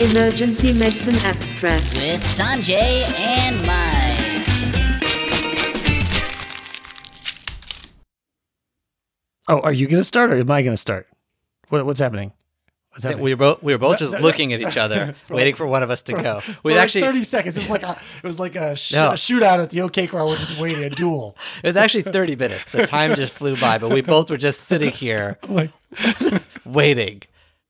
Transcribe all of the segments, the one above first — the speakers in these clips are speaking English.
Emergency Medicine Abstract. with Sanjay and Mike. Oh, are you going to start or am I going to start? What, what's happening? What's happening? we were both we were both just looking at each other, waiting for one of us to go. For We like actually 30 seconds. It was like a, it was like a, sh- No. a shootout at the OK Corral. We're just waiting a duel. it was actually 30 minutes. The time just flew by, but we both were just sitting here like, waiting.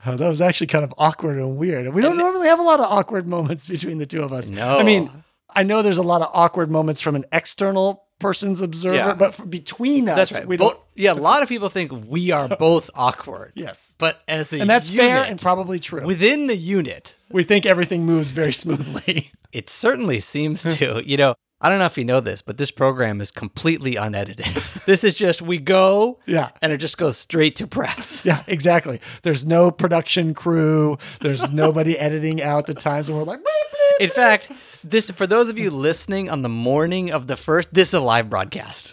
Oh, that was actually kind of awkward and weird. We don't normally have a lot of awkward moments between the two of us. No. I mean, I know there's a lot of awkward moments from an external person's observer, Yeah. but for, between us, That's right. we Bo- don't. yeah, a lot of people think we are both awkward. Yes. But as a And that's fair and probably true. within the unit, we think everything moves very smoothly. it certainly seems to. You know, I don't know if you know this, but this program is completely unedited. this is just we go yeah. and it just goes straight to press. Yeah, exactly. There's no production crew. There's nobody editing out the times when we're like, bleep, bleep. In fact, this for those of you listening on the morning of the first, this is a live broadcast.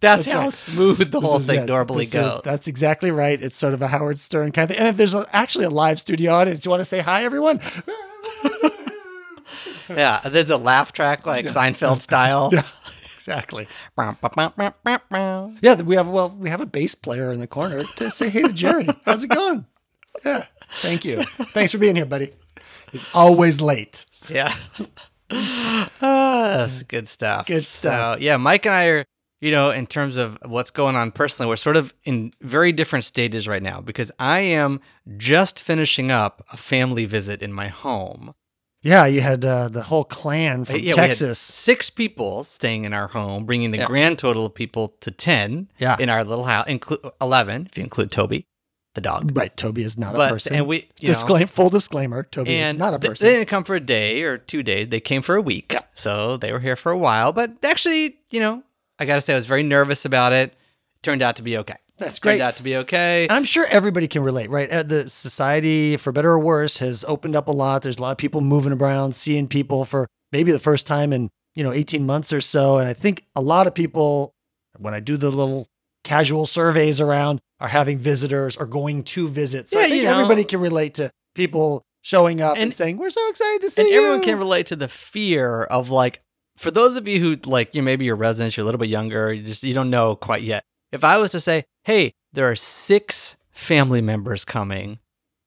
That's, That's how right. smooth the This whole is- thing yes, normally this is- goes. that's exactly right. It's sort of a Howard Stern kind of thing. And if there's a, actually a live studio audience, you want to say hi, everyone? yeah, there's a laugh track like Seinfeld style. yeah, exactly. Yeah. Yeah, we have well, we have a bass player in the corner to say hey to Jerry. How's it going? Yeah, thank you. Thanks for being here, buddy. He's always late. Yeah. Ah, that's good stuff. Good stuff. So, yeah, Mike and I are, you know, in terms of what's going on personally, we're sort of in very different stages right now because I am just finishing up a family visit in my home. Yeah, you had uh, the whole clan from yeah, Texas. six people staying in our home, bringing the Yeah. grand total of people to 10 Yeah. in our little house, include 11 if you include Toby, the dog. Right, Toby is not a person. and we, you know, full disclaimer: Toby is not a person. they didn't come for a day or two days. They came for a week. So they were here for a while. But actually, you know, I got to say, I was very nervous about it. Turned out to be okay. That's great. Turned out to be okay. I'm sure everybody can relate, right? Uh, The society, for better or worse, has opened up a lot. There's a lot of people moving around, seeing people for maybe the first time in, you know, 18 months or so. And I think a lot of people, when I do the little casual surveys around, are having visitors or going to visit. So I Yeah, think you know. everybody can relate to people showing up and, And- saying, We're so excited to see and you. everyone can relate to the fear of like, for those of you who like, you know, maybe you're residents, you're a little bit younger, you just you don't know quite yet. If I was to say, hey, there are six family members coming,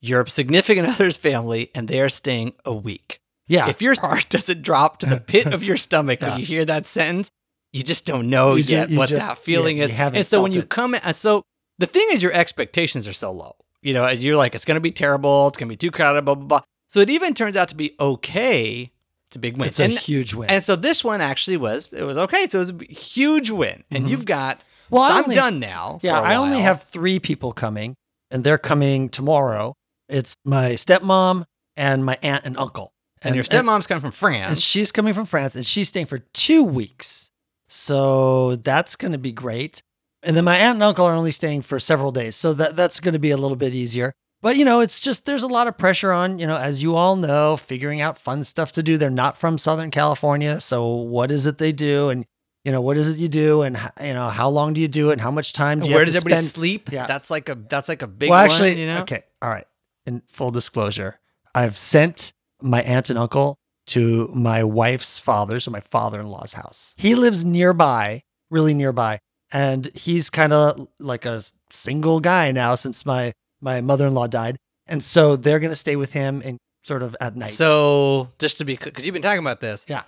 your significant other's family, and they are staying a week. yeah. if your heart doesn't drop to the pit of your stomach Yeah. when you hear that sentence, you just don't know You yet you what just- that feeling yeah, is. and so when you it. come in, and so the thing is, your expectations are so low. You know, and you're like, it's going to be terrible. It's going to be too crowded, blah, blah, blah. So it even turns out to be okay. It's a big win. it's a huge win. and so this one actually was, it was okay. So it was a huge win. And Mhm. you've got, well, so I I'm only- done now. Yeah, I only have three people coming, and they're coming tomorrow. It's my stepmom and my aunt and uncle. And, your stepmom's coming from France. and she's coming from France, and she's staying for two weeks. So that's going to be great. And then my aunt and uncle are only staying for several days, so that that's going to be a little bit easier. But you know, it's just there's a lot of pressure on you know, as you all know, figuring out fun stuff to do. They're not from Southern California, so what is it they do, and you know, what is it you do, and you know, how long do you do it, and how much time do you Where have does to everybody spend? sleep? Yeah. That's like a that's like a big well, one, actually, you know? okay, all right. In full disclosure, I've sent my aunt and uncle to my wife's father's, so my father-in-law's house. He lives nearby, really nearby, and he's kind of like a single guy now since my my mother-in-law died, and so they're gonna stay with him and sort of at night. So just to be, because you've been talking about this, yeah,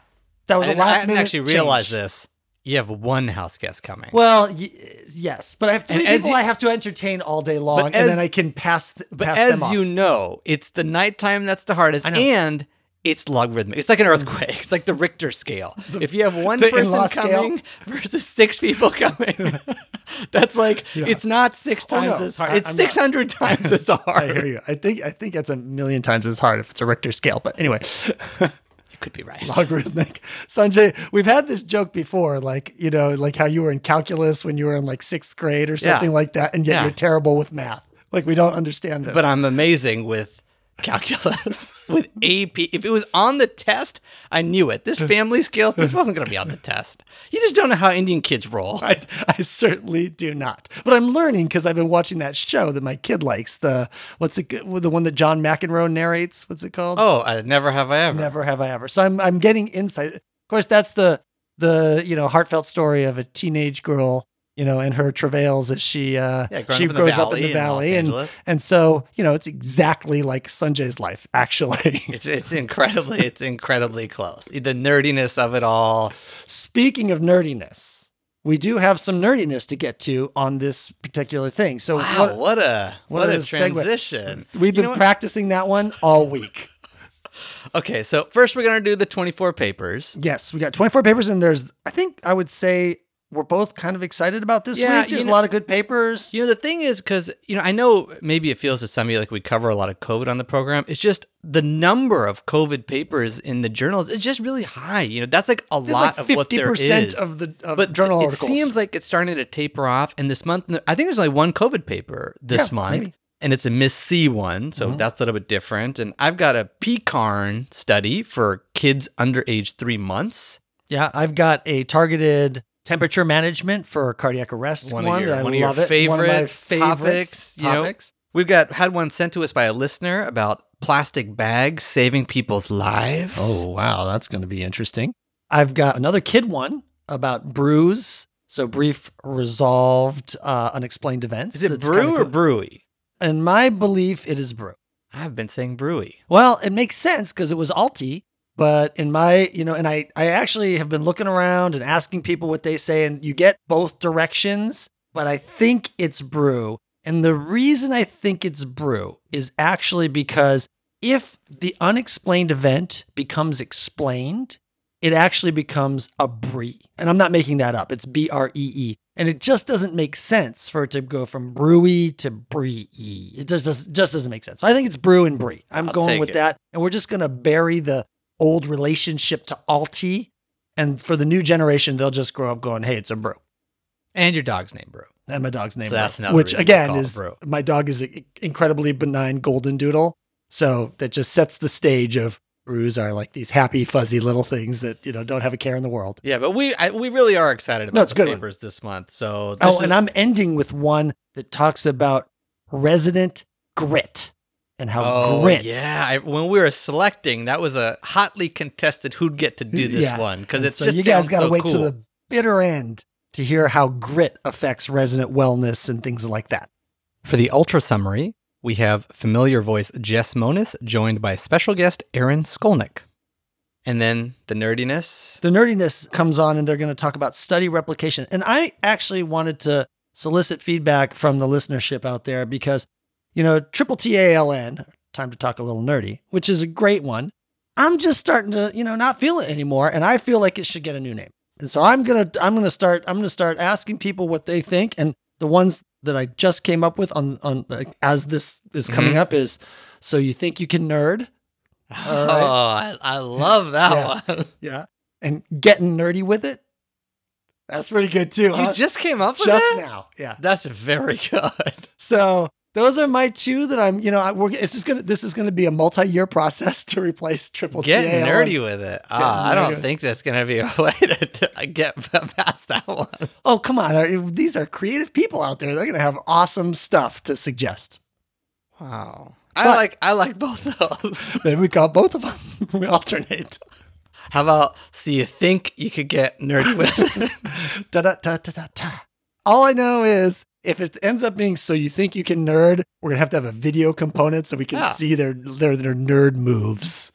that was I a I last hadn't minute. actually realized this. You have one house guest coming. Well, y- yes, but I have three people you- I have to entertain all day long, But and then I can pass. Th- but pass as you know, it's the nighttime that's the hardest, and it's logarithmic. It's like an mm. earthquake. It's like the Richter scale. if you have one person coming versus six people coming, that's like Yeah. it's not six times no. as hard. It's six hundred times as hard. I hear you. I think I think that's a million times as hard if it's a Richter scale. But anyway, You could be right. logarithmic. Sanjay, we've had this joke before, like you know, like how you were in calculus when you were in like sixth grade or Yeah. something like that, and yet Yeah. you're terrible with math. Like we don't understand this. But I'm amazing with calculus with AP. If it was on the test, I knew it. This family skills, this wasn't going to be on the test. You just don't know how Indian kids roll. I, I certainly do not. But I'm learning because I've been watching that show that my kid likes. The what's it? The one that John McEnroe narrates. What's it called? Oh, I, never have I ever. Never have I ever. So I'm I'm getting insight. Of course, that's the the you know heartfelt story of a teenage girl you know, and her travails as she uh, Yeah, she in grows up in the valley, and and so you know, it's exactly like Sanjay's life, actually. It's it's incredibly it's incredibly close. The nerdiness of it all. Speaking of nerdiness, we do have some nerdiness to get to on this particular thing. So Wow, what, what, a what what, a a segue. transition. we've You been practicing that one all week. Okay, so first we're gonna do the 24 papers. Yes, we got 24 papers, and there's I think I would say we're both kind of excited about this Yeah, week. you There's a lot of good papers. You know, the thing is, because, you know, I know maybe it feels to some of you like we cover a lot of COVID on the program. It's just the number of COVID papers in the journals is just really high. You know, that's like a There's lot like of what there 50% of the of but journal it articles. seems like it's starting to taper off. And this month, I think there's only one COVID paper this Yeah, month. maybe. And it's a MIS-C one, so Mhm. that's a little bit different. And I've got a PECARN study for kids under age three months. Yeah, I've got a targeted temperature management for cardiac arrest one, One of your- one of your it. one of my favorite favorite topics, you know? We've got had one sent to us by a listener about plastic bags saving people's lives. Oh, wow, that's going to be interesting. I've got another kid one about brews. So brief, resolved, uh, unexplained events. is it That's brew or cool. brewy? In my belief, it is brew. I've been saying brewy. Well, it makes sense because it was alti, but in my, you know, and I, I actually have been looking around and asking people what they say, and you get both directions, but I think it's brew. And the reason I think it's brew is actually because if the unexplained event becomes explained, it actually becomes a brie. And I'm not making that up. It's B R E E. And it just doesn't make sense for it to go from brewy to brie. It just, does, just doesn't make sense. So I think it's brew and brie. I'm I'll going with it. that. And we're just going to bury the old relationship to alti. And for the new generation, they'll just grow up going, hey, it's a brew. And your dog's name brew. And my dog's name, So that's Brew, another which again is is my dog is an incredibly benign golden doodle. So that just sets the stage of brews are like these happy, fuzzy little things that, you know, don't have a care in the world. Yeah, but we I, we really are excited about No, it's the good one. papers this month. So oh, this Oh, and I'm ending with one that talks about resident grit and how Oh grit. yeah! I, when we were selecting, that was a hotly contested who'd get to do this Yeah. one because it's so just you guys got to so wait cool. to the bitter end to hear how grit affects resident wellness and things like that. For the ultra summary, we have familiar voice Jess Monas joined by special guest Aaron Skolnik. And then the nerdiness. The nerdiness comes on and they're going to talk about study replication. And I actually wanted to solicit feedback from the listenership out there because, you know, triple T A L N, time to talk a little nerdy, which is a great one. I'm just starting to, you know, not feel it anymore. And I feel like it should get a new name. And so I'm going to, I'm to start, I'm to start asking people what they think. And the ones that I just came up with on, on, like, as this is coming Mhm. up is, so you think you can nerd? All right. Oh, I, I love that Yeah. one. Yeah. And getting nerdy with it. That's pretty good too. You huh? just came up with just that? now. Yeah. That's very good. So those are my two that I'm, you know, I, we're, this is gonna this is gonna be a multi-year process to replace triple Get nerdy with it. Ah, I don't think that's going to be a way to, to get past that one. Oh, come on. Are- These are creative people out there. They're gonna have awesome stuff to suggest. Wow. I But- like I like both of those. Maybe we call both of them. we alternate. How about so you think you could get nerdy with it? da, da, da, da, da, da. All I know is if it ends up being so you think you can nerd, we're gonna have to have a video component so we can Yeah. see their their their nerd moves.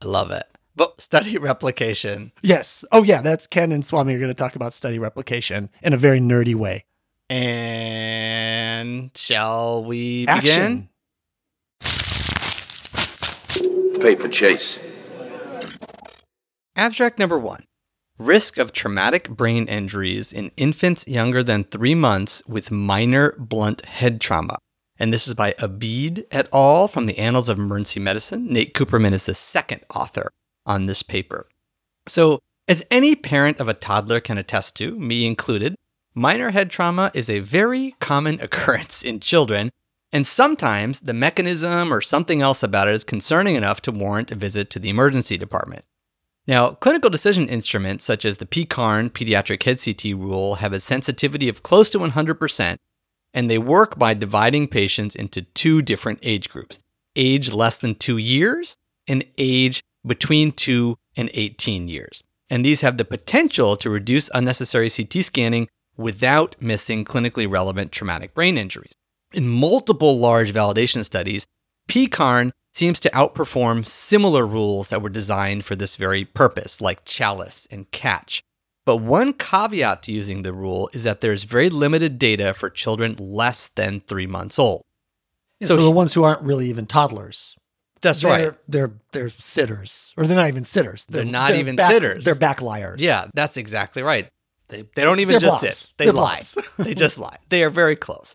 I love it. But study replication Yes. Oh yeah, that's Ken and Swami are gonna talk about study replication in a very nerdy way. and shall we begin? Action. Paper chase. Abstract number one Risk of traumatic brain injuries in infants younger than three months with minor blunt head trauma. And this is by Abid et al. from the Annals of Emergency Medicine. Nate Kuppermann is the second author on this paper. So, as any parent of a toddler can attest to, me included, minor head trauma is a very common occurrence in children And sometimes the mechanism or something else about it is concerning enough to warrant a visit to the emergency department. Now, clinical decision instruments such as the PECARN pediatric head CT rule have a sensitivity of close to 100%, and they work by dividing patients into two different age groups age less than two years and age between two and 18 years. And these have the potential to reduce unnecessary CT scanning without missing clinically relevant traumatic brain injuries. In multiple large validation studies, PECARN seems to outperform similar rules that were designed for this very purpose, like chalice and catch. But one caveat to using the rule is that there's very limited data for children less than three months old. So, So the he- ones who aren't really even toddlers. That's they're, right. They're they're sitters, or they're not even sitters. They're not even back, sitters. They're back liars. Yeah, that's exactly right. they They don't even they're just blobs. sit. They They're lie. they just lie. They are very close.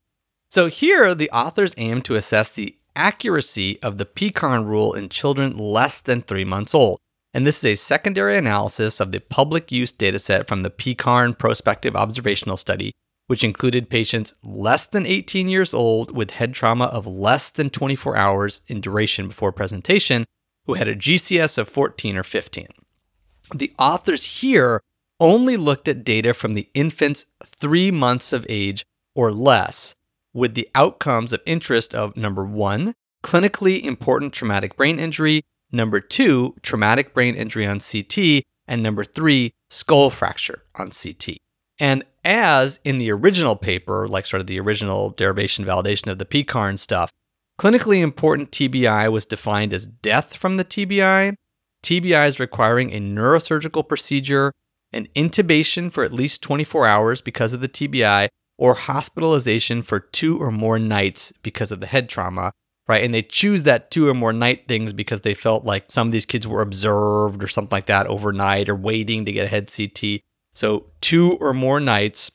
So here, the authors aim to assess the accuracy of the PECARN rule in children less than three months old. And this is a secondary analysis of the public use dataset from the PECARN prospective observational study, which included patients less than 18 years old with head trauma of less than 24 hours in duration before presentation, who had a GCS of 14 or 15. The authors here only looked at data from the infant's three months of age or less, with the outcomes of interest of number one, clinically important traumatic brain injury, number two, traumatic brain injury on CT, and number three, skull fracture on CT. And as in the original paper, like sort of the original derivation validation of the PECARN stuff, clinically important TBI was defined as death from the TBI, TBIs requiring a neurosurgical procedure, an intubation for at least 24 hours because of the TBI, or hospitalization for two or more nights because of the head trauma, right? And they choose that two or more night things because they felt like some of these kids were observed or something like that overnight or waiting to get a head CT. So, two or more nights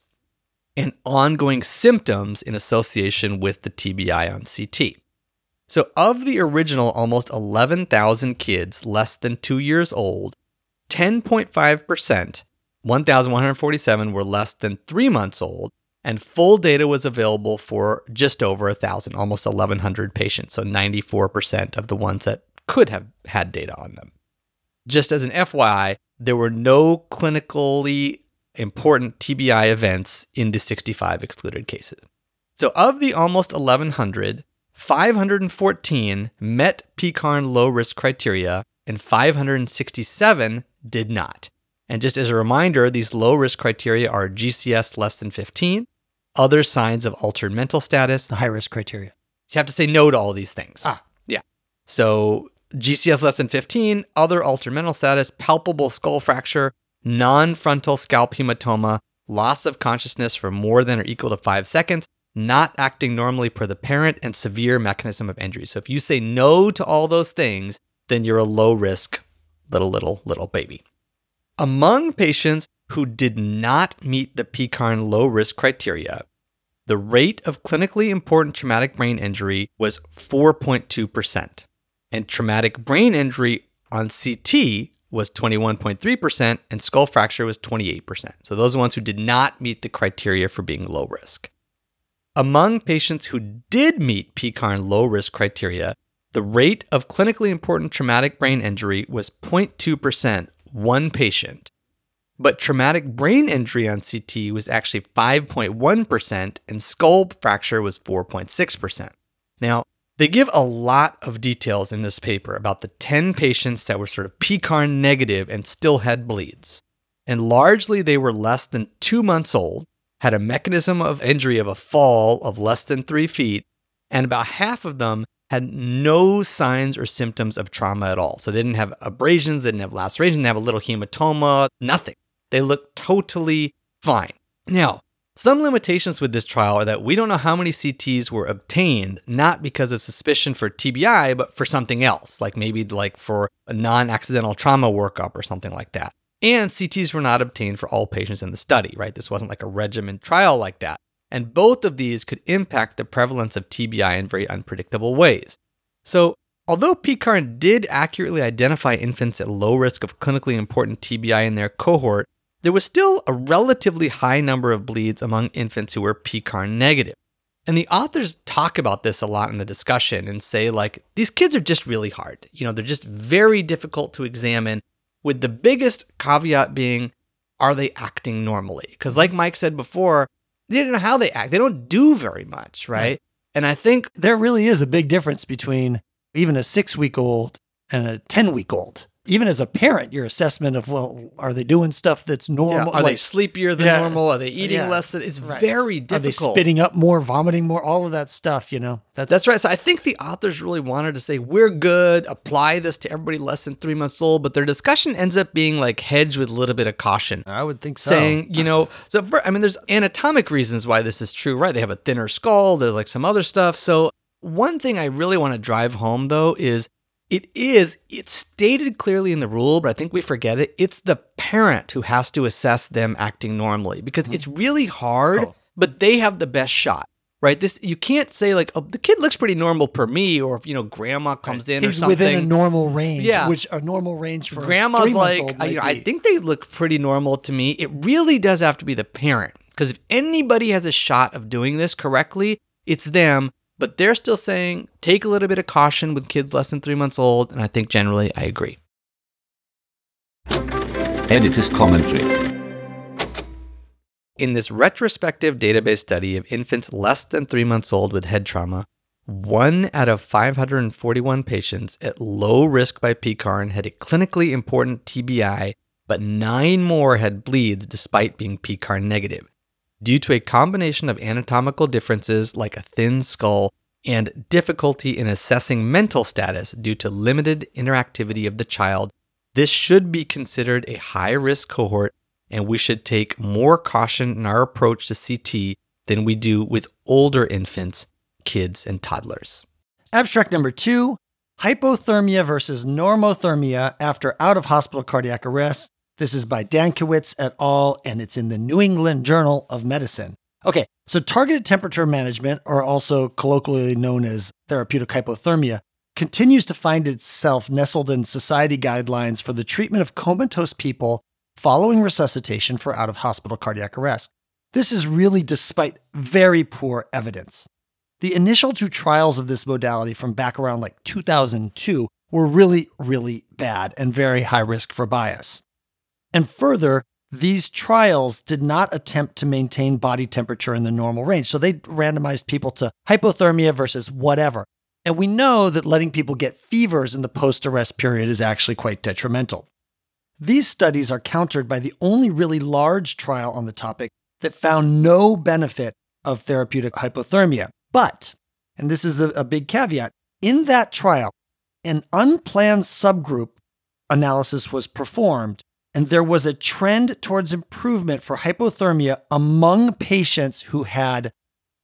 and ongoing symptoms in association with the TBI on CT. So, of the original almost 11,000 kids less than two years old, 10.5%, 1,147, were less than three months old, and full data was available for just over 1,000, almost 1,100 patients. So, 94% of the ones that could have had data on them. Just as an FYI, there were no clinically important TBI events in the 65 excluded cases. So, of the almost 1,100, 514 met PECARN low risk criteria and 567 did not. And just as a reminder, these low risk criteria are GCS less than 15, other signs of altered mental status. the high risk criteria. So you have to say no to all these things. Ah. Yeah. So GCS less than 15, other altered mental status, palpable skull fracture, non frontal scalp hematoma, loss of consciousness for more than or equal to five seconds, not acting normally per the parent, and severe mechanism of injury. So if you say no to all those things, then you're a low risk little, little, little baby. Among patients who did not meet the PECARN low risk criteria, the rate of clinically important traumatic brain injury was 4.2%, and traumatic brain injury on CT was 21.3%, and skull fracture was 28%. So those are ones who did not meet the criteria for being low risk. Among patients who did meet PECARN low risk criteria, the rate of clinically important traumatic brain injury was 0.2%, one patient. But traumatic brain injury on CT was actually 5.1%, and skull fracture was 4.6%. Now, they give a lot of details in this paper about the 10 patients that were sort of PECARN negative and still had bleeds. And largely, they were less than two months old, had a mechanism of injury of a fall of less than three feet, and about half of them had no signs or symptoms of trauma at all. So they didn't have abrasions, they didn't have lacerations, they didn't have a little hematoma, nothing. They look totally fine. Now, some limitations with this trial are that we don't know how many CTs were obtained, not because of suspicion for TBI, but for something else, like maybe like for a non-accidental trauma workup or something like that. And CTs were not obtained for all patients in the study, right? This wasn't like a regimen trial like that. And both of these could impact the prevalence of TBI in very unpredictable ways. So, although PECARN did accurately identify infants at low risk of clinically important TBI in their cohort, there was still a relatively high number of bleeds among infants who were PECARN negative. And the authors talk about this a lot in the discussion and say, like, these kids are just really hard. You know, they're just very difficult to examine, with the biggest caveat being, are they acting normally? Because, like Mike said before, they don't know how they act. They don't do very much, right? And I think There really is a big difference between even a six week old and a 10 week old. Even as a parent, your assessment of, well, are they doing stuff that's yeah, normal? are they sleepier than Yeah. normal? Are they uh, eating Yeah. less? Than, it's Right. very are they spitting up more, vomiting more? All of that stuff, you know? That's, That's right. So I think the authors really wanted to say, we're good, apply this to everybody less than three months old. But their discussion ends up being like hedged with a little bit of caution. I would think so. Saying, you know, so for- I mean, there's anatomic reasons why this is true, right? They have a thinner skull, there's like some other stuff. So, one thing I really want to drive home though is it is, it's stated clearly in the rule, but I think we forget it. It's the parent who has to assess them acting normally because it's really hard, Mm-hmm. Oh. but they have the best shot. Right, this you can't say like, oh, the kid looks pretty normal per me, or if you know grandma comes in or He's something. within a normal range, Yeah. which a normal range for Grandma's like, I, you know, I think they look pretty normal to me. It really does have to be the parent. Because if anybody has a shot of doing this correctly, it's them. But they're still saying take a little bit of caution with kids less than three months old. And I think generally I agree. Editor's commentary. In this retrospective database study of infants less than three months old with head trauma, one out of 541 patients at low risk by PECARN had a clinically important TBI, but nine more had bleeds despite being PECARN negative. Due to a combination of anatomical differences like a thin skull and difficulty in assessing mental status due to limited interactivity of the child, this should be considered a high risk cohort and we should take more caution in our approach to CT than we do with older infants, kids, and toddlers. Abstract number two hypothermia versus normothermia after out of hospital cardiac arrest. This is by Dankiewicz et al., and it's in the New England Journal of Medicine. Okay, so targeted temperature management, or also colloquially known as therapeutic hypothermia, continues to find itself nestled in society guidelines for the treatment of comatose people following resuscitation for out of hospital cardiac arrest. This is really despite very poor evidence. The initial two trials of this modality from back around like 2002 were really, really bad and very high risk for bias. And further, these trials did not attempt to maintain body temperature in the normal range. So they randomized people to hypothermia versus whatever. And we know that letting people get fevers in the post arrest period is actually quite detrimental. These studies are countered by the only really large trial on the topic that found no benefit of therapeutic hypothermia. But, and this is a, a big caveat, in that trial, an unplanned subgroup analysis was performed, and there was a trend towards improvement for hypothermia among patients who had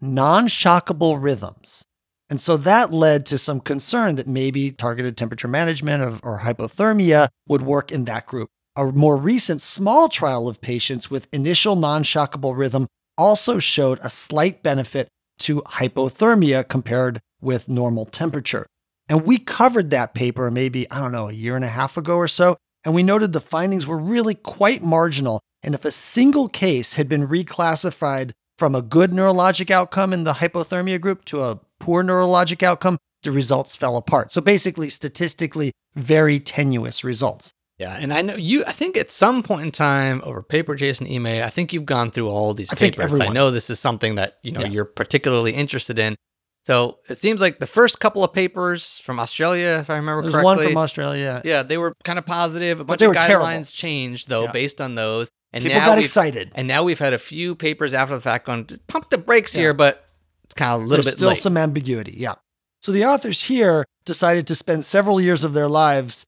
non shockable rhythms. And so that led to some concern that maybe targeted temperature management of, or hypothermia would work in that group. A more recent small trial of patients with initial non shockable rhythm also showed a slight benefit to hypothermia compared with normal temperature. And we covered that paper maybe, I don't know, a year and a half ago or so. And we noted the findings were really quite marginal. And if a single case had been reclassified from a good neurologic outcome in the hypothermia group to a poor neurologic outcome, the results fell apart. So basically, statistically, very tenuous results. Yeah, and I know you. I think at some point in time over paper and email, I think you've gone through all these I papers. I know this is something that you know Yeah. you're particularly interested in. So it seems like the first couple of papers from Australia, if I remember There's correctly, one from Australia. yeah, yeah, they were kind of positive. A bunch of were terrible. guidelines changed though Yeah. based on those, and People now got excited. And now we've had a few papers after the fact going pump the brakes Yeah. here, but it's kind of a little There's bit still late. some ambiguity. Yeah. So the authors here decided to spend several years of their lives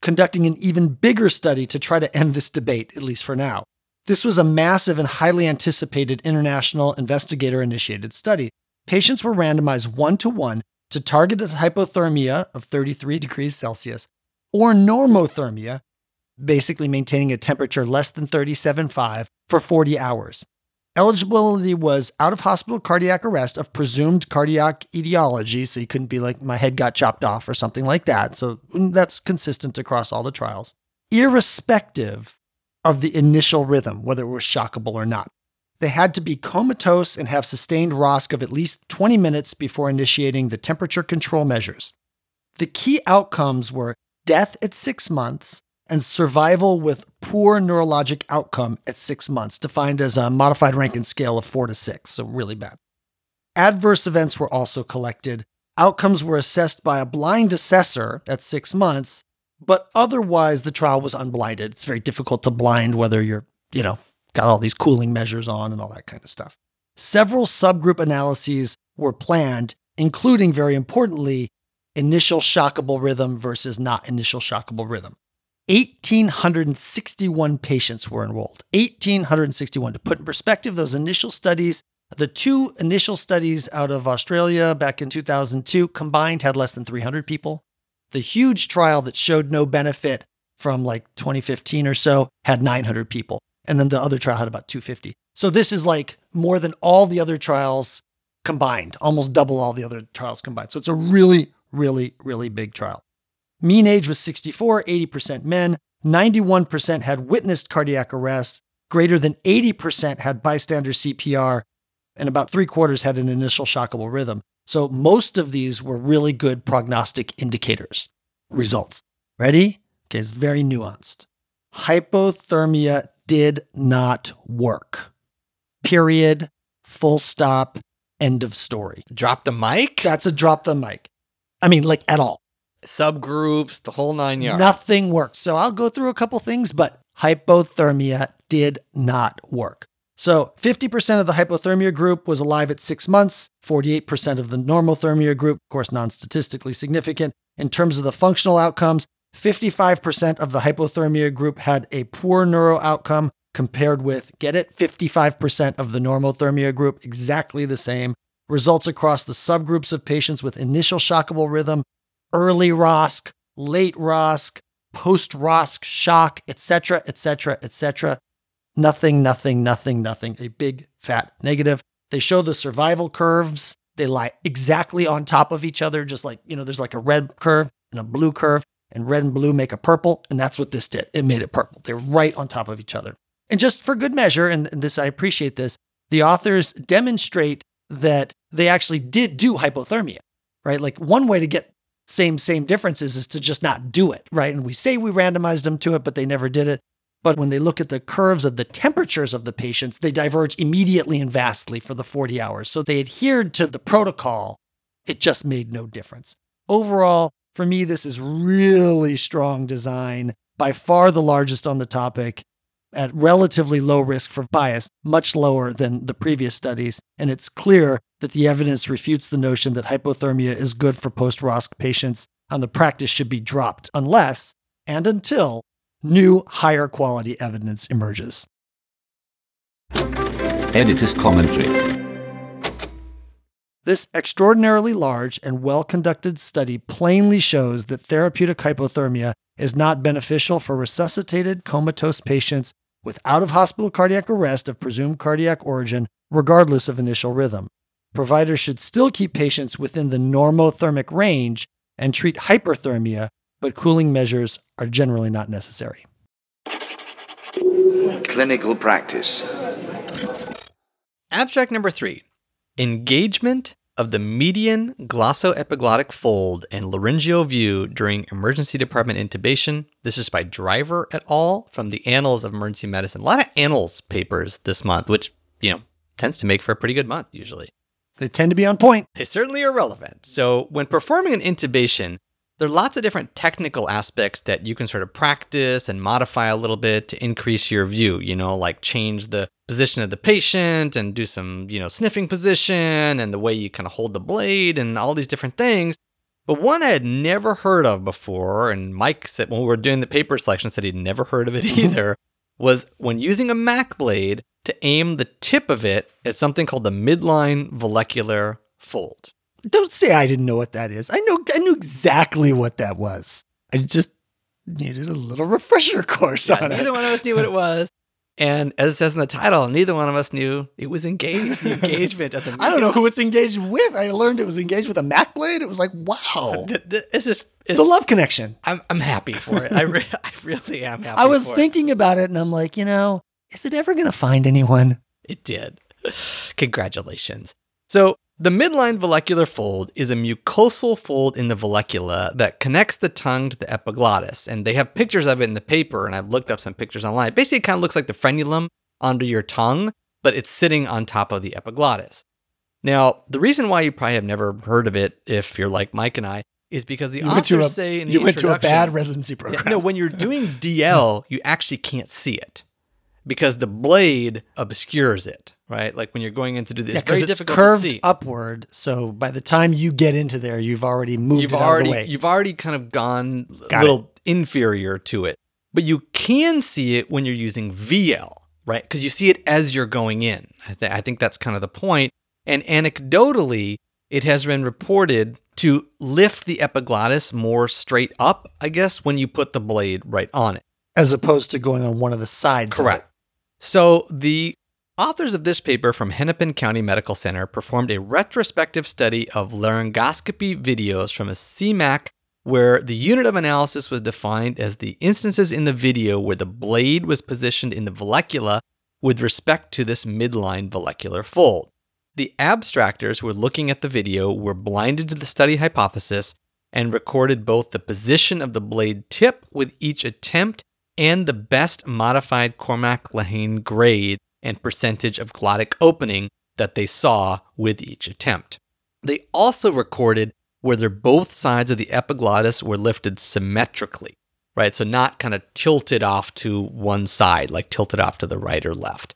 conducting an even bigger study to try to end this debate, at least for now. This was a massive and highly anticipated international investigator initiated study. Patients were randomized one to one to targeted hypothermia of 33 degrees Celsius or normothermia, basically maintaining a temperature less than 37.5 for 40 hours. Eligibility was out of hospital cardiac arrest of presumed cardiac etiology. So you couldn't be like, my head got chopped off or something like that. So mm, that's consistent across all the trials, irrespective of the initial rhythm, whether it was shockable or not. They had to be comatose and have sustained ROSC of at least 20 minutes before initiating the temperature control measures. The key outcomes were death at six months and survival with poor neurologic outcome at six months, defined as a modified Rankin scale of four to six, so really bad. Adverse events were also collected. Outcomes were assessed by a blind assessor at six months, but otherwise the trial was unblinded. It's very difficult to blind whether you're, you know, got all these cooling measures on and all that kind of stuff. Several subgroup analyses were planned, including, very importantly, initial shockable rhythm versus not initial shockable rhythm. 1,861 patients were enrolled. 1,861. To put in perspective, those initial studies, the two initial studies out of Australia back in 2002 combined had less than 300 people. The huge trial that showed no benefit from like 2015 or so had 900 people. And then the other trial had about 250. So this is like more than all the other trials combined, almost double all the other trials combined. So it's a really, really, really big trial. Mean age was 64, 80% men, 91% had witnessed cardiac arrest, greater than 80% had bystander CPR, and about three quarters had an initial shockable rhythm. So most of these were really good prognostic indicators. Results. Ready? Okay, it's very nuanced. Hypothermia did not work. Period. Full stop. End of story. Drop the mic? That's a drop the mic. I mean, like at all. Subgroups, the whole nine yards. Nothing worked. So I'll go through a couple things, but hypothermia did not work. So 50% of the hypothermia group was alive at six months, 48% of the normothermia group, of course, non statistically significant. In terms of the functional outcomes, 55% of the hypothermia group had a poor neuro outcome compared with, get it, 55% of the normothermia group, exactly the same. Results across the subgroups of patients with initial shockable rhythm, early ROSC, late ROSC, post ROSC shock, etc., etc., etc. Nothing, nothing, nothing, nothing. A big fat negative. They show the survival curves. They lie exactly on top of each other, just like, you know, there's like a red curve and a blue curve, and red and blue make a purple. And that's what this did. It made it purple. They're right on top of each other. And just for good measure, and this, I appreciate this, the authors demonstrate that they actually did do hypothermia, right? Like one way to get same same differences is to just not do it, right? And we say we randomized them to it, but they never did it. But when they look at the curves of the temperatures of the patients, they diverge immediately and vastly for the 40 hours. So they adhered to the protocol. It just made no difference. Overall, for me, this is really strong design, by far the largest on the topic, at relatively low risk for bias, much lower than the previous studies. And it's clear that the evidence refutes the notion that hypothermia is good for post ROSC patients, and the practice should be dropped unless and until new higher quality evidence emerges. Editor's commentary. This extraordinarily large and well conducted study plainly shows that therapeutic hypothermia is not beneficial for resuscitated comatose patients with out of hospital cardiac arrest of presumed cardiac origin, regardless of initial rhythm. Providers should still keep patients within the normothermic range and treat hyperthermia, but cooling measures are generally not necessary. Clinical practice. Abstract number three engagement of the median glossoepiglottic fold and laryngeal view during emergency department intubation. This is by Driver et al. from the Annals of Emergency Medicine. A lot of Annals papers this month, which, you know, tends to make for a pretty good month usually. They tend to be on point. They certainly are relevant. So, when performing an intubation, there are lots of different technical aspects that you can sort of practice and modify a little bit to increase your view, you know, like change the position of the patient and do some, you know, sniffing position and the way you kind of hold the blade and all these different things. But one I had never heard of before, and Mike said when we were doing the paper selection said he'd never heard of it mm-hmm. either, was when using a Mac blade to aim the tip of it at something called the midline vallecular fold. Don't say I didn't know what that is. I know I knew exactly what that was. I just needed a little refresher course Yeah, on neither it. one of us knew what it was. And as it says in the title, neither one of us knew it was engaged, the engagement of the I don't know who it's engaged with. I learned it was engaged with a Mac blade. It was like, wow. Th- th- This is, It's a love connection. I'm, I'm happy for it. I, re- I really am happy I was for it. thinking about it and I'm like, you know, is it ever going to find anyone? It did. Congratulations. So, the midline vallecular fold is a mucosal fold in the vallecula that connects the tongue to the epiglottis. And they have pictures of it in the paper, and I've looked up some pictures online. Basically, it kind of looks like the frenulum under your tongue, but it's sitting on top of the epiglottis. Now, the reason why you probably have never heard of it, if you're like Mike and I, is because the You authors a say in the you went to a bad residency yeah, program. no, when you're doing DL, you actually can't see it because the blade obscures it, right? Like when you're going in to do this, Yeah, because it's curved upward. So by the time you get into there, you've already moved You've it out already of the way. you've already kind of gone Got a little inferior to it, but you can see it when you're using VL, right? Because you see it as you're going in. I, th- I think that's kind of the point. And anecdotally, it has been reported to lift the epiglottis more straight up, I guess, when you put the blade right on it. as opposed to going on one of the sides. Correct. So the authors of this paper from Hennepin County Medical Center performed a retrospective study of laryngoscopy videos from a CMAC where the unit of analysis was defined as the instances in the video where the blade was positioned in the vallecula with respect to this midline vallecular fold. The abstractors who were looking at the video were blinded to the study hypothesis and recorded both the position of the blade tip with each attempt and the best modified Cormack Lehane grade and percentage of glottic opening that they saw with each attempt. They also recorded whether both sides of the epiglottis were lifted symmetrically, right? So not kind of tilted off to one side, like tilted off to the right or left.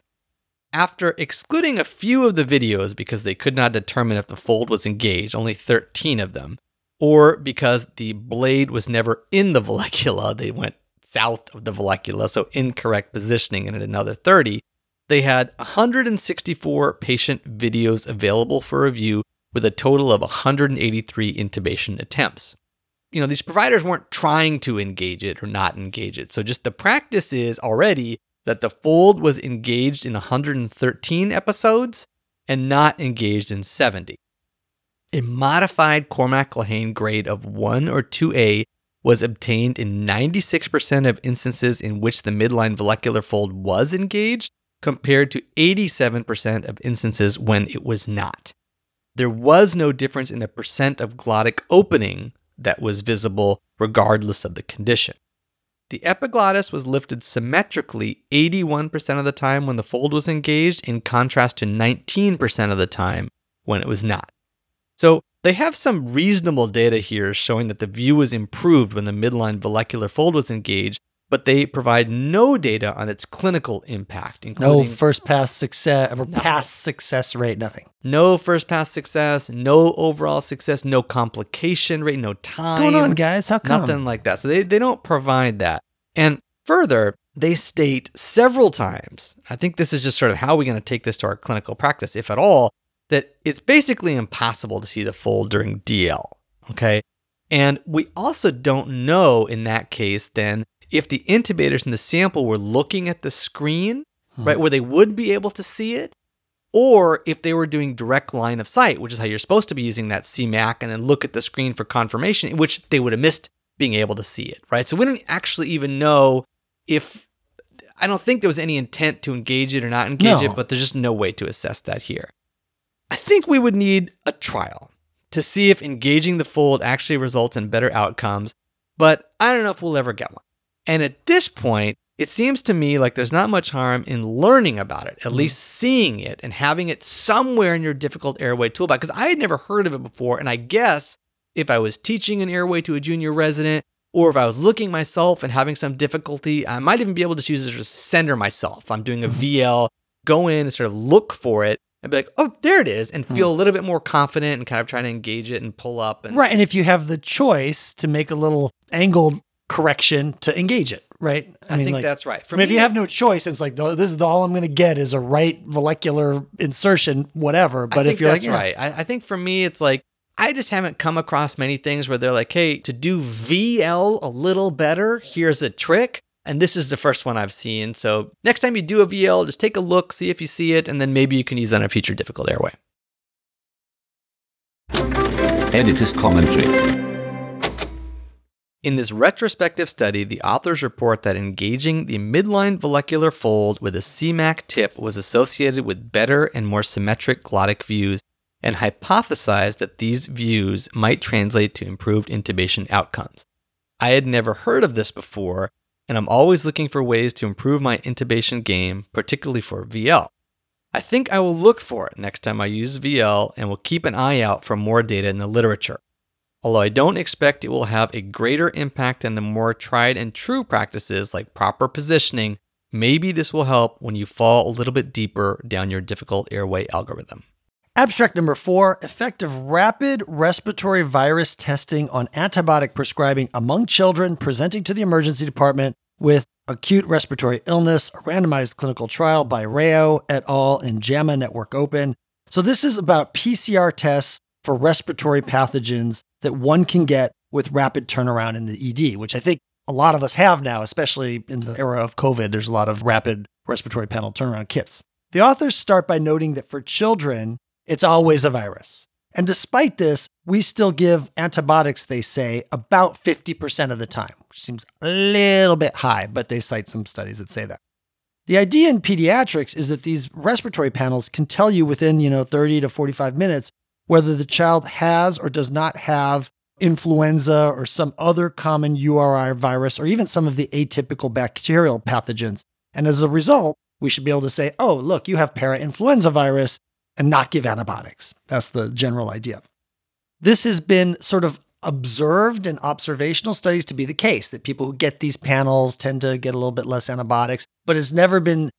After excluding a few of the videos because they could not determine if the fold was engaged, only 13 of them, or because the blade was never in the vallecula, they went south of the vallecula, so incorrect positioning in another 30. They had 164 patient videos available for review with a total of 183 intubation attempts. You know, these providers weren't trying to engage it or not engage it. So just the practice is already that the fold was engaged in 113 episodes and not engaged in 70. A modified Cormack Lehane grade of 1 or 2A was obtained in 96% of instances in which the midline vallecular fold was engaged, compared to 87% of instances when it was not. There was no difference in the percent of glottic opening that was visible regardless of the condition. The epiglottis was lifted symmetrically 81% of the time when the fold was engaged, in contrast to 19% of the time when it was not. So they have some reasonable data here showing that the view was improved when the midline vallecular fold was engaged, but they provide no data on its clinical impact, including No first pass success or pass success rate, nothing. no first pass success, no overall success, no complication rate, no time. What's going on, guys? How come? Nothing like that. So they, they don't provide that. And further, they state several times, I think this is just sort of how we're going to take this to our clinical practice, if at all, that it's basically impossible to see the fold during DL. Okay. And we also don't know in that case then if the intubators in the sample were looking at the screen, right, where they would be able to see it, or if they were doing direct line of sight, which is how you're supposed to be using that CMAC and then look at the screen for confirmation, which they would have missed being able to see it, right? So we don't actually even know if I don't think there was any intent to engage it or not engage No. it, but there's just no way to assess that here. I think we would need a trial to see if engaging the fold actually results in better outcomes, but I don't know if we'll ever get one. And at this point, it seems to me like there's not much harm in learning about it, at mm-hmm. least seeing it and having it somewhere in your difficult airway toolbox. Because I had never heard of it before. And I guess if I was teaching an airway to a junior resident, or if I was looking myself and having some difficulty, I might even be able to use it as a sender myself. I'm doing a mm-hmm. VL, go in and sort of look for it and be like, oh, there it is, and hmm. feel a little bit more confident and kind of trying to engage it and pull up. And Right. And if you have the choice to make a little angled correction to engage it, right? I, think that's right. I mean, if you have no choice, it's like "Oh, this is the, all I'm going to get is a right molecular insertion, whatever. But I if you're that's like, yeah, right. I, I think for me, it's like I just haven't come across many things where they're like, "Hey, to do VL a little better, here's a trick." And this is the first one I've seen. So next time you do a VL, just take a look, see if you see it, and then maybe you can use it on a future difficult airway. Editor's commentary. In this retrospective study, the authors report that engaging the midline vallecular fold with a CMAC tip was associated with better and more symmetric glottic views and hypothesized that these views might translate to improved intubation outcomes. I had never heard of this before, and I'm always looking for ways to improve my intubation game, particularly for VL. I think I will look for it next time I use VL and will keep an eye out for more data in the literature. Although I don't expect it will have a greater impact than the more tried and true practices like proper positioning, maybe this will help when you fall a little bit deeper down your difficult airway algorithm. Abstract number four effect of rapid respiratory virus testing on antibiotic prescribing among children presenting to the emergency department with acute respiratory illness, a randomized clinical trial by Rao et al. in JAMA Network Open. So, this is about PCR tests for respiratory pathogens that one can get with rapid turnaround in the ED, which I think a lot of us have now, especially in the era of COVID. There's a lot of rapid respiratory panel turnaround kits. The authors start by noting that for children, it's always a virus. And despite this, we still give antibiotics, they say, about 50% of the time, which seems a little bit high, but they cite some studies that say that. The idea in pediatrics is that these respiratory panels can tell you within, you know, 30 to 45 minutes whether the child has or does not have influenza or some other common URI virus or even some of the atypical bacterial pathogens. And as a result, we should be able to say, oh, look, you have parainfluenza virus and not give antibiotics. That's the general idea. This has been sort of observed in observational studies to be the case that people who get these panels tend to get a little bit less antibiotics, but it's never been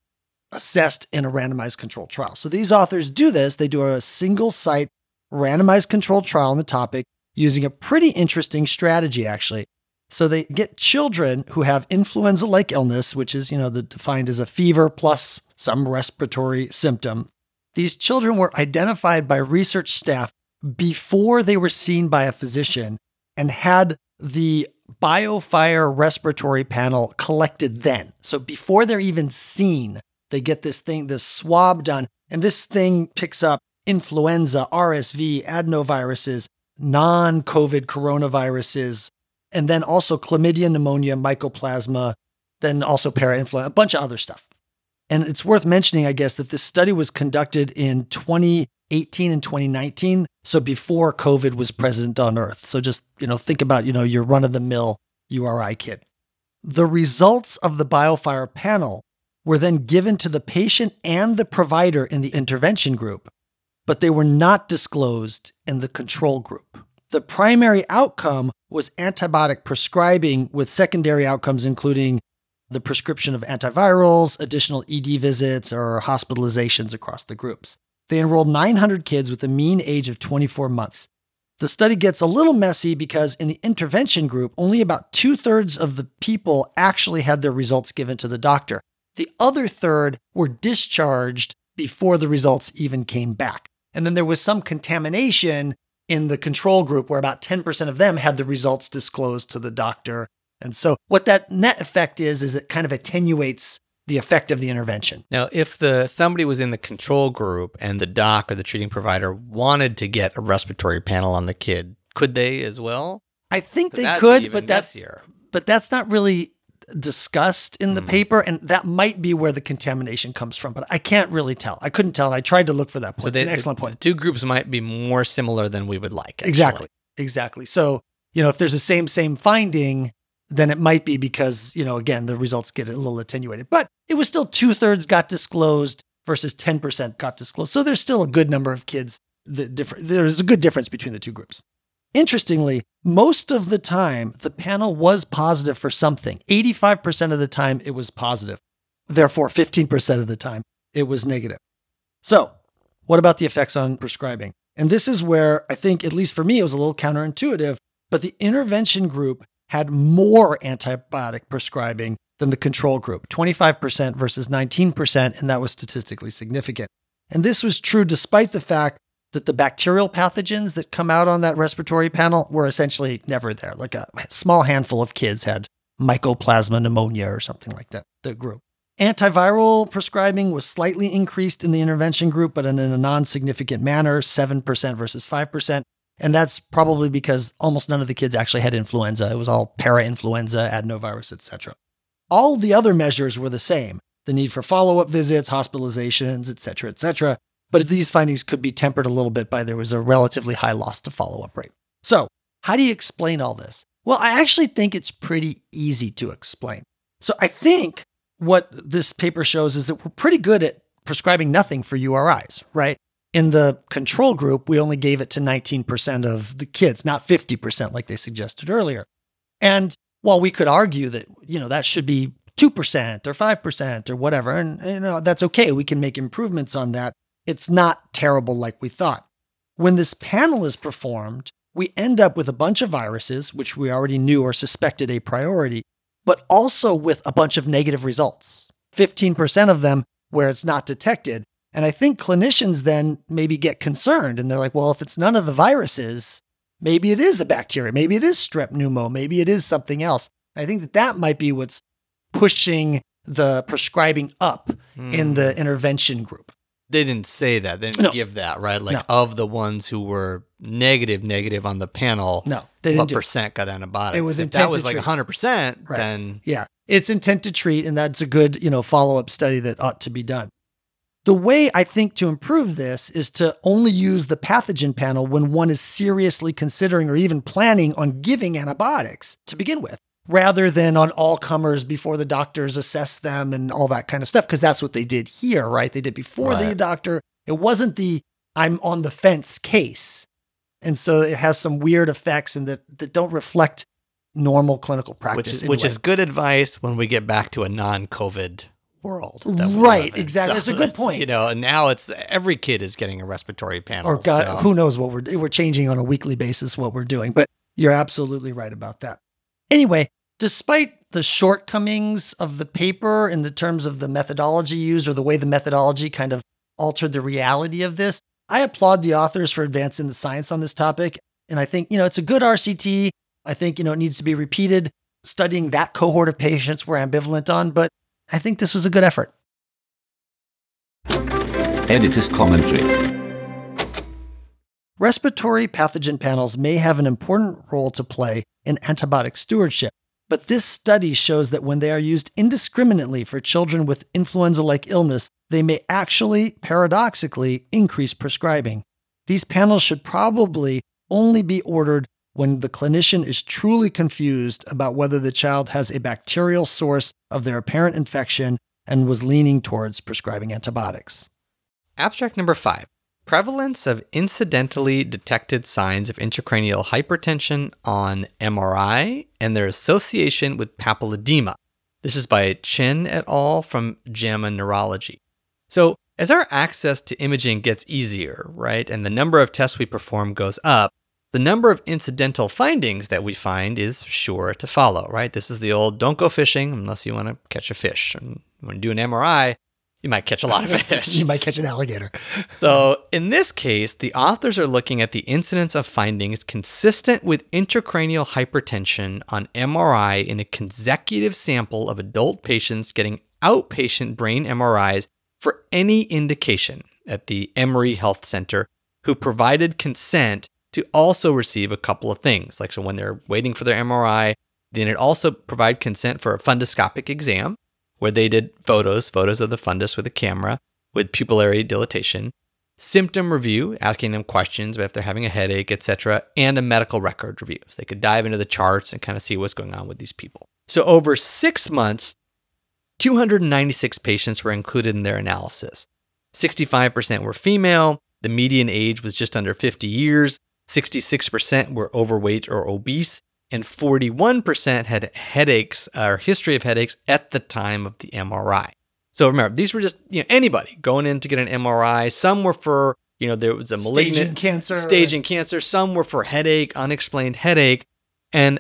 assessed in a randomized controlled trial. So these authors do this. They do a single site randomized controlled trial on the topic using a pretty interesting strategy, actually. So they get children who have influenza like illness, which is, you know, the, defined as a fever plus some respiratory symptom. These children were identified by research staff before they were seen by a physician and had the BioFire respiratory panel collected then. So before they're even seen, they get this thing, this swab done, and this thing picks up influenza, RSV, adenoviruses, non COVID coronaviruses, and then also chlamydia, pneumonia, mycoplasma, then also parainfluenza, a bunch of other stuff. And it's worth mentioning, I guess, that this study was conducted in 2018 and 2019. So before COVID was present on Earth. So just, you know, think about, you know, your run of the mill URI kit. The results of the BioFire panel were then given to the patient and the provider in the intervention group, but they were not disclosed in the control group. The primary outcome was antibiotic prescribing with secondary outcomes including the prescription of antivirals, additional ED visits, or hospitalizations across the groups. They enrolled 900 kids with a mean age of 24 months. The study gets a little messy because in the intervention group, only about two thirds of the people actually had their results given to the doctor. The other third were discharged before the results even came back. And then there was some contamination in the control group where about 10% of them had the results disclosed to the doctor and so what that net effect is is it kind of attenuates the effect of the intervention. Now, if the somebody was in the control group and the doc or the treating provider wanted to get a respiratory panel on the kid, could they as well? I think they could, but that's messier. but that's not really discussed in the mm. paper, and that might be where the contamination comes from. But I can't really tell. I couldn't tell. and I tried to look for that point. So they, it's an excellent point. two groups might be more similar than we would like. Actually. Exactly. Exactly. So you know, if there's a same same finding, then it might be because, you know, again, the results get a little attenuated. But it was still two thirds got disclosed versus 10% got disclosed. So there's still a good number of kids that differ. There's a good difference between the two groups. Interestingly, most of the time, the panel was positive for something. 85% of the time, it was positive. Therefore, 15% of the time, it was negative. So, what about the effects on prescribing? And this is where I think, at least for me, it was a little counterintuitive, but the intervention group had more antibiotic prescribing than the control group 25% versus 19%, and that was statistically significant. And this was true despite the fact that the bacterial pathogens that come out on that respiratory panel were essentially never there. Like a small handful of kids had mycoplasma pneumonia or something like that, the group. Antiviral prescribing was slightly increased in the intervention group, but in a non significant manner 7% versus 5%. And that's probably because almost none of the kids actually had influenza. It was all para-influenza, adenovirus, etc. All the other measures were the same. The need for follow-up visits, hospitalizations, etc., etc. But these findings could be tempered a little bit by there was a relatively high loss to follow-up rate. So, how do you explain all this? Well, I actually think it's pretty easy to explain. So, I think what this paper shows is that we're pretty good at prescribing nothing for URIs, right? In the control group, we only gave it to 19% of the kids, not 50% like they suggested earlier. And while we could argue that, you know, that should be 2% or 5% or whatever, and you know, that's okay, we can make improvements on that. It's not terrible like we thought. When this panel is performed, we end up with a bunch of viruses, which we already knew or suspected a priority, but also with a bunch of negative results. 15% of them where it's not detected. And I think clinicians then maybe get concerned and they're like, well, if it's none of the viruses, maybe it is a bacteria, maybe it is strep pneumo, maybe it is something else. I think that that might be what's pushing the prescribing up in the hmm. intervention group. They didn't say that. They didn't No. give that, right? Like No. of the ones who were negative, negative on the panel, No, they didn't what percent got antibiotics? It was if intent that was like treat. 100%, Right. then Yeah, it's intent to treat, and that's a good, you know, follow-up study that ought to be done. The way I think to improve this is to only use the pathogen panel when one is seriously considering or even planning on giving antibiotics to begin with, rather than on all comers before the doctors assess them and all that kind of stuff, because that's what they did here, right? They did before the doctor. It wasn't the I'm on the fence case. And so it has some weird effects and that, that don't reflect normal clinical practice. which is which is good advice when we get back to a non-COVID world. Right, exactly. That's a good point. You know, and now it's every kid is getting a respiratory panel. or God, so- who knows what we're we're changing on a weekly basis what we're doing. But you're absolutely right about that. Anyway, despite the shortcomings of the paper in the terms of the methodology used or the way the methodology kind of altered the reality of this, I applaud the authors for advancing the science on this topic. And I think, you know, it's a good RCT. I think, you know, it needs to be repeated. Studying that cohort of patients we're ambivalent on, but I think this was a good effort. Editor's commentary. Respiratory pathogen panels may have an important role to play in antibiotic stewardship, but this study shows that when they are used indiscriminately for children with influenza like illness, they may actually, paradoxically, increase prescribing. These panels should probably only be ordered when the clinician is truly confused about whether the child has a bacterial source of their apparent infection and was leaning towards prescribing antibiotics. Abstract number five prevalence of incidentally detected signs of intracranial hypertension on MRI and their association with papilledema. This is by Chen et al. from JAMA Neurology. So, as our access to imaging gets easier, right, and the number of tests we perform goes up, the number of incidental findings that we find is sure to follow, right? This is the old don't go fishing unless you want to catch a fish. And when you do an MRI, you might catch a lot of fish. you might catch an alligator. So, in this case, the authors are looking at the incidence of findings consistent with intracranial hypertension on MRI in a consecutive sample of adult patients getting outpatient brain MRIs for any indication at the Emory Health Center who provided consent to also receive a couple of things. Like, so when they're waiting for their MRI, then it also provide consent for a fundoscopic exam where they did photos, photos of the fundus with a camera with pupillary dilatation, symptom review, asking them questions about if they're having a headache, etc., and a medical record review. So they could dive into the charts and kind of see what's going on with these people. So over six months, 296 patients were included in their analysis. 65% were female. The median age was just under 50 years. 66% were overweight or obese. And 41% had headaches or history of headaches at the time of the MRI. So remember, these were just you know anybody going in to get an MRI. Some were for you know there was a malignant Staging cancer. staging cancer. Some were for headache, unexplained headache, and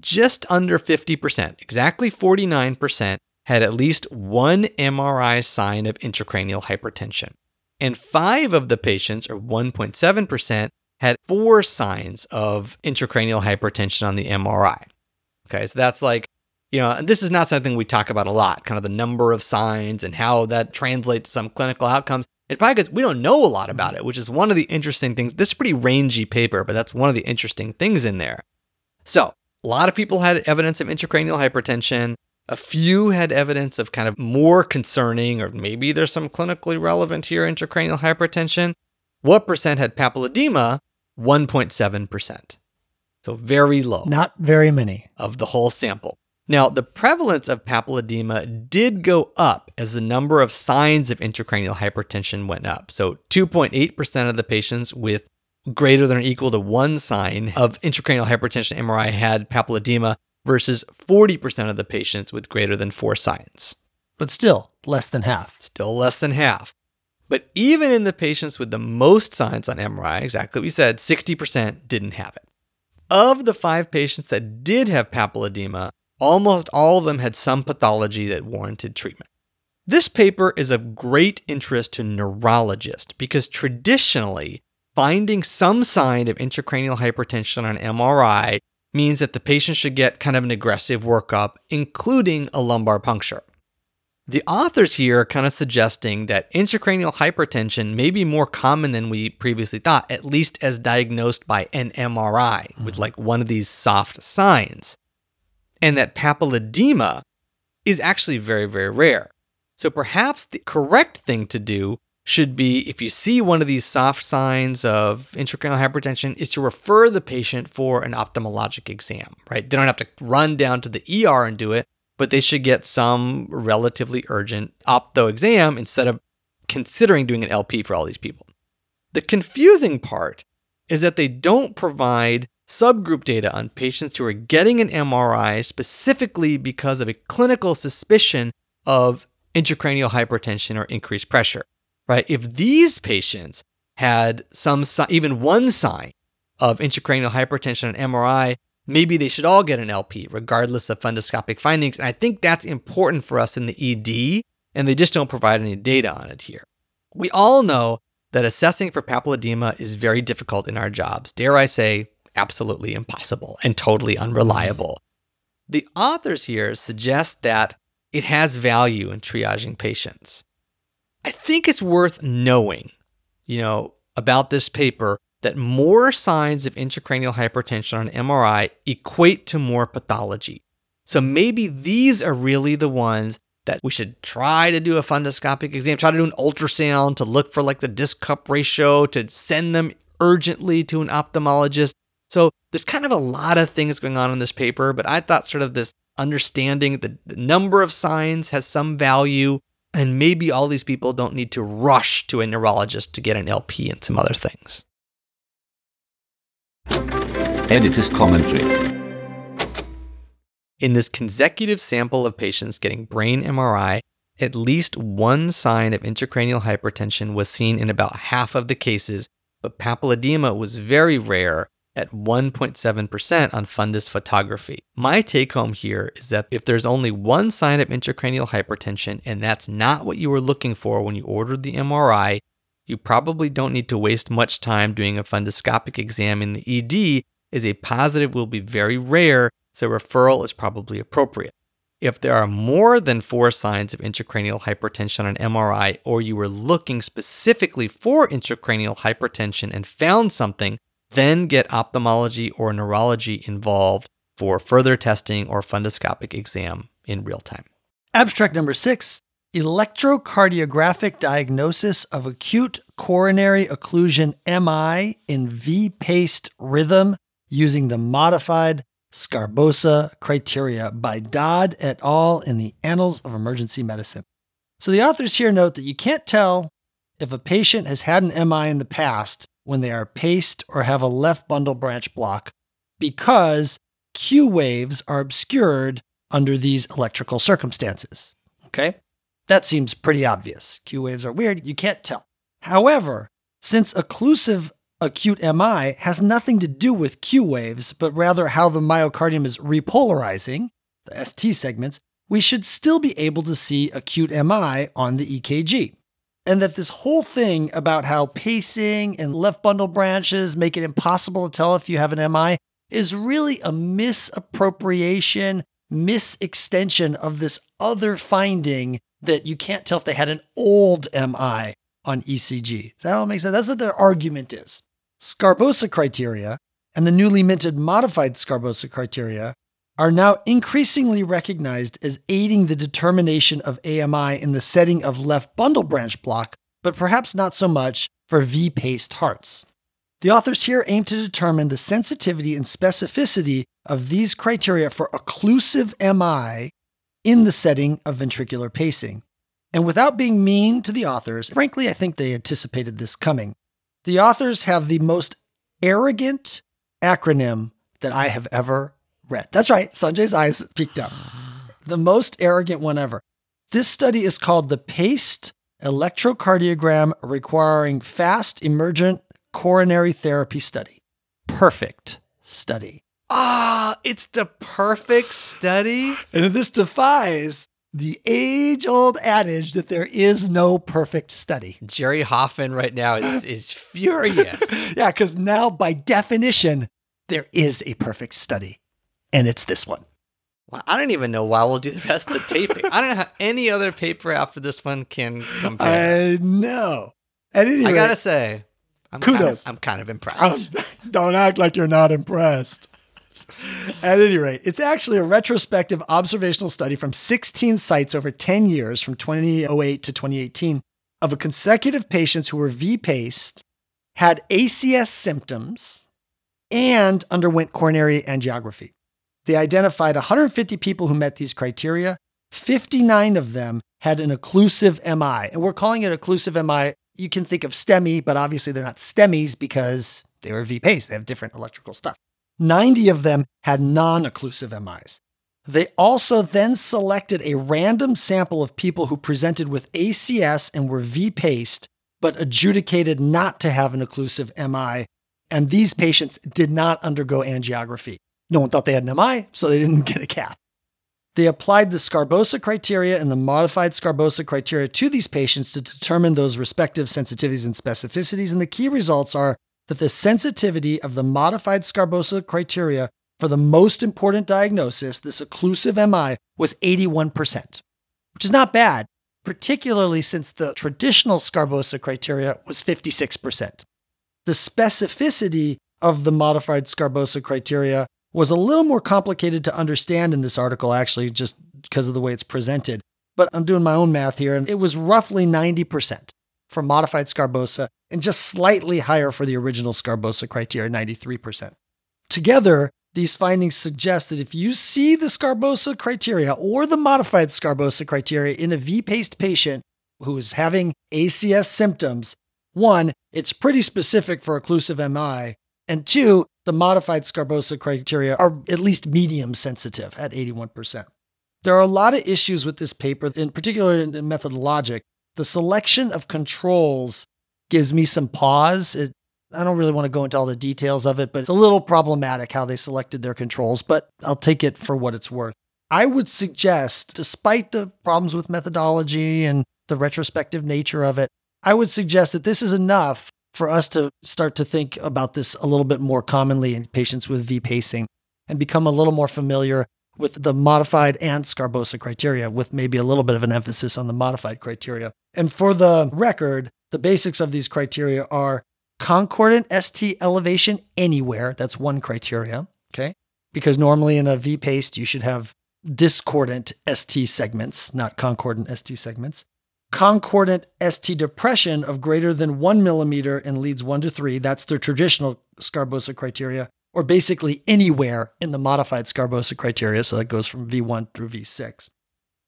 just under 50%, exactly 49%, had at least one MRI sign of intracranial hypertension. And five of the patients, or 1.7%, had four signs of intracranial hypertension on the MRI. Okay, so that's like, you know, and this is not something we talk about a lot, kind of the number of signs and how that translates to some clinical outcomes. It probably because we don't know a lot about it, which is one of the interesting things. This is a pretty rangy paper, but that's one of the interesting things in there. So, a lot of people had evidence of intracranial hypertension. A few had evidence of kind of more concerning, or maybe there's some clinically relevant here intracranial hypertension. What percent had papilledema? 1.7%. So, very low Not very many. of the whole sample. Now, the prevalence of papilledema did go up as the number of signs of intracranial hypertension went up. So, 2.8% of the patients with greater than or equal to one sign of intracranial hypertension MRI had papilledema versus 40% of the patients with greater than four signs. But still, less than half. Still less than half. But even in the patients with the most signs on MRI, exactly what we said, 60% didn't have it. Of the five patients that did have papilledema, almost all of them had some pathology that warranted treatment. This paper is of great interest to neurologists because traditionally, finding some sign of intracranial hypertension on MRI means that the patient should get kind of an aggressive workup, including a lumbar puncture. The authors here are kind of suggesting that intracranial hypertension may be more common than we previously thought, at least as diagnosed by an MRI with like one of these soft signs. And that papilledema is actually very, very rare. So perhaps the correct thing to do should be if you see one of these soft signs of intracranial hypertension is to refer the patient for an ophthalmologic exam, right? They don't have to run down to the ER and do it, but they should get some relatively urgent opto exam instead of considering doing an LP for all these people. The confusing part is that they don't provide subgroup data on patients who are getting an MRI specifically because of a clinical suspicion of intracranial hypertension or increased pressure, right? If these patients had some even one sign of intracranial hypertension on MRI, maybe they should all get an LP regardless of fundoscopic findings. And I think that's important for us in the ED, and they just don't provide any data on it here. We all know that assessing for papilledema is very difficult in our jobs. Dare I say, absolutely impossible and totally unreliable. The authors here suggest that it has value in triaging patients. I think it's worth knowing, you know, about this paper that more signs of intracranial hypertension on MRI equate to more pathology. So maybe these are really the ones that we should try to do a fundoscopic exam, try to do an ultrasound to look for like the disc cup ratio, to send them urgently to an ophthalmologist. So there's kind of a lot of things going on in this paper, but I thought sort of this understanding the, the number of signs has some value, and maybe all these people don't need to rush to a neurologist to get an LP and some other things. Editor's commentary. In this consecutive sample of patients getting brain MRI, at least one sign of intracranial hypertension was seen in about half of the cases, but papilledema was very rare at 1.7% on fundus photography. My take home here is that if there's only one sign of intracranial hypertension and that's not what you were looking for when you ordered the MRI, you probably don't need to waste much time doing a fundoscopic exam in the ED, as a positive will be very rare, so referral is probably appropriate. If there are more than four signs of intracranial hypertension on MRI, or you were looking specifically for intracranial hypertension and found something, then get ophthalmology or neurology involved for further testing or fundoscopic exam in real time. Abstract number six electrocardiographic diagnosis of acute coronary occlusion MI in V paced rhythm using the modified Sgarbossa criteria by Dodd et al. in the Annals of Emergency Medicine. So the authors here note that you can't tell if a patient has had an MI in the past when they are paced or have a left bundle branch block because Q waves are obscured under these electrical circumstances. Okay? That seems pretty obvious. Q waves are weird, you can't tell. However, since occlusive acute MI has nothing to do with Q waves, but rather how the myocardium is repolarizing, the ST segments, we should still be able to see acute MI on the EKG. And that this whole thing about how pacing and left bundle branches make it impossible to tell if you have an MI is really a misappropriation, misextension of this other finding that you can't tell if they had an old MI on ECG. Does that all make sense? That's what their argument is. Sgarbossa criteria and the newly minted modified Sgarbossa criteria are now increasingly recognized as aiding the determination of AMI in the setting of left bundle branch block, but perhaps not so much for V paced hearts. The authors here aim to determine the sensitivity and specificity of these criteria for occlusive MI in the setting of ventricular pacing. And without being mean to the authors, frankly, I think they anticipated this coming. The authors have the most arrogant acronym that I have ever read. That's right, Sanjay's eyes peeked up. The most arrogant one ever. This study is called the Paced Electrocardiogram Requiring Fast Emergent Coronary Therapy Study. Perfect study. Ah, it's the perfect study. And this defies the age old adage that there is no perfect study. Jerry Hoffman right now is, is furious. Yeah, because now by definition, there is a perfect study, and it's this one. Well, I don't even know why we'll do the rest of the taping. I don't know how any other paper after this one can compare. I know. At any I rate, gotta say, I'm Kind Kudos. of, I'm kind of oh, impressed. Oh, don't act like you're not impressed. At any rate, it's actually a retrospective observational study from 16 sites over 10 years, from 2008 to 2018, of a consecutive patients who were V-paced, had ACS symptoms, and underwent coronary angiography. They identified 150 people who met these criteria. 59 of them had an occlusive MI. And we're calling it occlusive MI. You can think of STEMI, but obviously they're not STEMIs because they were V-paced. They have different electrical stuff. 90 of them had non-occlusive MIs. They also then selected a random sample of people who presented with ACS and were V-paced, but adjudicated not to have an occlusive MI. And these patients did not undergo angiography. No one thought they had an MI, so they didn't get a cath. They applied the Sgarbossa criteria and the modified Sgarbossa criteria to these patients to determine those respective sensitivities and specificities. And the key results are that the sensitivity of the modified Sgarbossa criteria for the most important diagnosis, this occlusive MI, was 81%, which is not bad, particularly since the traditional Sgarbossa criteria was 56%. The specificity of the modified Sgarbossa criteria was a little more complicated to understand in this article, actually, just because of the way it's presented. But I'm doing my own math here, and it was roughly 90% for modified Sgarbossa and just slightly higher for the original Sgarbossa criteria, 93%. Together, these findings suggest that if you see the Sgarbossa criteria or the modified Sgarbossa criteria in a V-paced patient who is having ACS symptoms, one, it's pretty specific for occlusive MI, and two, the modified Sgarbossa criteria are at least medium sensitive at 81%. There are a lot of issues with this paper, in particular in the methodologic. The selection of controls gives me some pause. It, I don't really want to go into all the details of it, but it's a little problematic how they selected their controls, but I'll take it for what it's worth. I would suggest, despite the problems with methodology and the retrospective nature of it, I would suggest that this is enough for us to start to think about this a little bit more commonly in patients with V pacing and become a little more familiar with the modified and Sgarbossa criteria, with maybe a little bit of an emphasis on the modified criteria. And for the record, the basics of these criteria are concordant ST elevation anywhere. That's one criteria. Okay. Because normally in a V paced, you should have discordant ST segments, not concordant ST segments. Concordant ST depression of greater than one millimeter in leads one to three. That's the traditional Sgarbossa criteria, or basically anywhere in the modified Sgarbossa criteria. So that goes from V1 through V6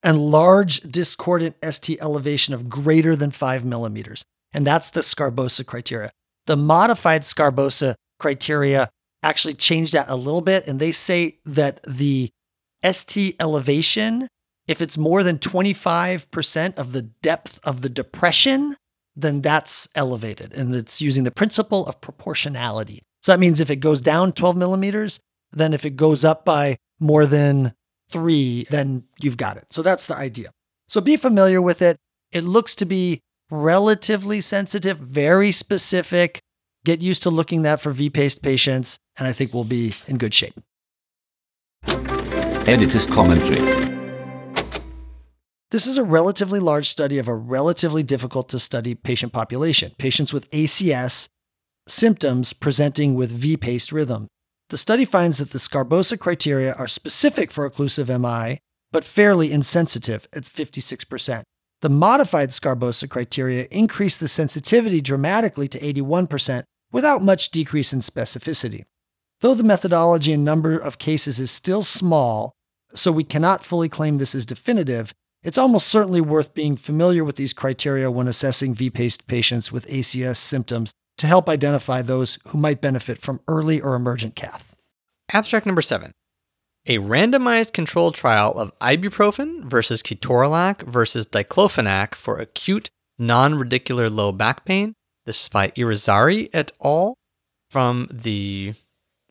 and large discordant ST elevation of greater than five millimeters. And that's the Sgarbossa criteria. The modified Sgarbossa criteria actually changed that a little bit. And they say that the ST elevation, if it's more than 25% of the depth of the depression, then that's elevated. And it's using the principle of proportionality. So that means if it goes down 12 millimeters, then if it goes up by more than three, then you've got it. So that's the idea. So be familiar with it. It looks to be relatively sensitive, very specific. Get used to looking that for V-paced patients, and I think we'll be in good shape. Editor's commentary. This is a relatively large study of a relatively difficult to study patient population, patients with ACS symptoms presenting with V paced rhythm. The study finds that the Sgarbossa criteria are specific for occlusive MI, but fairly insensitive at 56%. The modified Sgarbossa criteria increase the sensitivity dramatically to 81% without much decrease in specificity. Though the methodology and number of cases is still small, so we cannot fully claim this is definitive, it's almost certainly worth being familiar with these criteria when assessing V-paced patients with ACS symptoms to help identify those who might benefit from early or emergent cath. Abstract number seven. A randomized controlled trial of ibuprofen versus ketorolac versus diclofenac for acute non-radicular low back pain. This is by Irizarry et al. from the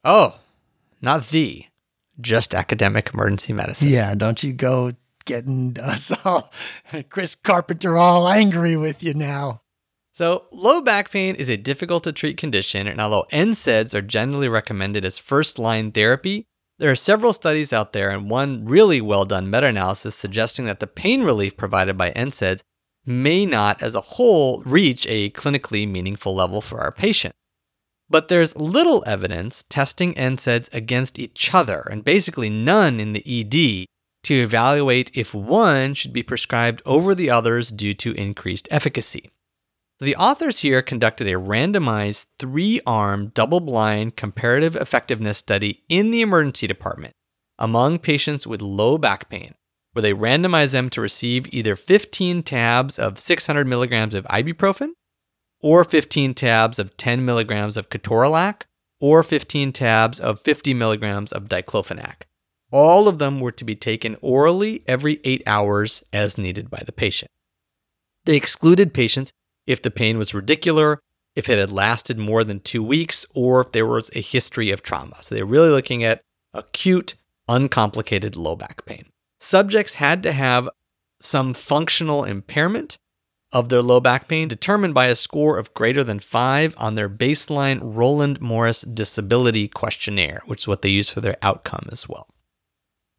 oh, not the, just academic emergency medicine. Yeah, don't you go getting us all, Chris Carpenter, all angry with you now. So, low back pain is a difficult to treat condition, and although NSAIDs are generally recommended as first line therapy, there are several studies out there and one really well done meta analysis suggesting that the pain relief provided by NSAIDs may not, as a whole, reach a clinically meaningful level for our patient. But there's little evidence testing NSAIDs against each other, and basically none in the ED, to evaluate if one should be prescribed over the others due to increased efficacy. The authors here conducted a randomized three arm, double blind comparative effectiveness study in the emergency department among patients with low back pain, where they randomized them to receive either 15 tabs of 600 milligrams of ibuprofen, or 15 tabs of 10 milligrams of ketorolac, or 15 tabs of 50 milligrams of diclofenac. All of them were to be taken orally every eight hours as needed by the patient. They excluded patients if the pain was radicular, if it had lasted more than two weeks, or if there was a history of trauma. So they're really looking at acute, uncomplicated low back pain. Subjects had to have some functional impairment of their low back pain determined by a score of greater than five on their baseline Roland Morris Disability Questionnaire, which is what they use for their outcome as well.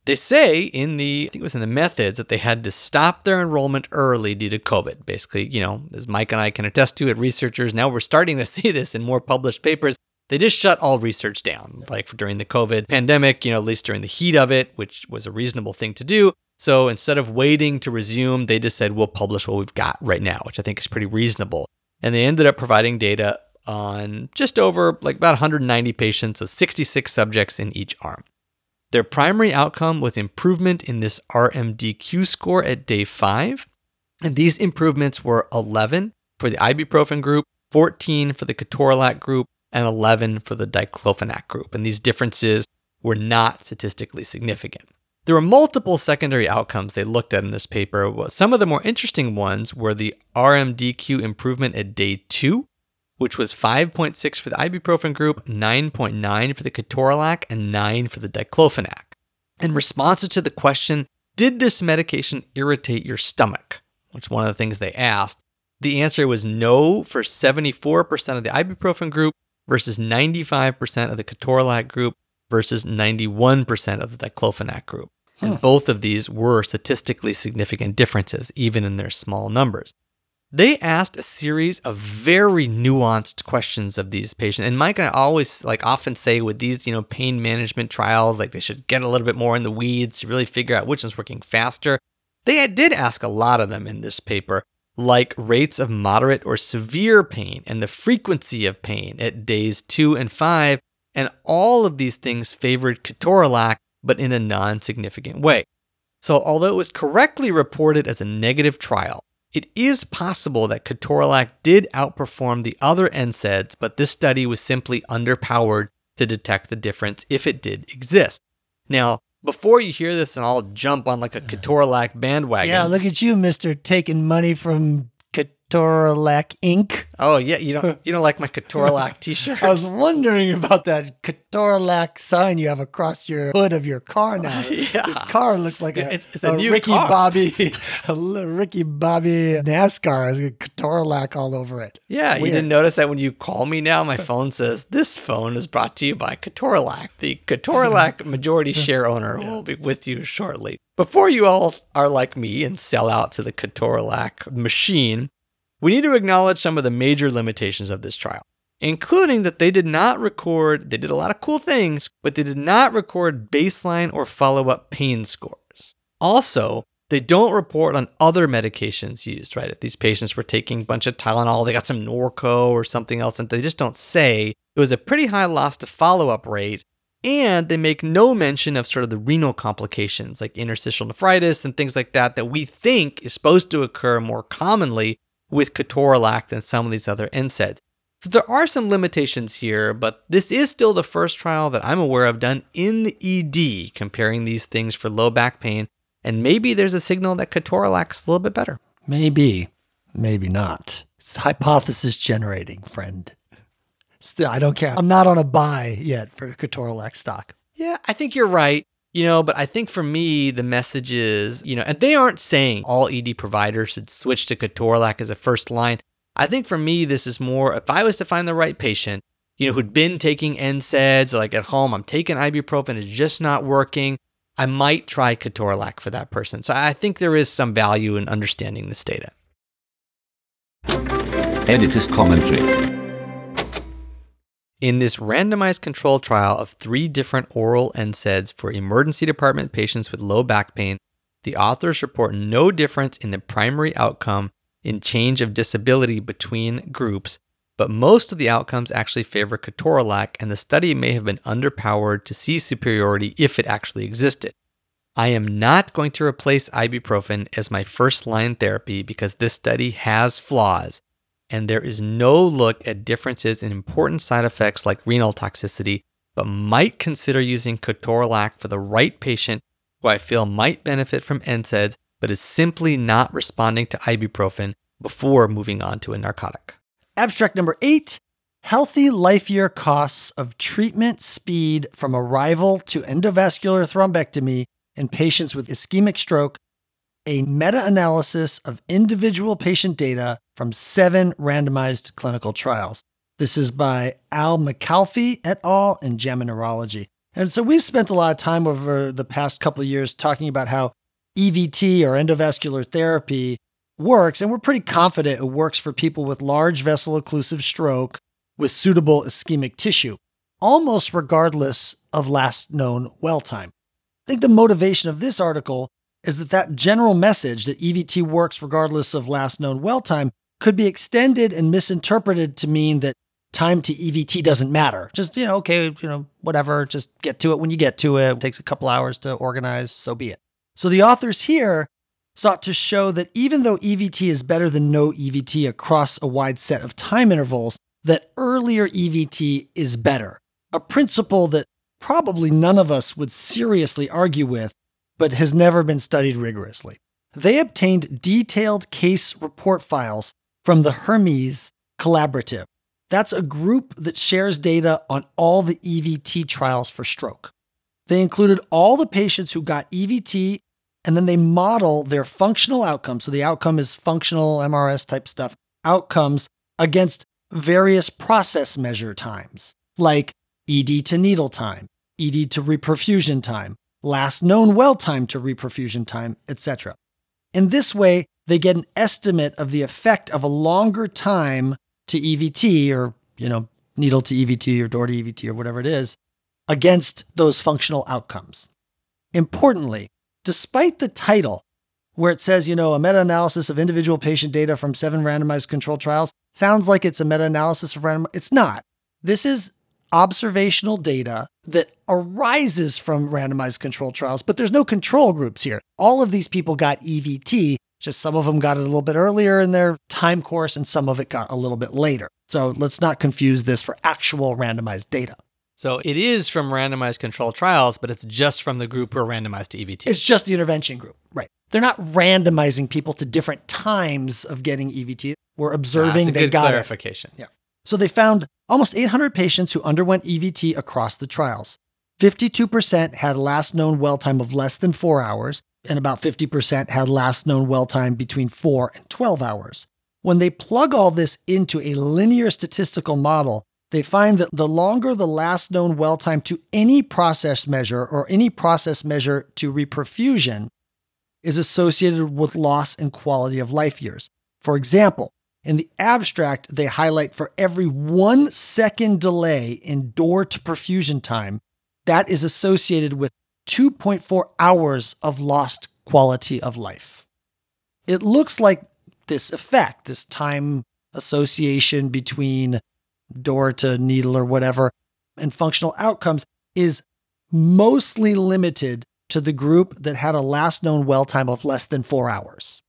They say in the, I think it was in the methods, that they had to stop their enrollment early due to COVID. Basically, you know, as Mike and I can attest to it, researchers, now we're starting to see this in more published papers. They just shut all research down, like during the COVID pandemic, you know, at least during the heat of it, which was a reasonable thing to do. So instead of waiting to resume, they just said, we'll publish what we've got right now, which I think is pretty reasonable. And they ended up providing data on just over like about 190 patients, so 66 subjects in each arm. Their primary outcome was improvement in this RMDQ score at day five. And these improvements were 11 for the ibuprofen group, 14 for the ketorolac group, and 11 for the diclofenac group. And these differences were not statistically significant. There were multiple secondary outcomes they looked at in this paper. Some of the more interesting ones were the RMDQ improvement at day two, which was 5.6 for the ibuprofen group, 9.9 for the ketorolac, and 9 for the diclofenac. In responses to the question, did this medication irritate your stomach? Which is one of the things they asked. The answer was no for 74% of the ibuprofen group versus 95% of the ketorolac group versus 91% of the diclofenac group. And both of these were statistically significant differences, even in their small numbers. They asked a series of very nuanced questions of these patients. And Mike and I always like often say with these, you know, pain management trials, like they should get a little bit more in the weeds to really figure out which one's working faster. They did ask a lot of them in this paper, like rates of moderate or severe pain and the frequency of pain at days two and five. And all of these things favored ketorolac, but in a non significant way. So, although it was correctly reported as a negative trial, it is possible that ketorolac did outperform the other NSAIDs, but this study was simply underpowered to detect the difference if it did exist. Now, before you hear this and I'll jump on like a ketorolac bandwagon. Yeah, look at you, Mister, taking money from Ketorolac Inc. Oh yeah, you don't you don't like my ketorolac t-shirt? I was wondering about that Ketorolac sign you have across your hood of your car now. Yeah. This car looks like a, It's- it's a new Ricky car. Bobby, a Ricky Bobby NASCAR has a Ketorolac all over it. Yeah, you didn't notice that when you call me now, my phone says this phone is brought to you by Ketorolac. The Ketorolac majority share owner will be with you shortly. Before you all are like me and sell out to the Ketorolac machine, we need to acknowledge some of the major limitations of this trial, including that they did not record, they did a lot of cool things, but they did not record baseline or follow up pain scores. Also, they don't report on other medications used, right? If these patients were taking a bunch of Tylenol, they got some Norco or something else, and they just don't say. It was a pretty high loss to follow up rate. And they make no mention of sort of the renal complications like interstitial nephritis and things like that, that we think is supposed to occur more commonly with ketorolac than some of these other NSAIDs. So there are some limitations here, but this is still the first trial that I'm aware of done in the ED comparing these things for low back pain. And maybe there's a signal that ketorolac's a little bit better. Maybe, maybe not. It's hypothesis generating, friend. Still, I don't care. I'm not on a buy yet for Ketorolac stock. Yeah, I think you're right. You know, but I think for me, the message is, you know, and they aren't saying all ED providers should switch to Ketorolac as a first line. I think for me, this is more if I was to find the right patient, you know, who'd been taking NSAIDs, like at home, I'm taking ibuprofen, it's just not working. I might try Ketorolac for that person. So I think there is some value in understanding this data. Editor's commentary. In this randomized control trial of three different oral NSAIDs for emergency department patients with low back pain, the authors report no difference in the primary outcome in change of disability between groups, but most of the outcomes actually favor ketorolac, and the study may have been underpowered to see superiority if it actually existed. I am not going to replace ibuprofen as my first line therapy because this study has flaws, and there is no look at differences in important side effects like renal toxicity, but might consider using ketorolac for the right patient who I feel might benefit from NSAIDs but is simply not responding to ibuprofen before moving on to a narcotic. Abstract number eight Healthy life year costs of treatment speed from arrival to endovascular thrombectomy in patients with ischemic stroke, a meta analysis of individual patient data from seven randomized clinical trials. This is by Almekhlafi et al. in JAMA Neurology. And so we've spent a lot of time over the past couple of years talking about how EVT or endovascular therapy works, and we're pretty confident it works for people with large vessel occlusive stroke with suitable ischemic tissue, almost regardless of last known well time. I think the motivation of this article is that that general message that EVT works regardless of last known well time could be extended and misinterpreted to mean that time to EVT doesn't matter. Just, you know, okay, you know, whatever, just get to it when you get to it. It takes a couple hours to organize, so be it. So the authors here sought to show that even though EVT is better than no EVT across a wide set of time intervals, that earlier EVT is better. A principle that probably none of us would seriously argue with, but has never been studied rigorously. They obtained detailed case report files from the Hermes Collaborative. That's a group that shares data on all the EVT trials for stroke. They included all the patients who got EVT and then they model their functional outcomes. So the outcome is functional MRS type stuff, outcomes against various process measure times, like ED to needle time, ED to reperfusion time, last known well time to reperfusion time, etc. In this way, they get an estimate of the effect of a longer time to EVT or, you know, needle to EVT or door to EVT or whatever it is against those functional outcomes. Importantly, despite the title, where it says, you know, a meta analysis of individual patient data from seven randomized controlled trials, sounds like it's a meta analysis of random. It's not. This is observational data that arises from randomized control trials, but there's no control groups here. All of these people got EVT, just some of them got it a little bit earlier in their time course and some of it got a little bit later. So let's not confuse this for actual randomized data. So it is from randomized control trials, but it's just from the group who are randomized to EVT. It's just the intervention group. Right. They're not randomizing people to different times of getting EVT. We're observing That's a they good got it. clarification. Yeah. So they found almost 800 patients who underwent EVT across the trials. 52% had last known well time of less than four hours, and about 50% had last known well time between four and 12 hours. When they plug all this into a linear statistical model, they find that the longer the last known well time to any process measure or any process measure to reperfusion, is associated with loss in quality of life years. For example, in the abstract, they highlight for every one second delay in door to perfusion time, that is associated with 2.4 hours of lost quality of life. It looks like this effect, this time association between door to needle or whatever, and functional outcomes is mostly limited to the group that had a last known well time of less than four hours.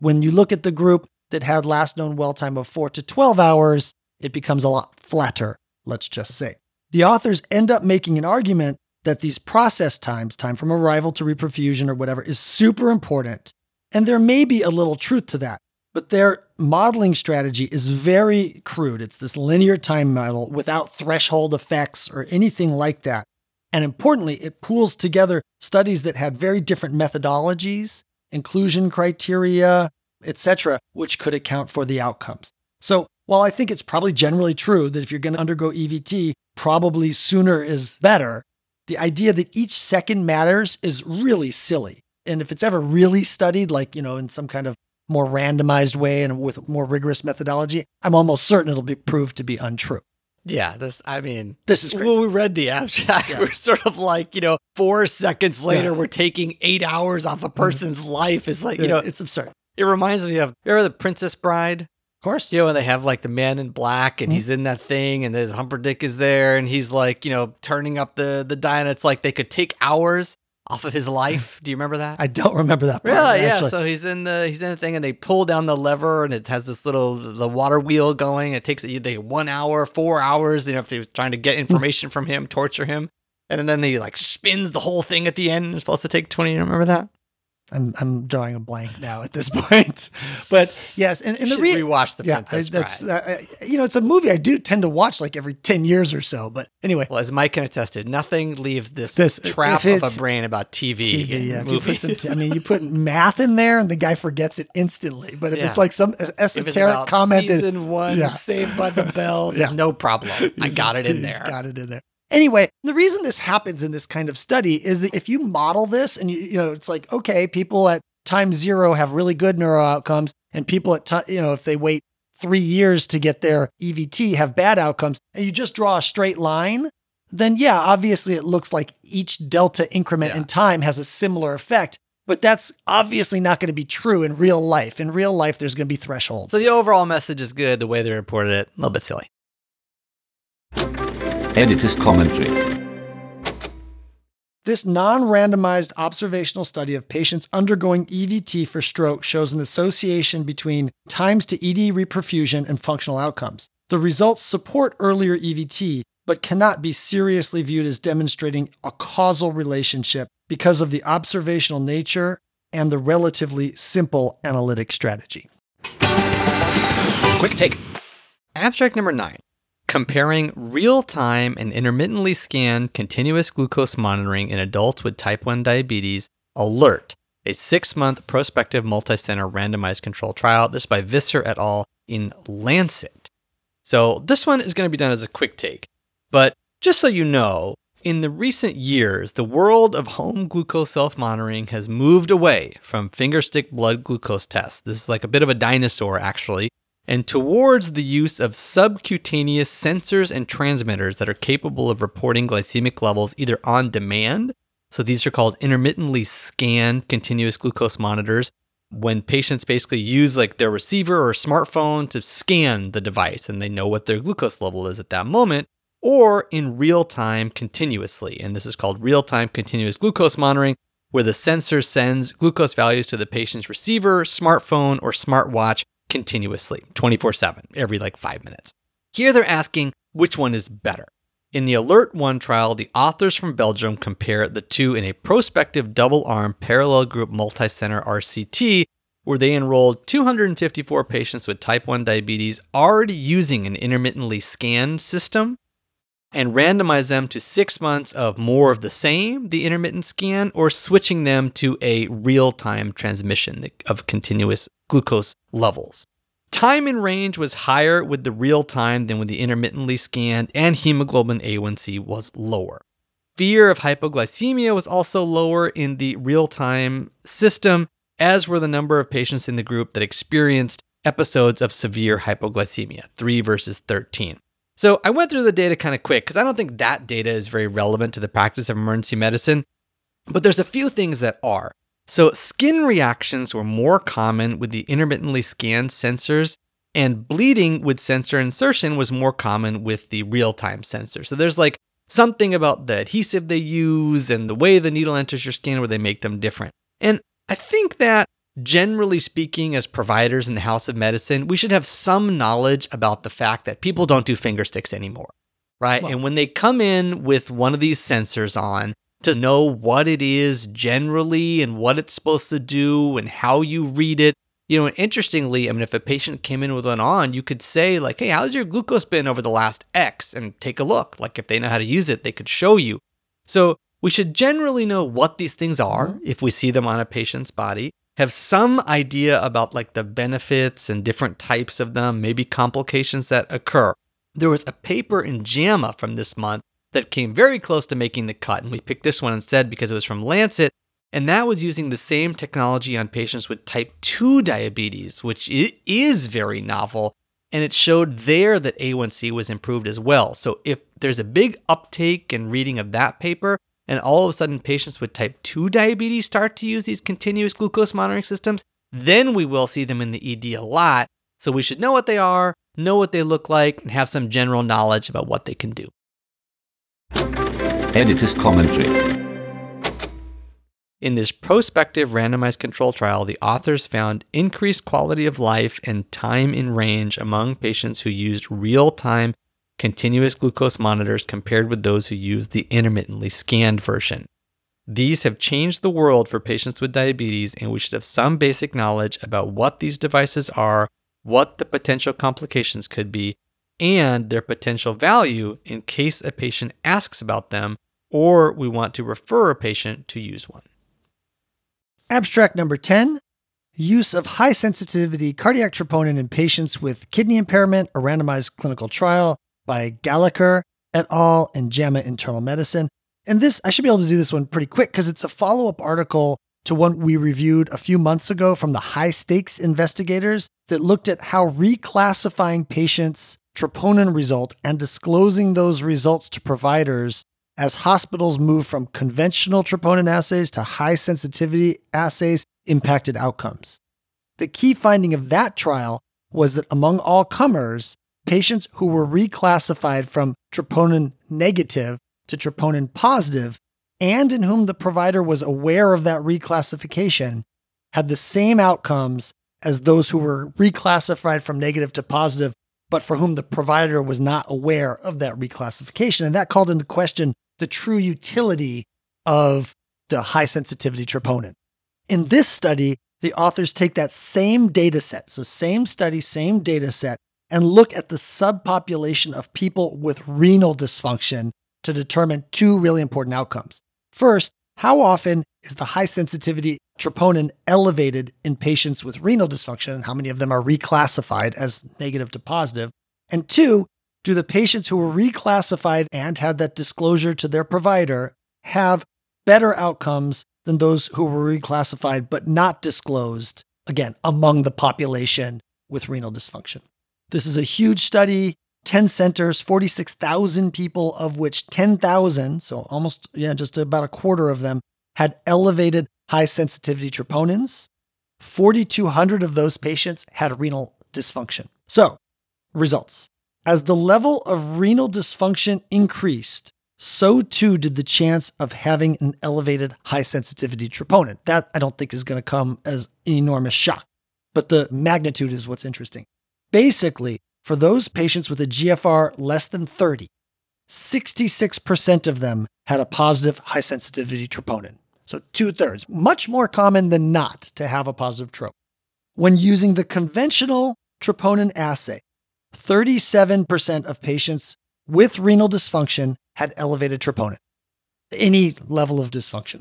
When you look at the group that had last known well time of four to 12 hours, it becomes a lot flatter, let's just say. The authors end up making an argument that these process times, time from arrival to reperfusion or whatever, is super important. And there may be a little truth to that, but their modeling strategy is very crude. It's this linear time model without threshold effects or anything like that. And importantly, it pools together studies that had very different methodologies, inclusion criteria, etc., which could account for the outcomes. So, while I think it's probably generally true that if you're going to undergo EVT, probably sooner is better, the idea that each second matters is really silly. And if it's ever really studied, like, you know, in some kind of more randomized way and with more rigorous methodology, I'm almost certain it'll be proved to be untrue. Yeah, this. I mean, This is crazy. when we read the abstract, Yeah. we're sort of like, you know, four seconds later, Yeah. Mm-hmm. we're taking eight hours off a person's life. It's like, you know, it's absurd. It reminds me of remember the Princess Bride. Of course. You know, when they have like the man in black and Mhm. he's in that thing and there's Humperdinck is there and he's like, you know, turning up the the dial. and It's like they could take hours off of his life. Do you remember that? I don't remember that part. Really? Yeah. actually. So he's in the he's in the thing, and they pull down the lever, and it has this little the water wheel going. It takes they one hour, four hours. You know, if they was trying to get information from him, torture him, and then he like spins the whole thing at the end. It's supposed to take twenty. You remember that? I'm I'm drawing a blank now at this point. But yes, and, and the re- rewatch the yeah, I, Princess that's Bride. uh, I- you know it's a movie I do tend to watch like every ten years or so. But anyway, Well, as Mike can attest to, nothing leaves this, This- trap of a brain about TV. TV. Yeah, you put some, I mean, you put math in there and the guy forgets it instantly. But if Yeah. it's like some esoteric comment, that- season one, Yeah. Saved by the Bell, Yeah. no problem. I got it in there. Got it in there. Anyway, the reason this happens in this kind of study is that if you model this and you, you know, it's like, okay, people at time zero have really good neuro outcomes and people at time, you know, if they wait three years to get their EVT have bad outcomes and you just draw a straight line, then yeah, obviously it looks like each delta increment Yeah. in time has a similar effect. But that's obviously not going to be true in real life. In real life, there's going to be thresholds. So the overall message is good. The way they reported it, a little bit silly. Editor's commentary. This non randomized observational study of patients undergoing EVT for stroke shows an association between times to ED reperfusion and functional outcomes. The results support earlier EVT, but cannot be seriously viewed as demonstrating a causal relationship because of the observational nature and the relatively simple analytic strategy. Quick take. Abstract number nine comparing real time and intermittently scanned continuous glucose monitoring in adults with type 1 diabetes, ALERT, a six month prospective multicenter randomized control trial. This by Visser et al. in Lancet. So this one is going to be done as a quick take. But just so you know, in the recent years, the world of home glucose self monitoring has moved away from fingerstick blood glucose tests. This is like a bit of a dinosaur, actually and towards the use of subcutaneous sensors and transmitters that are capable of reporting glycemic levels either on demand. So these are called intermittently scanned continuous glucose monitors. When patients basically use like their receiver or smartphone to scan the device and they know what their glucose level is at that moment, or in real time continuously. And this is called real time continuous glucose monitoring, where the sensor sends glucose values to the patient's receiver, smartphone, or smartwatch continuously, 24 7, every like five minutes. Here they're asking which one is better. In the Alert 1 trial, the authors from Belgium compare the two in a prospective double arm parallel group multicenter RCT, where they enrolled 254 patients with type 1 diabetes already using an intermittently scanned system and randomize them to six months of more of the same, the intermittent scan, or switching them to a real time transmission of continuous glucose levels. Time in range was higher with the real time than with the intermittently scanned, and hemoglobin A1C was lower. Fear of hypoglycemia was also lower in the real time system, as were the number of patients in the group that experienced episodes of severe hypoglycemia, 3 versus 13. So I went through the data kind of quick because I don't think that data is very relevant to the practice of emergency medicine, but there's a few things that are. So skin reactions were more common with the intermittently scanned sensors, and bleeding with sensor insertion was more common with the real-time sensor. So there's like something about the adhesive they use and the way the needle enters your skin where they make them different. And I think that generally speaking, as providers in the house of medicine, we should have some knowledge about the fact that people don't do finger sticks anymore, right? Well- and when they come in with one of these sensors on, to know what it is generally and what it's supposed to do and how you read it. You know, and interestingly, I mean, if a patient came in with one on, you could say, like, hey, how's your glucose been over the last X? And take a look. Like, if they know how to use it, they could show you. So, we should generally know what these things are mm-hmm. if we see them on a patient's body, have some idea about like the benefits and different types of them, maybe complications that occur. There was a paper in JAMA from this month that came very close to making the cut, and we picked this one instead because it was from Lancet, and that was using the same technology on patients with type 2 diabetes, which is very novel. And it showed there that A1C was improved as well. So if there's a big uptake and reading of that paper, and all of a sudden patients with type 2 diabetes start to use these continuous glucose monitoring systems, then we will see them in the ED a lot. So we should know what they are, know what they look like, and have some general knowledge about what they can do. Editor's commentary. In this prospective randomized control trial, the authors found increased quality of life and time in range among patients who used real time continuous glucose monitors compared with those who use the intermittently scanned version. These have changed the world for patients with diabetes, and we should have some basic knowledge about what these devices are, what the potential complications could be, and their potential value in case a patient asks about them or we want to refer a patient to use one. Abstract number 10 Use of high sensitivity cardiac troponin in patients with kidney impairment, a randomized clinical trial by Gallacher et al. in JAMA Internal Medicine. And this, I should be able to do this one pretty quick because it's a follow up article to one we reviewed a few months ago from the High-STEACS investigators that looked at how reclassifying patients' troponin result and disclosing those results to providers as hospitals move from conventional troponin assays to high sensitivity assays impacted outcomes. The key finding of that trial was that among all comers, patients who were reclassified from troponin negative to troponin positive and in whom the provider was aware of that reclassification had the same outcomes as those who were reclassified from negative to positive, but for whom the provider was not aware of that reclassification. And that called into question the true utility of the high sensitivity troponin. In this study, the authors take that same data set, so same study, same data set, and look at the subpopulation of people with renal dysfunction to determine two really important outcomes. First, how often is the high sensitivity troponin elevated in patients with renal dysfunction, and how many of them are reclassified as negative to positive? And two, do the patients who were reclassified and had that disclosure to their provider have better outcomes than those who were reclassified but not disclosed, again, among the population with renal dysfunction? This is a huge study, 10 centers, 46,000 people, of which 10,000, so almost, yeah, just about a quarter of them, had elevated high sensitivity troponins. 4,200 of those patients had renal dysfunction. So, results. As the level of renal dysfunction increased, so too did the chance of having an elevated high sensitivity troponin. That I don't think is going to come as an enormous shock, but the magnitude is what's interesting. Basically, for those patients with a GFR less than 30, 66% of them had a positive high sensitivity troponin. So two thirds, much more common than not to have a positive trope. When using the conventional troponin assay, 37% of patients with renal dysfunction had elevated troponin, any level of dysfunction.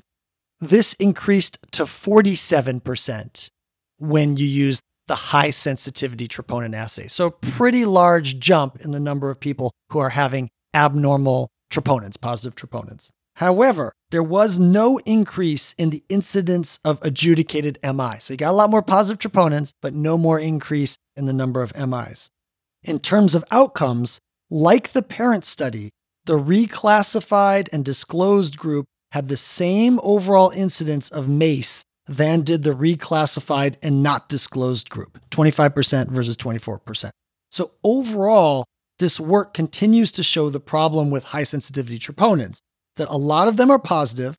This increased to 47% when you use the high sensitivity troponin assay. So, pretty large jump in the number of people who are having abnormal troponins, positive troponins. However, there was no increase in the incidence of adjudicated MI. So you got a lot more positive troponins, but no more increase in the number of MIs. In terms of outcomes, like the parent study, the reclassified and disclosed group had the same overall incidence of MACE than did the reclassified and not disclosed group 25% versus 24%. So, overall, this work continues to show the problem with high sensitivity troponins, that a lot of them are positive,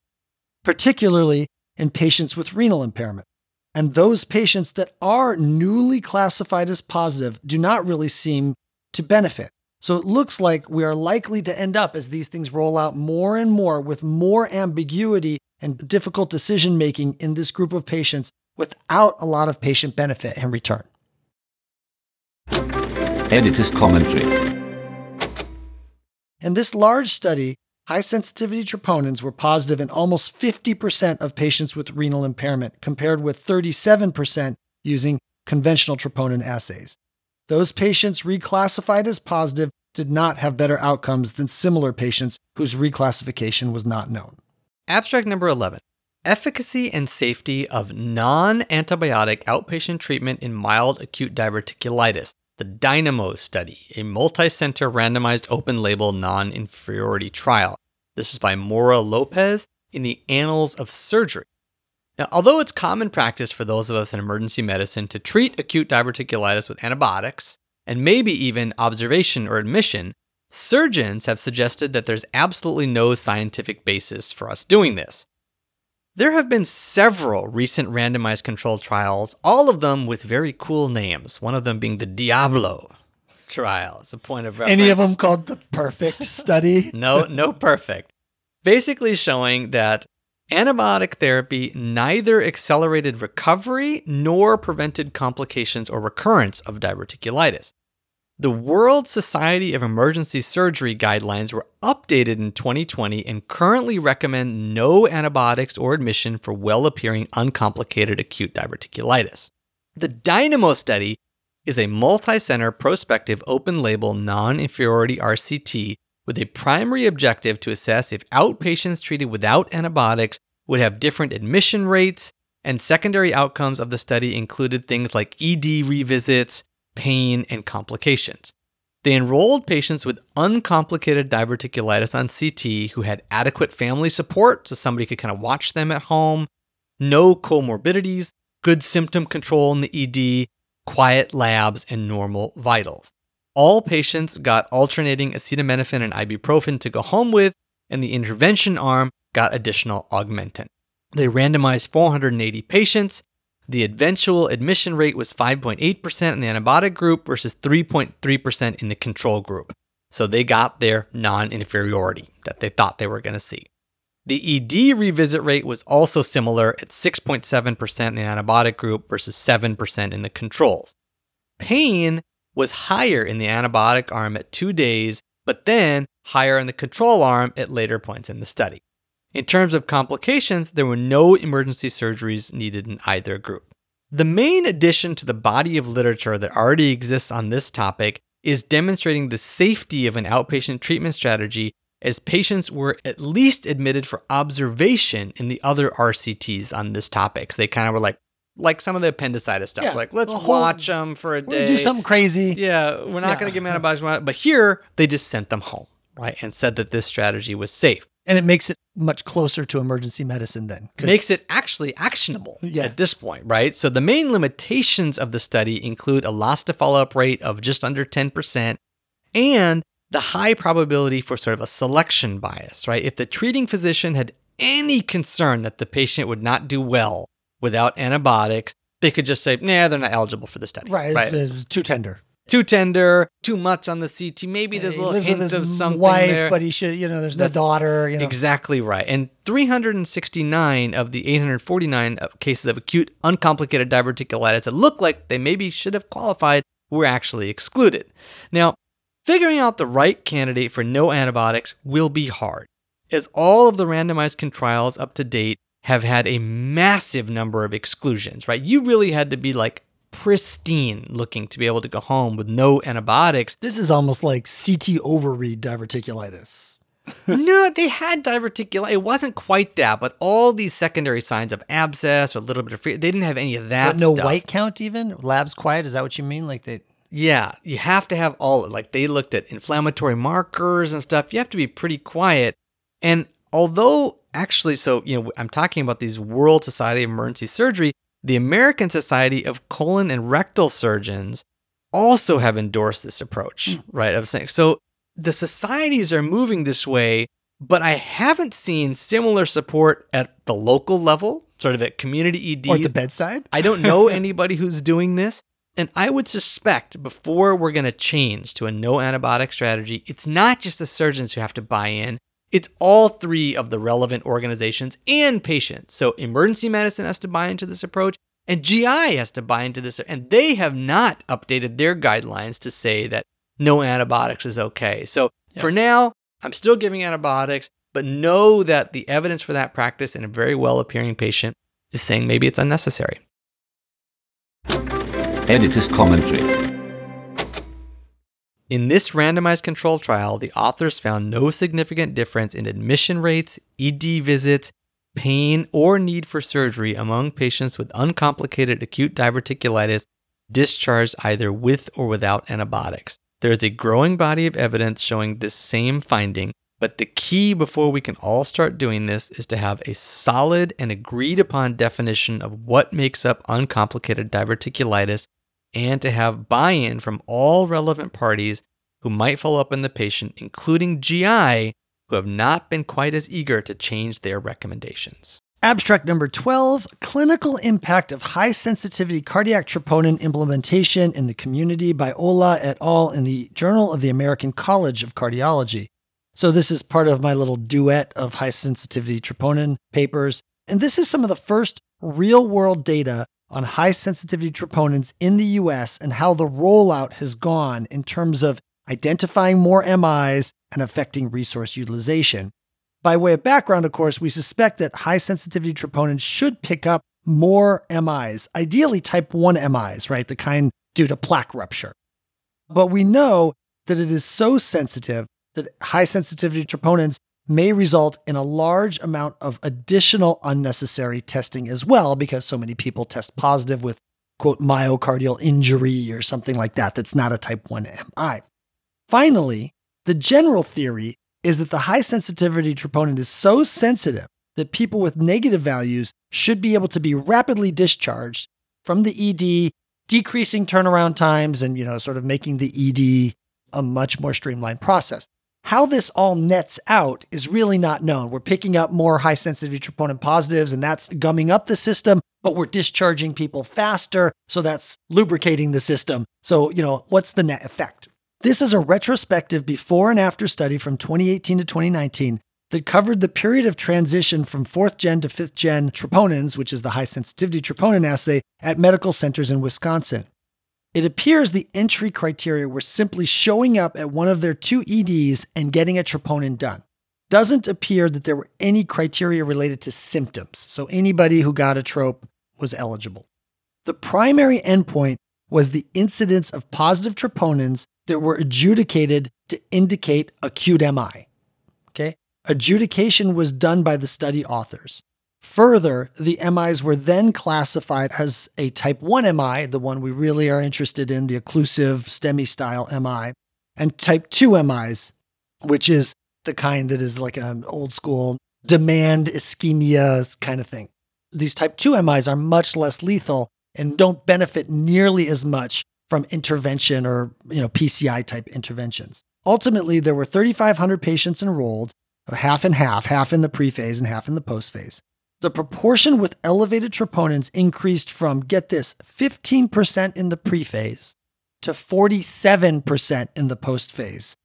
particularly in patients with renal impairment. And those patients that are newly classified as positive do not really seem to benefit. So it looks like we are likely to end up as these things roll out more and more with more ambiguity and difficult decision making in this group of patients without a lot of patient benefit in return. Editor's commentary. In this large study, high sensitivity troponins were positive in almost 50% of patients with renal impairment, compared with 37% using conventional troponin assays. Those patients reclassified as positive did not have better outcomes than similar patients whose reclassification was not known. Abstract number 11 Efficacy and safety of non antibiotic outpatient treatment in mild acute diverticulitis. The DINAMO study, a multi center randomized open label non inferiority trial. This is by Mora Lopez in the Annals of Surgery. Now, although it's common practice for those of us in emergency medicine to treat acute diverticulitis with antibiotics, and maybe even observation or admission, surgeons have suggested that there's absolutely no scientific basis for us doing this. There have been several recent randomized controlled trials, all of them with very cool names, one of them being the DIABOLO trial. It's a point of reference. Any of them called the perfect study? no, no perfect. Basically showing that antibiotic therapy neither accelerated recovery nor prevented complications or recurrence of diverticulitis. The World Society of Emergency Surgery guidelines were updated in 2020 and currently recommend no antibiotics or admission for well appearing uncomplicated acute diverticulitis. The DINAMO study is a multi center prospective open label non inferiority RCT with a primary objective to assess if outpatients treated without antibiotics would have different admission rates, and secondary outcomes of the study included things like ED revisits, pain, and complications. They enrolled patients with uncomplicated diverticulitis on CT who had adequate family support so somebody could kind of watch them at home, no comorbidities, good symptom control in the ED, quiet labs, and normal vitals. All patients got alternating acetaminophen and ibuprofen to go home with, and the intervention arm got additional augmentin. They randomized 480 patients. The eventual admission rate was 5.8% in the antibiotic group versus 3.3% in the control group. So they got their non inferiority that they thought they were going to see. The ED revisit rate was also similar at 6.7% in the antibiotic group versus 7% in the controls. Pain was higher in the antibiotic arm at two days, but then higher in the control arm at later points in the study. In terms of complications, there were no emergency surgeries needed in either group. The main addition to the body of literature that already exists on this topic is demonstrating the safety of an outpatient treatment strategy as patients were at least admitted for observation in the other RCTs on this topic. So they kind of were like, like some of the appendicitis stuff, Yeah, like let's watch them for a day. do something crazy. Yeah, we're not Yeah. going to give them antibiotics. But here, they just sent them home, right? And said that this strategy was safe. And it makes it much closer to emergency medicine then. Makes it actually actionable Yeah. at this point, right? So the main limitations of the study include a loss to follow up rate of just under 10% and the high probability for sort of a selection bias, right? If the treating physician had any concern that the patient would not do well without antibiotics, they could just say, nah, they're not eligible for the study. Right, it's, it's too tender. too tender, too much on the CT. Maybe there's a little hint of something wife, there. but he should, you know, there's no That's daughter, you know. Exactly right. And 369 of the 849 of cases of acute uncomplicated diverticulitis that look like they maybe should have qualified were actually excluded. Now, figuring out the right candidate for no antibiotics will be hard, as all of the randomized trials up to date have had a massive number of exclusions, right? You really had to be like pristine looking to be able to go home with no antibiotics This is almost like CT overread diverticulitis. no, they had diverticulitis. It wasn't quite that, but all these secondary signs of abscess or a little bit of free, they didn't have any of that. But no stuff. white count even? Labs quiet? Is that what you mean? Like they Yeah, you have to have all like they looked at inflammatory markers and stuff. You have to be pretty quiet. And although actually so, you know, I'm talking about these World Society of Emergency Surgery, the American Society of Colon and Rectal Surgeons also have endorsed this approach, hmm. right? Of saying so the societies are moving this way, but I haven't seen similar support at the local level, sort of at community EDs. or at the bedside? I don't know anybody who's doing this. And I would suspect before we're going to change to a no antibiotic strategy, it's not just the surgeons who have to buy in, it's all three of the relevant organizations and patients. So, emergency medicine has to buy into this approach, and GI has to buy into this. And they have not updated their guidelines to say that no antibiotics is okay. So, for now, I'm still giving antibiotics, but know that the evidence for that practice in a very well appearing patient is saying maybe it's unnecessary. Editor's commentary. In this randomized control trial, the authors found no significant difference in admission rates, ED visits, pain, or need for surgery among patients with uncomplicated acute diverticulitis discharged either with or without antibiotics. There is a growing body of evidence showing this same finding, but the key before we can all start doing this is to have a solid and agreed upon definition of what makes up uncomplicated diverticulitis and to have buy in from all relevant parties who might follow up on the patient, including GI, who have not been quite as eager to change their recommendations. Abstract number 12 Clinical Impact of High Sensitivity Cardiac Troponin Implementation in the Community by Ola et al. in the Journal of the American College of Cardiology. So, this is part of my little duet of high sensitivity troponin papers. And this is some of the first real world data on high sensitivity troponins in the US and how the rollout has gone in terms of identifying more MIs and affecting resource utilization. By way of background, of course, we suspect that high sensitivity troponins should pick up more MIs, ideally type 1 MIs, right? The kind due to plaque rupture. But we know that it is so sensitive that high sensitivity troponins may result in a large amount of additional unnecessary testing as well, because so many people test positive with, quote, myocardial injury or something like that, that's not a type 1 MI. Finally, the general theory is that the high sensitivity troponin is so sensitive that people with negative values should be able to be rapidly discharged from the ED, decreasing turnaround times and, you know, sort of making the ED a much more streamlined process. How this all nets out is really not known. We're picking up more high sensitivity troponin positives, and that's gumming up the system, but we're discharging people faster. So that's lubricating the system. So, you know, what's the net effect? This is a retrospective before and after study from 2018 to 2019 that covered the period of transition from fourth gen to fifth gen troponins, which is the high sensitivity troponin assay, at medical centers in Wisconsin. It appears the entry criteria were simply showing up at one of their two EDs and getting a troponin done. Doesn't appear that there were any criteria related to symptoms, so anybody who got a trope was eligible. The primary endpoint was the incidence of positive troponins that were adjudicated to indicate acute MI. Okay? Adjudication was done by the study authors. Further, the MIs were then classified as a type 1 MI, the one we really are interested in, the occlusive STEMI style MI, and type 2 MIs, which is the kind that is like an old school demand ischemia kind of thing. These type 2 MIs are much less lethal and don't benefit nearly as much from intervention or you know PCI type interventions. Ultimately, there were 3,500 patients enrolled, half and half, half in the pre-phase and half in the post-phase. The proportion with elevated troponins increased from, get this, 15% in the pre-phase to 47% in the post-phase,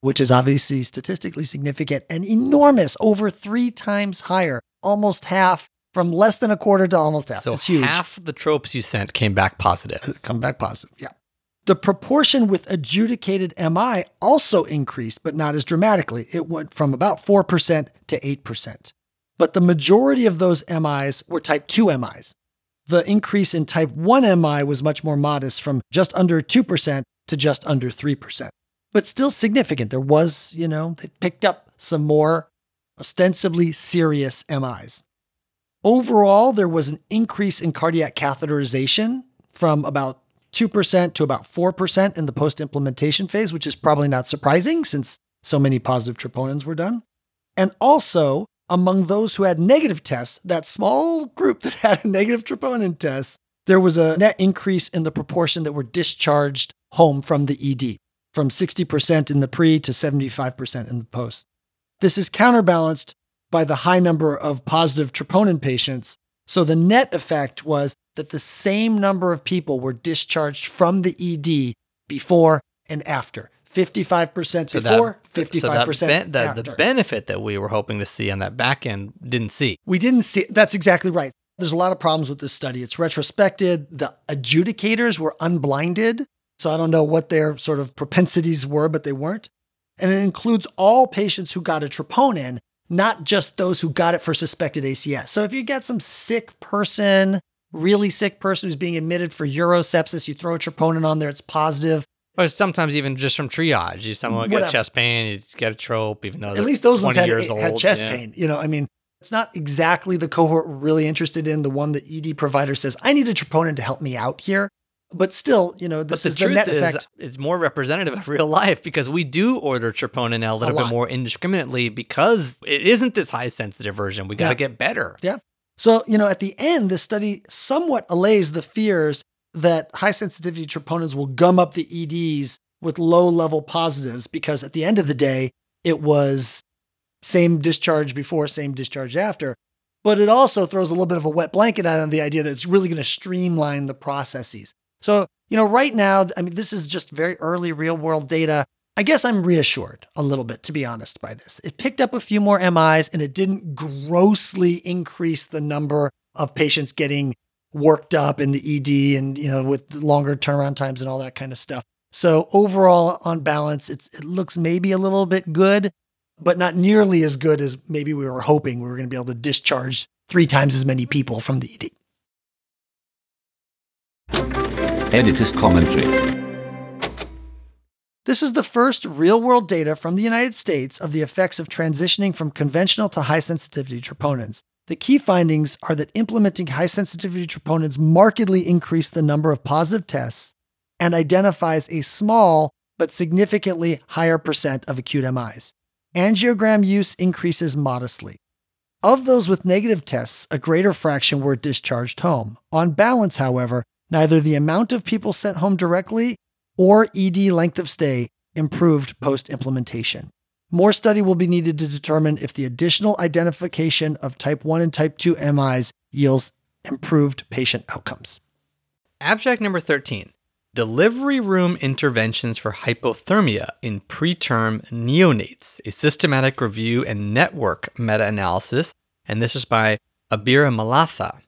which is obviously statistically significant and enormous, over three times higher, almost half from less than a quarter to almost half. So it's huge. half the tropes you sent came back positive. Uh, come back positive. Yeah. The proportion with adjudicated MI also increased, but not as dramatically. It went from about 4% to 8%. But the majority of those MIs were type 2 MIs. The increase in type 1 MI was much more modest from just under 2% to just under 3%. But still significant. There was, you know, they picked up some more ostensibly serious MIs. Overall, there was an increase in cardiac catheterization from about 2% to about 4% in the post implementation phase, which is probably not surprising since so many positive troponins were done. And also, among those who had negative tests, that small group that had a negative troponin test, there was a net increase in the proportion that were discharged home from the ED, from 60% in the pre to 75% in the post. This is counterbalanced by the high number of positive troponin patients. So the net effect was that the same number of people were discharged from the ED before and after. 55% So before, that, 55% so that ben- the, after. the benefit that we were hoping to see on that back end didn't see. We didn't see that's exactly right. There's a lot of problems with this study. It's retrospected. The adjudicators were unblinded. So I don't know what their sort of propensities were, but they weren't. And it includes all patients who got a troponin, not just those who got it for suspected ACS. So if you get some sick person, really sick person who's being admitted for urosepsis, you throw a troponin on there, it's positive. Or sometimes even just from triage. You someone got chest pain, you get a trope, even though At least those ones had, had chest Yeah. pain. You know, I mean, it's not exactly the cohort we're really interested in, the one that ED provider says, I need a troponin to help me out here. But still, you know, this the is the net is, effect. it's more representative of real life because we do order troponin a little bit more indiscriminately because it isn't this high sensitive version. We got to Yeah. get better. Yeah. So, you know, at the end, this study somewhat allays the fears that high sensitivity troponins will gum up the EDs with low level positives because at the end of the day, it was same discharge before, same discharge after. But it also throws a little bit of a wet blanket on the idea that it's really going to streamline the processes. So, you know, right now, I mean, this is just very early real world data. I guess I'm reassured a little bit, to be honest, by this. It picked up a few more MIs and it didn't grossly increase the number of patients getting worked up in the ED and, you know, with longer turnaround times and all that kind of stuff. So overall, on balance, it's, it looks maybe a little bit good, but not nearly as good as maybe we were hoping we were going to be able to discharge three times as many people from the ED. Editor's commentary. This is the first real world data from the United States of the effects of transitioning from conventional to high sensitivity troponins. The key findings are that implementing high sensitivity troponins markedly increased the number of positive tests and identifies a small but significantly higher percent of acute MIs. Angiogram use increases modestly. Of those with negative tests, a greater fraction were discharged home. On balance, however, neither the amount of people sent home directly or ED length of stay improved post implementation. More study will be needed to determine if the additional identification of type 1 and type 2 MIs yields improved patient outcomes. Abstract number 13 Delivery Room Interventions for Hypothermia in Preterm Neonates, a systematic review and network meta analysis. And this is by Abiramalatha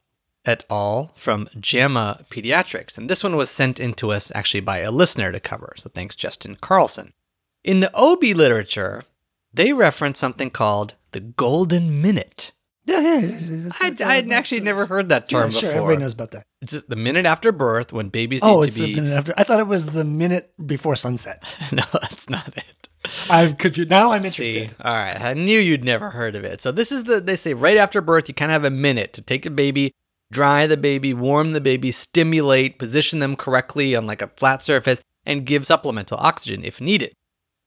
et al. from JAMA Pediatrics. And this one was sent in to us actually by a listener to cover. So thanks, Justin Carlson. In the OB literature, they reference something called the Golden Minute. Yeah, yeah. yeah. I'd, I'd actually never heard that term yeah, sure, before. everybody knows about that. It's the minute after birth when babies Oh, need it's to be. the minute after. I thought it was the minute before sunset. no, that's not it. I'm confused. Now I'm interested. See, all right, I knew you'd never heard of it. So this is the they say right after birth you kind of have a minute to take the baby, dry the baby, warm the baby, stimulate, position them correctly on like a flat surface, and give supplemental oxygen if needed.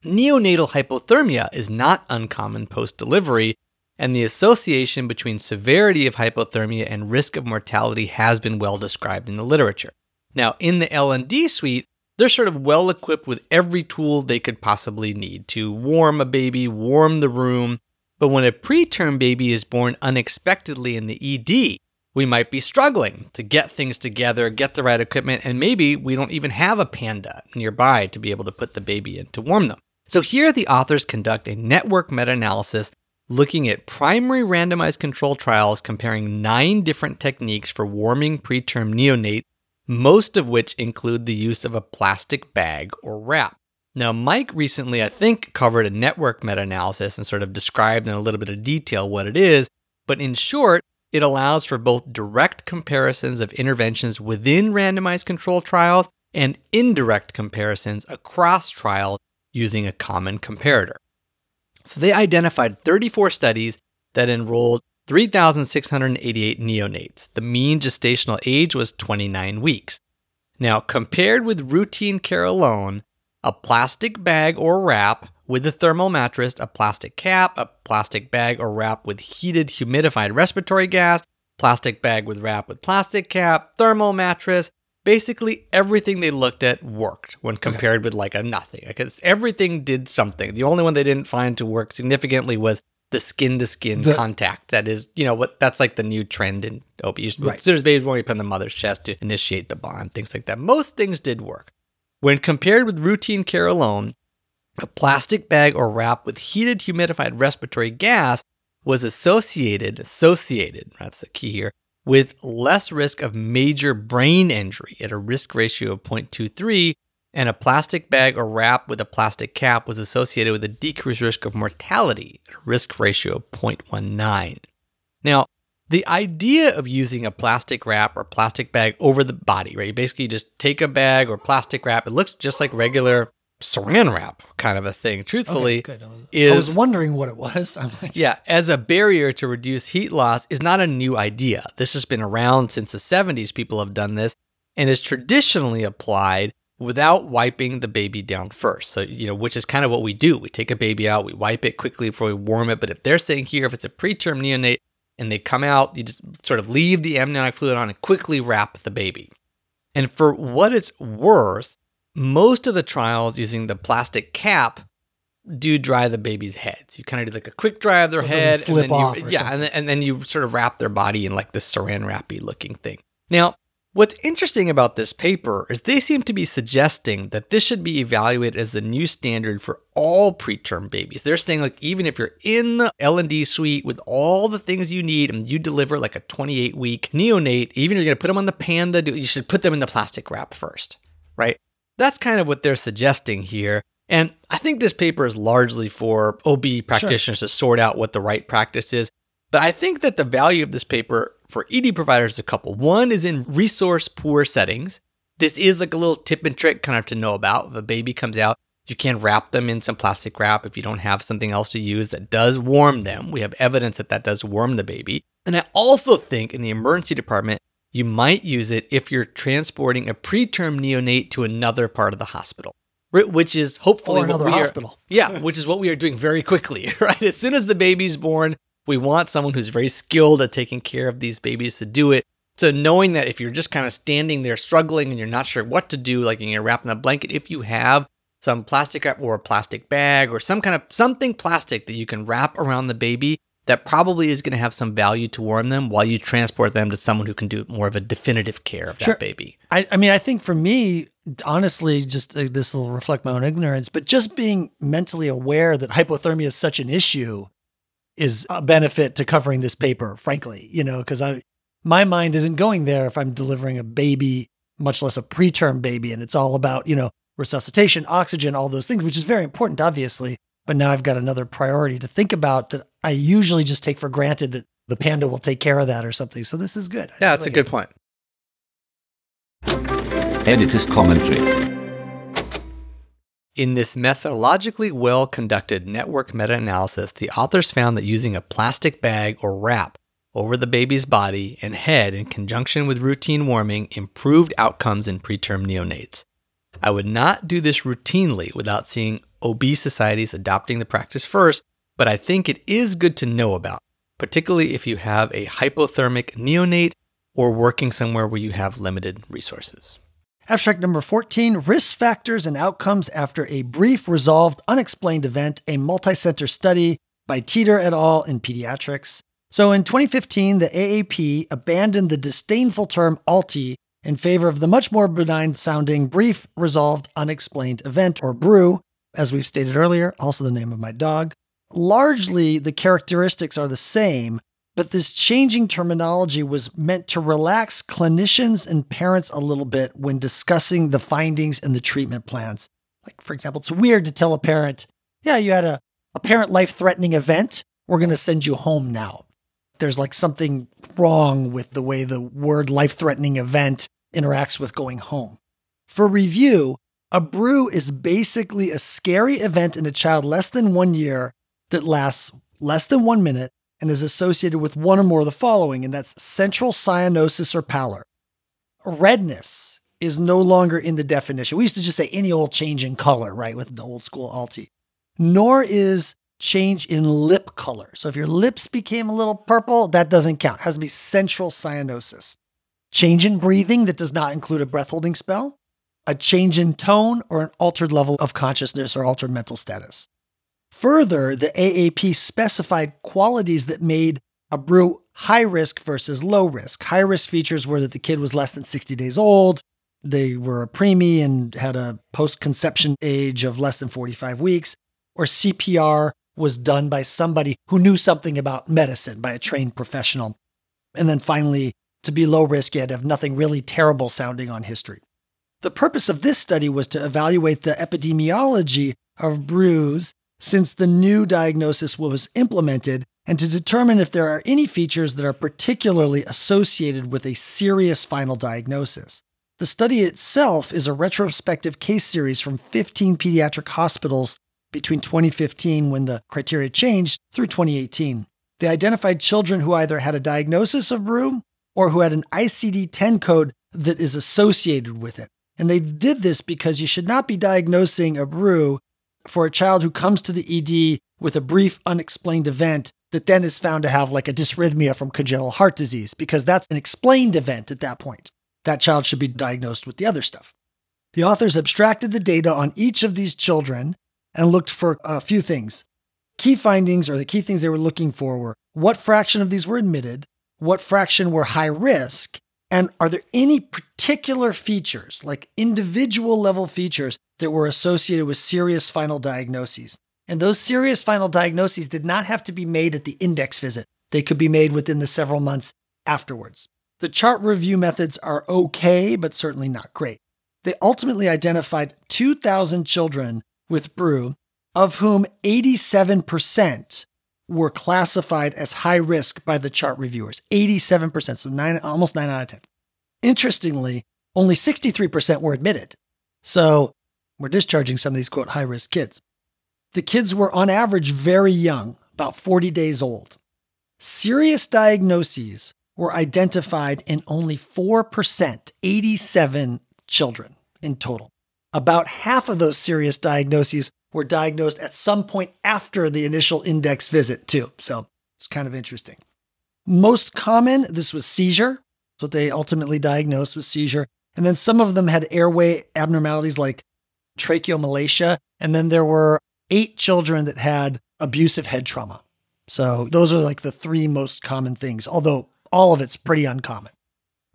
Neonatal hypothermia is not uncommon post delivery, and the association between severity of hypothermia and risk of mortality has been well described in the literature. Now, in the L&D suite, they're sort of well equipped with every tool they could possibly need to warm a baby, warm the room. But when a preterm baby is born unexpectedly in the ED, we might be struggling to get things together, get the right equipment, and maybe we don't even have a panda nearby to be able to put the baby in to warm them. So here the authors conduct a network meta-analysis looking at primary randomized control trials comparing nine different techniques for warming preterm neonates most of which include the use of a plastic bag or wrap. Now, Mike recently, I think, covered a network meta analysis and sort of described in a little bit of detail what it is, but in short, it allows for both direct comparisons of interventions within randomized control trials and indirect comparisons across trials using a common comparator. So they identified 34 studies that enrolled 3,688 neonates. The mean gestational age was 29 weeks. Now, compared with routine care alone, a plastic bag or wrap with a thermal mattress, a plastic cap, a plastic bag or wrap with heated humidified respiratory gas, plastic bag with wrap with plastic cap, thermal mattress. Basically, everything they looked at worked when compared with like a nothing because everything did something. The only one they didn't find to work significantly was the skin to skin contact. That is, you know, what that's like the new trend in. Right. As soon as babies born, you put on the mother's chest to initiate the bond, things like that. Most things did work. When compared with routine care alone, a plastic bag or wrap with heated humidified respiratory gas was associated, associated, that's the key here, with less risk of major brain injury at a risk ratio of 0.23, and a plastic bag or wrap with a plastic cap was associated with a decreased risk of mortality at a risk ratio of 0.19. Now, the idea of using a plastic wrap or plastic bag over the body, right? You basically just take a bag or plastic wrap. It looks just like regular saran wrap kind of a thing. Truthfully, Okay, good. I was- is I was wondering what it was. I'm like, yeah, as a barrier to reduce heat loss is not a new idea. This has been around since the 70s. People have done this and is traditionally applied without wiping the baby down first. So, you know, which is kind of what we do. We take a baby out, we wipe it quickly before we warm it. But if they're saying here, if it's a preterm neonate and they come out, you just sort of leave the amniotic fluid on and quickly wrap the baby. And for what it's worth, most of the trials using the plastic cap do dry the baby's heads. You kind of do like a quick dry of their So head, slip and then you, off or yeah, and then, and then you sort of wrap their body in like this saran wrappy looking thing. Now, what's interesting about this paper is they seem to be suggesting that this should be evaluated as the new standard for all preterm babies. They're saying like even if you're in the L&D suite with all the things you need and you deliver like a 28 week neonate, even if you're going to put them on the panda, you should put them in the plastic wrap first, right? That's kind of what they're suggesting here. And I think this paper is largely for OB practitioners to sort out what the right practice is. But I think that the value of this paper for ED providers is a couple. One is in resource poor settings. This is like a little tip and trick kind of to know about. If a baby comes out, you can wrap them in some plastic wrap if you don't have something else to use that does warm them. We have evidence that that does warm the baby. And I also think in the emergency department, you might use it if you're transporting a preterm neonate to another part of the hospital, which is hopefully Or another we are- hospital. yeah, which is what we are doing very quickly, right? As soon as the baby's born, we want someone who's very skilled at taking care of these babies to do it. So knowing that if you're just kind of standing there struggling and you're not sure what to do, like you're wrapping a blanket, if you have some plastic wrap or a plastic bag or some kind of something plastic that you can wrap around the baby, that probably is going to have some value to warm them while you transport them to someone who can do more of a definitive care of that baby. I, I mean, I think for me, honestly, just uh, this will reflect my own ignorance, but just being mentally aware that hypothermia is such an issue is a benefit to covering this paper, frankly, you know, because I, my mind isn't going there if I'm delivering a baby, much less a preterm baby. And it's all about, you know, resuscitation, oxygen, all those things, which is very important, obviously. But now I've got another priority to think about that I usually just take for granted that the panda will take care of that or something. So this is good. Yeah, that's a like good it. point. Editor's commentary. In this methodologically well conducted network meta analysis, the authors found that using a plastic bag or wrap over the baby's body and head in conjunction with routine warming improved outcomes in preterm neonates. I would not do this routinely without seeing OB societies adopting the practice first, but I think it is good to know about, particularly if you have a hypothermic neonate or working somewhere where you have limited resources. Abstract number 14 Risk Factors and Outcomes After a Brief Resolved Unexplained Event, a multi-center study by Tieder et al. in pediatrics. So in 2015, the AAP abandoned the disdainful term ALTE in favor of the much more benign sounding Brief Resolved Unexplained Event, or BRUE, as we've stated earlier, also the name of my dog. Largely, the characteristics are the same, but this changing terminology was meant to relax clinicians and parents a little bit when discussing the findings and the treatment plans. Like, for example, it's weird to tell a parent, yeah, you had a, a parent life threatening event. We're going to send you home now. There's like something wrong with the way the word life threatening event interacts with going home. For review, a BRUE is basically a scary event in a child less than one year that lasts less than one minute and is associated with one or more of the following, and that's central cyanosis or pallor. Redness is no longer in the definition. We used to just say any old change in color, right, with the old school ALTE. Nor is change in lip color. So if your lips became a little purple, that doesn't count. It has to be central cyanosis. Change in breathing that does not include a breath holding spell, a change in tone, or an altered level of consciousness or altered mental status. Further, the AAP specified qualities that made a BRUE high risk versus low risk. High risk features were that the kid was less than 60 days old, they were a preemie and had a post conception age of less than 45 weeks, or CPR was done by somebody who knew something about medicine, by a trained professional. And then finally, to be low risk, you had to have nothing really terrible sounding on history. The purpose of this study was to evaluate the epidemiology of BRUEs since the new diagnosis was implemented and to determine if there are any features that are particularly associated with a serious final diagnosis. The study itself is a retrospective case series from 15 pediatric hospitals between 2015, when the criteria changed, through 2018. They identified children who either had a diagnosis of BRUE or who had an ICD 10 code that is associated with it. And they did this because you should not be diagnosing a BRUE for a child who comes to the ED with a brief unexplained event that then is found to have like a dysrhythmia from congenital heart disease, because that's an explained event at that point. That child should be diagnosed with the other stuff. The authors abstracted the data on each of these children and looked for a few things. Key findings, or the key things they were looking for, were what fraction of these were admitted, what fraction were high risk, and are there any particular features, like individual level features, that were associated with serious final diagnoses? And those serious final diagnoses did not have to be made at the index visit, they could be made within the several months afterwards. The chart review methods are okay, but certainly not great. They ultimately identified 2,000 children with BRUE, of whom 87% were classified as high risk by the chart reviewers. 87%, so nine, almost 9 out of 10. Interestingly, only 63% were admitted. So we're discharging some of these quote high risk kids. The kids were on average very young, about 40 days old. Serious diagnoses were identified in only 4%, 87 children in total. About half of those serious diagnoses were diagnosed at some point after the initial index visit, too. So it's kind of interesting. Most common, this was seizure. That's what they ultimately diagnosed was seizure. And then some of them had airway abnormalities like tracheomalacia. And then there were eight children that had abusive head trauma. So those are like the three most common things, although all of it's pretty uncommon.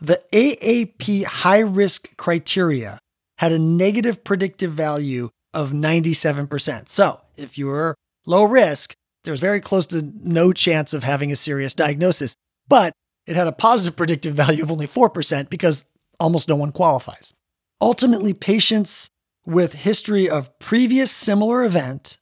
The AAP high risk criteria had a negative predictive value of 97%. So if you were low risk, there was very close to no chance of having a serious diagnosis, but it had a positive predictive value of only 4% because almost no one qualifies. Ultimately, patients with history of previous similar event,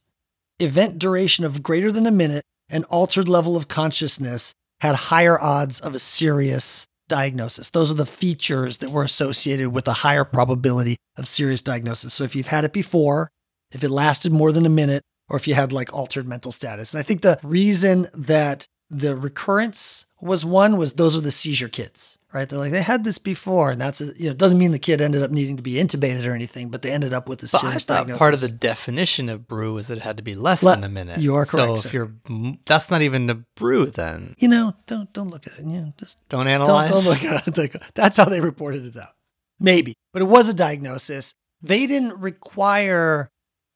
event duration of greater than a minute, and altered level of consciousness had higher odds of a serious diagnosis. Those are the features that were associated with a higher probability of serious diagnosis. So if you've had it before, if it lasted more than a minute, or if you had like altered mental status. And I think the reason that the recurrence was one was those are the seizure kits, right? They're like they had this before, and that's a, you know it doesn't mean the kid ended up needing to be intubated or anything, but they ended up with a But I serious thought diagnosis. part of the definition of BRUE was that it had to be less Le- than a minute. you are correct. So correct, if sir. you're, that's not even the BRUE, then you know, don't don't look at it. You know, just don't don't, analyze. don't look at it. That's how they reported it out. Maybe, but it was a diagnosis. They didn't require.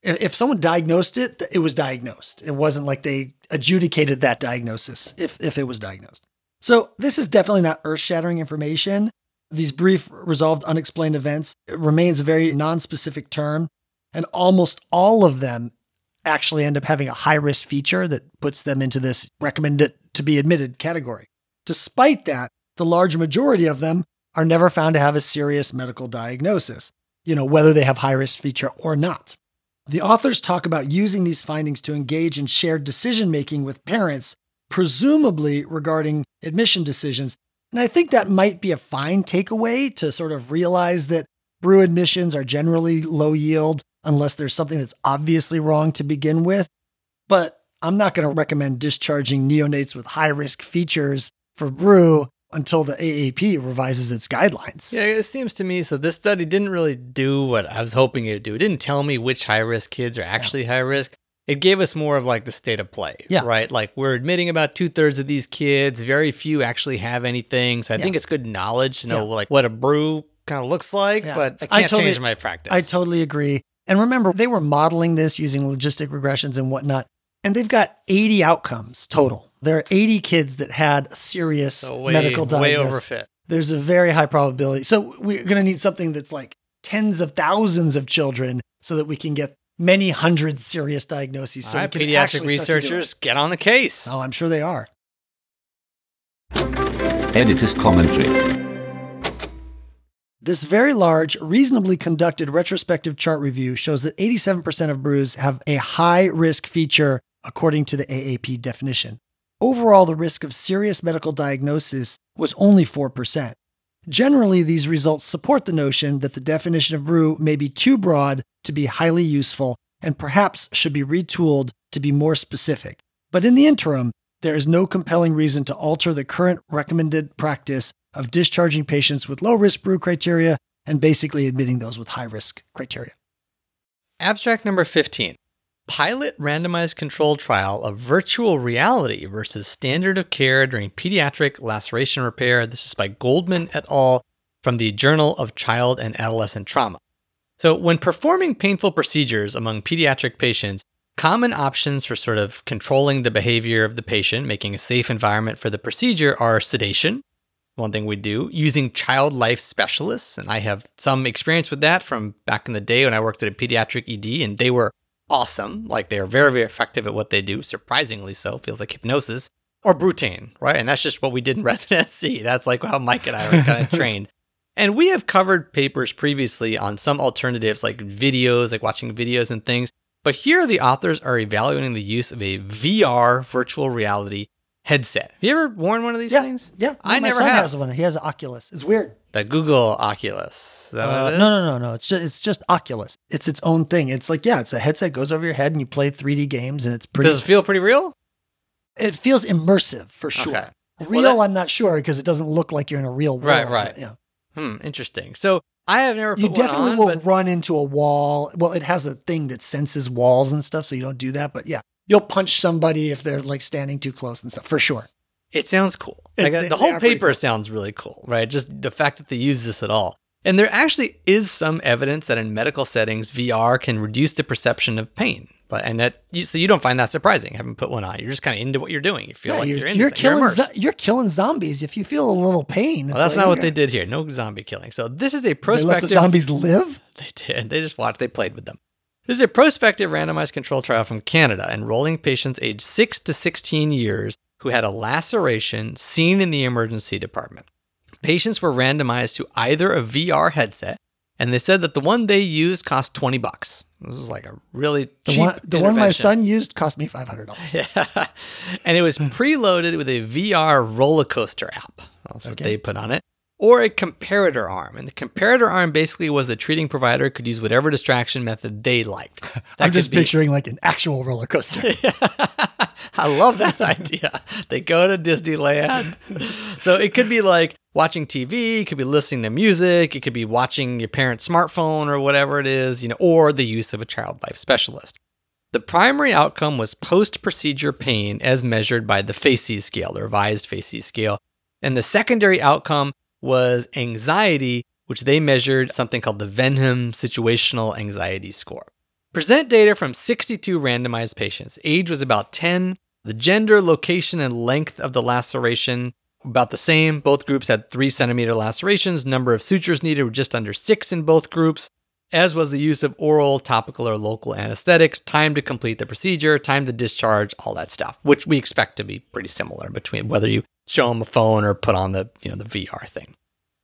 If if someone diagnosed it, it was diagnosed. It wasn't like they adjudicated that diagnosis if if it was diagnosed. So this is definitely not earth-shattering information. These brief resolved unexplained events remains a very non-specific term, and almost all of them actually end up having a high risk feature that puts them into this recommended to be admitted category. Despite that, the large majority of them are never found to have a serious medical diagnosis, you know, whether they have high risk feature or not. The authors talk about using these findings to engage in shared decision making with parents, presumably regarding admission decisions. And I think that might be a fine takeaway to sort of realize that BRUE admissions are generally low yield unless there's something that's obviously wrong to begin with. But I'm not going to recommend discharging neonates with high risk features for BRUE until the AAP revises its guidelines. Yeah, it seems to me so. This study didn't really do what I was hoping it would do. It didn't tell me which high risk kids are actually high risk. It gave us more of like the state of play, Yeah. right? Like we're admitting about two thirds of these kids. Very few actually have anything. So I Yeah. think it's good knowledge to know Yeah. like what a BRUE kind of looks like. Yeah. But I I can't totally- change my practice. I totally agree. And remember, they were modeling this using logistic regressions and whatnot, and they've got 80 outcomes total. There are 80 kids that had serious so way, medical way overfit. There's a very high probability. So we're going to need something that's like tens of thousands of children so that we can get many hundred serious diagnoses. So All right, pediatric actually start to do it. researchers, get on the case. Oh, I'm sure they are. Editor's commentary. This very large, reasonably conducted retrospective chart review shows that 87% of BRUEs have a high risk feature according to the AAP definition. Overall, the risk of serious medical diagnosis was only 4%. Generally, these results support the notion that the definition of BRUE may be too broad to be highly useful and perhaps should be retooled to be more specific. But in the interim, there is no compelling reason to alter the current recommended practice of discharging patients with low risk BRUE criteria and basically admitting those with high risk criteria. Abstract number 15 Pilot randomized controlled trial of virtual reality versus standard of care during pediatric laceration repair. This is by Goldman et al. from the Journal of Child and Adolescent Trauma. So, when performing painful procedures among pediatric patients, common options for sort of controlling the behavior of the patient, making a safe environment for the procedure, are sedation, one thing we do using child life specialists and i have some experience with that from back in the day when i worked at a pediatric ed and they were awesome like they are very very effective at what they do surprisingly so feels like hypnosis or brutane right and that's just what we did in residency that's like how mike and i were kind of trained and we have covered papers previously on some alternatives like videos like watching videos and things but here the authors are evaluating the use of a vr virtual reality headset have you ever worn one of these Yeah, things yeah. I my never son have. has one. He has an Oculus. It's weird. The Google Oculus. Is that what Uh, it is? no, no, no, no. It's just it's just Oculus. It's its own thing. It's like yeah, it's a headset goes over your head and you play 3D games and it's pretty. Does it feel pretty real? it feels immersive for sure. Okay. Real, Well, that- I'm not sure because it doesn't look like you're in a real world. Right, right. Yeah. Hmm, interesting. So I have never put You definitely on, will but run into a wall. Well, it has a thing that senses walls and stuff, so you don't do that. But yeah, you'll punch somebody if they're like standing too close and stuff for sure. it sounds cool. Like, uh, they- the whole paper cool. sounds really cool, right? Just the fact that they use this at all. And there actually is some evidence that in medical settings, VR can reduce the perception of pain. But and that you, so you don't find that surprising. Having put one on, you're just kind of into what you're doing. You feel Yeah, like you're, you're, you're, into. You're killing zo- you're killing zombies. If you feel a little pain, Well, that's like, not what they did here. No zombie killing. So this is a They let the prospective. zombies live. They did. They just watched. They played with them. This is a prospective randomized control trial from Canada enrolling patients aged 6 to 16 years who had a laceration seen in the emergency department. Patients were randomized to either a VR headset, and they said that the one they used cost 20 bucks. This was like a really The cheap one, the one my son used cost me five hundred dollars. Yeah. and it was preloaded with a VR roller coaster app. That's what they put on it. Or a comparator arm. And the comparator arm basically was the treating provider could use whatever distraction method they liked. That I'm just be- picturing like an actual roller coaster. I love that idea. They go to Disneyland. So it could be like watching TV, it could be listening to music, it could be watching your parent's smartphone or whatever it is, you know, or the use of a child life specialist. The primary outcome was post procedure pain as measured by the FACES scale, the revised FACES scale. And the secondary outcome was anxiety, which they measured something called the Venham Situational Anxiety Score. Present data from 62 randomized patients. Age was about 10. The gender, location, and length of the laceration about the same. Both groups had three centimeter lacerations. Number of sutures needed were just under six in both groups, as was the use of oral, topical, or local anesthetics, time to complete the procedure, time to discharge, all that stuff, which we expect to be pretty similar between whether you show them a phone or put on the you know the VR thing.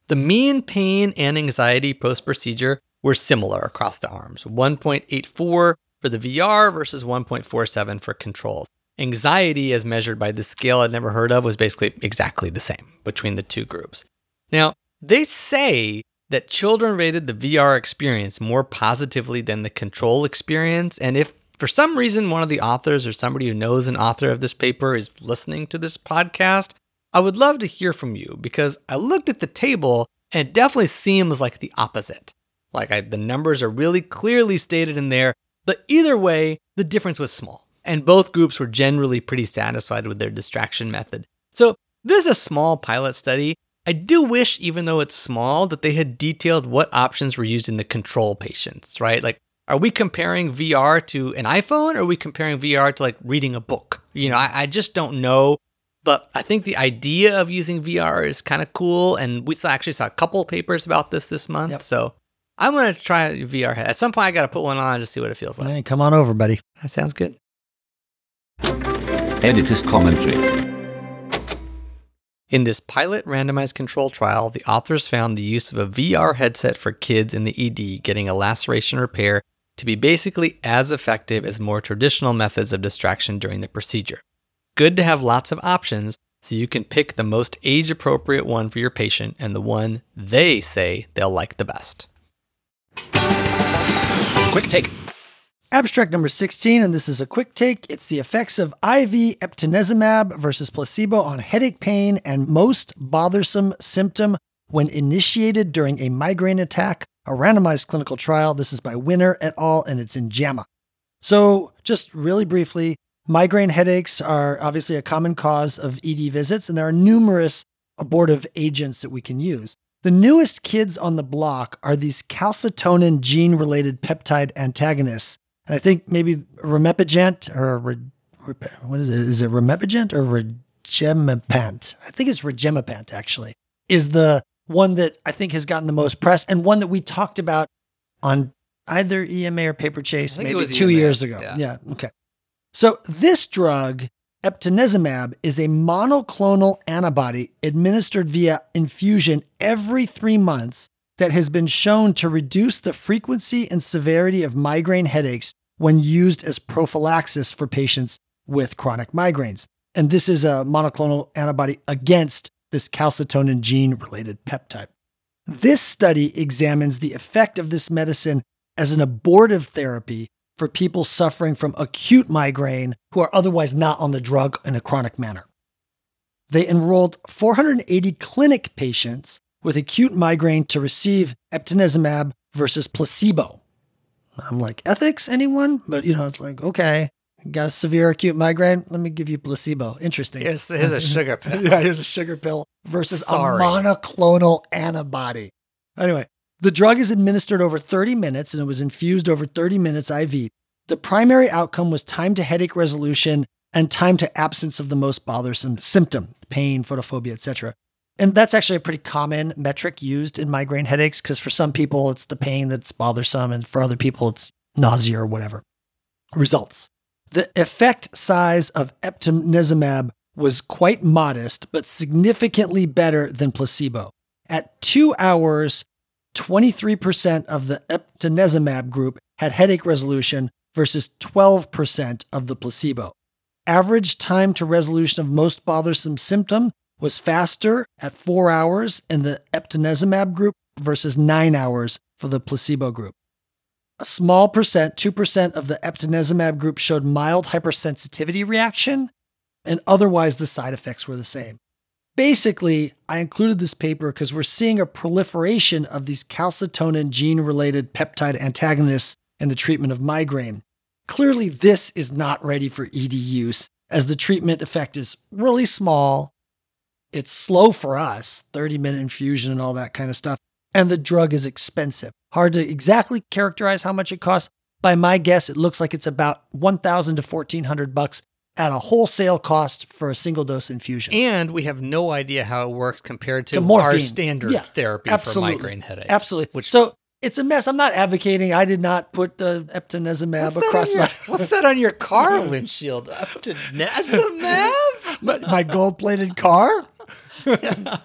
The mean pain and anxiety post procedure were similar across the arms 1.84 for the VR versus 1.47 for controls. Anxiety, as measured by the scale I'd never heard of, was basically exactly the same between the two groups. Now, they say that children rated the VR experience more positively than the control experience. And if for some reason one of the authors or somebody who knows an author of this paper is listening to this podcast, I would love to hear from you because I looked at the table and it definitely seems like the opposite. Like I, the numbers are really clearly stated in there, but either way, the difference was small. And both groups were generally pretty satisfied with their distraction method. So this is a small pilot study. I do wish, even though it's small, that they had detailed what options were used in the control patients, right? Like, are we comparing VR to an iPhone or are we comparing VR to like reading a book? You know, I, I just don't know. But I think the idea of using VR is kind of cool. And we saw, actually saw a couple papers about this this month. Yep. So I'm going to try VR head. At some point, I got to put one on to see what it feels like. Hey, come on over, buddy. That sounds good. Editor's commentary. In this pilot randomized control trial, the authors found the use of a VR headset for kids in the ED getting a laceration repair to be basically as effective as more traditional methods of distraction during the procedure. Good to have lots of options so you can pick the most age appropriate one for your patient and the one they say they'll like the best. Quick take. Abstract number 16, and this is a quick take. It's the effects of IV eptinezumab versus placebo on headache pain and most bothersome symptom when initiated during a migraine attack, a randomized clinical trial. This is by Winner et al., and it's in JAMA. So, just really briefly, migraine headaches are obviously a common cause of ED visits, and there are numerous abortive agents that we can use. The newest kids on the block are these calcitonin gene related peptide antagonists. And I think maybe Remepagent or Re, Re- what is it? Is it Remepagent or Regemipant? I think it's Regemipant actually, is the one that I think has gotten the most press and one that we talked about on either EMA or Paper Chase I think it maybe two EMA, years ago. yeah. yeah. Okay. So this drug, eptinezumab, is a monoclonal antibody administered via infusion every three months that has been shown to reduce the frequency and severity of migraine headaches when used as prophylaxis for patients with chronic migraines. And this is a monoclonal antibody against this calcitonin gene related peptide. This study examines the effect of this medicine as an abortive therapy for people suffering from acute migraine who are otherwise not on the drug in a chronic manner. They enrolled 480 clinic patients with acute migraine to receive eptinezumab versus placebo. I'm like, ethics, anyone? But you know, it's like, okay, got a severe acute migraine. Let me give you placebo. Interesting. Here's, here's a sugar pill. yeah, here's a sugar pill versus Sorry. a monoclonal antibody. Anyway, the drug is administered over 30 minutes and it was infused over 30 minutes IV. The primary outcome was time to headache resolution and time to absence of the most bothersome symptom, pain, photophobia, etc. And that's actually a pretty common metric used in migraine headaches because for some people it's the pain that's bothersome and for other people it's nausea or whatever. Results. The effect size of eptinezumab was quite modest, but significantly better than placebo. At two hours, 23% of the eptinezumab group had headache resolution versus 12% of the placebo. Average time to resolution of most bothersome symptom was faster at four hours in the eptinezumab group versus nine hours for the placebo group. A small percent, 2% of the eptinezumab group showed mild hypersensitivity reaction, and otherwise the side effects were the same. Basically, I included this paper because we're seeing a proliferation of these calcitonin gene related peptide antagonists in the treatment of migraine. Clearly, this is not ready for ED use, as the treatment effect is really small. It's slow for us, 30 minute infusion and all that kind of stuff. And the drug is expensive. Hard to exactly characterize how much it costs. By my guess, it looks like it's about 1,000 to 1,400 bucks at a wholesale cost for a single dose infusion. And we have no idea how it works compared to, To our standard Yeah, therapy absolutely. for migraine headaches. Absolutely. Which so it's a mess. I'm not advocating. I did not put the eptinezumab what's across your, my what's that on your car windshield? Nazimab? my, my gold-plated car.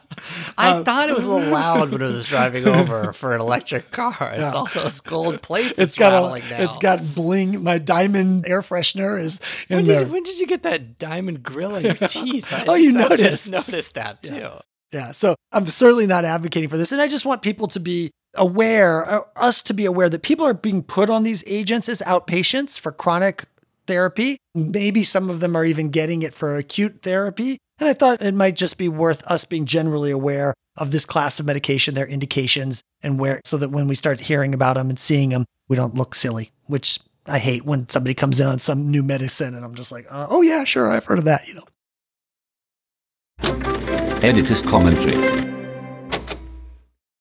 I thought it was a little loud when it was driving over for an electric car. It's Yeah. also it's gold plates. It's got a, now. it's got bling. My diamond air freshener is in When there. did, when did you get that diamond grill in your teeth? Oh, you I just noticed. noticed that too. Yeah. Yeah. So I'm certainly not advocating for this. And I just want people to be aware, uh, us to be aware that people are being put on these agents as outpatients for chronic therapy. Maybe some of them are even getting it for acute therapy. And I thought it might just be worth us being generally aware of this class of medication, their indications, and where, so that when we start hearing about them and seeing them, we don't look silly, which I hate when somebody comes in on some new medicine and I'm just like, uh, oh, yeah, sure, I've heard of that, you know. Editor's commentary.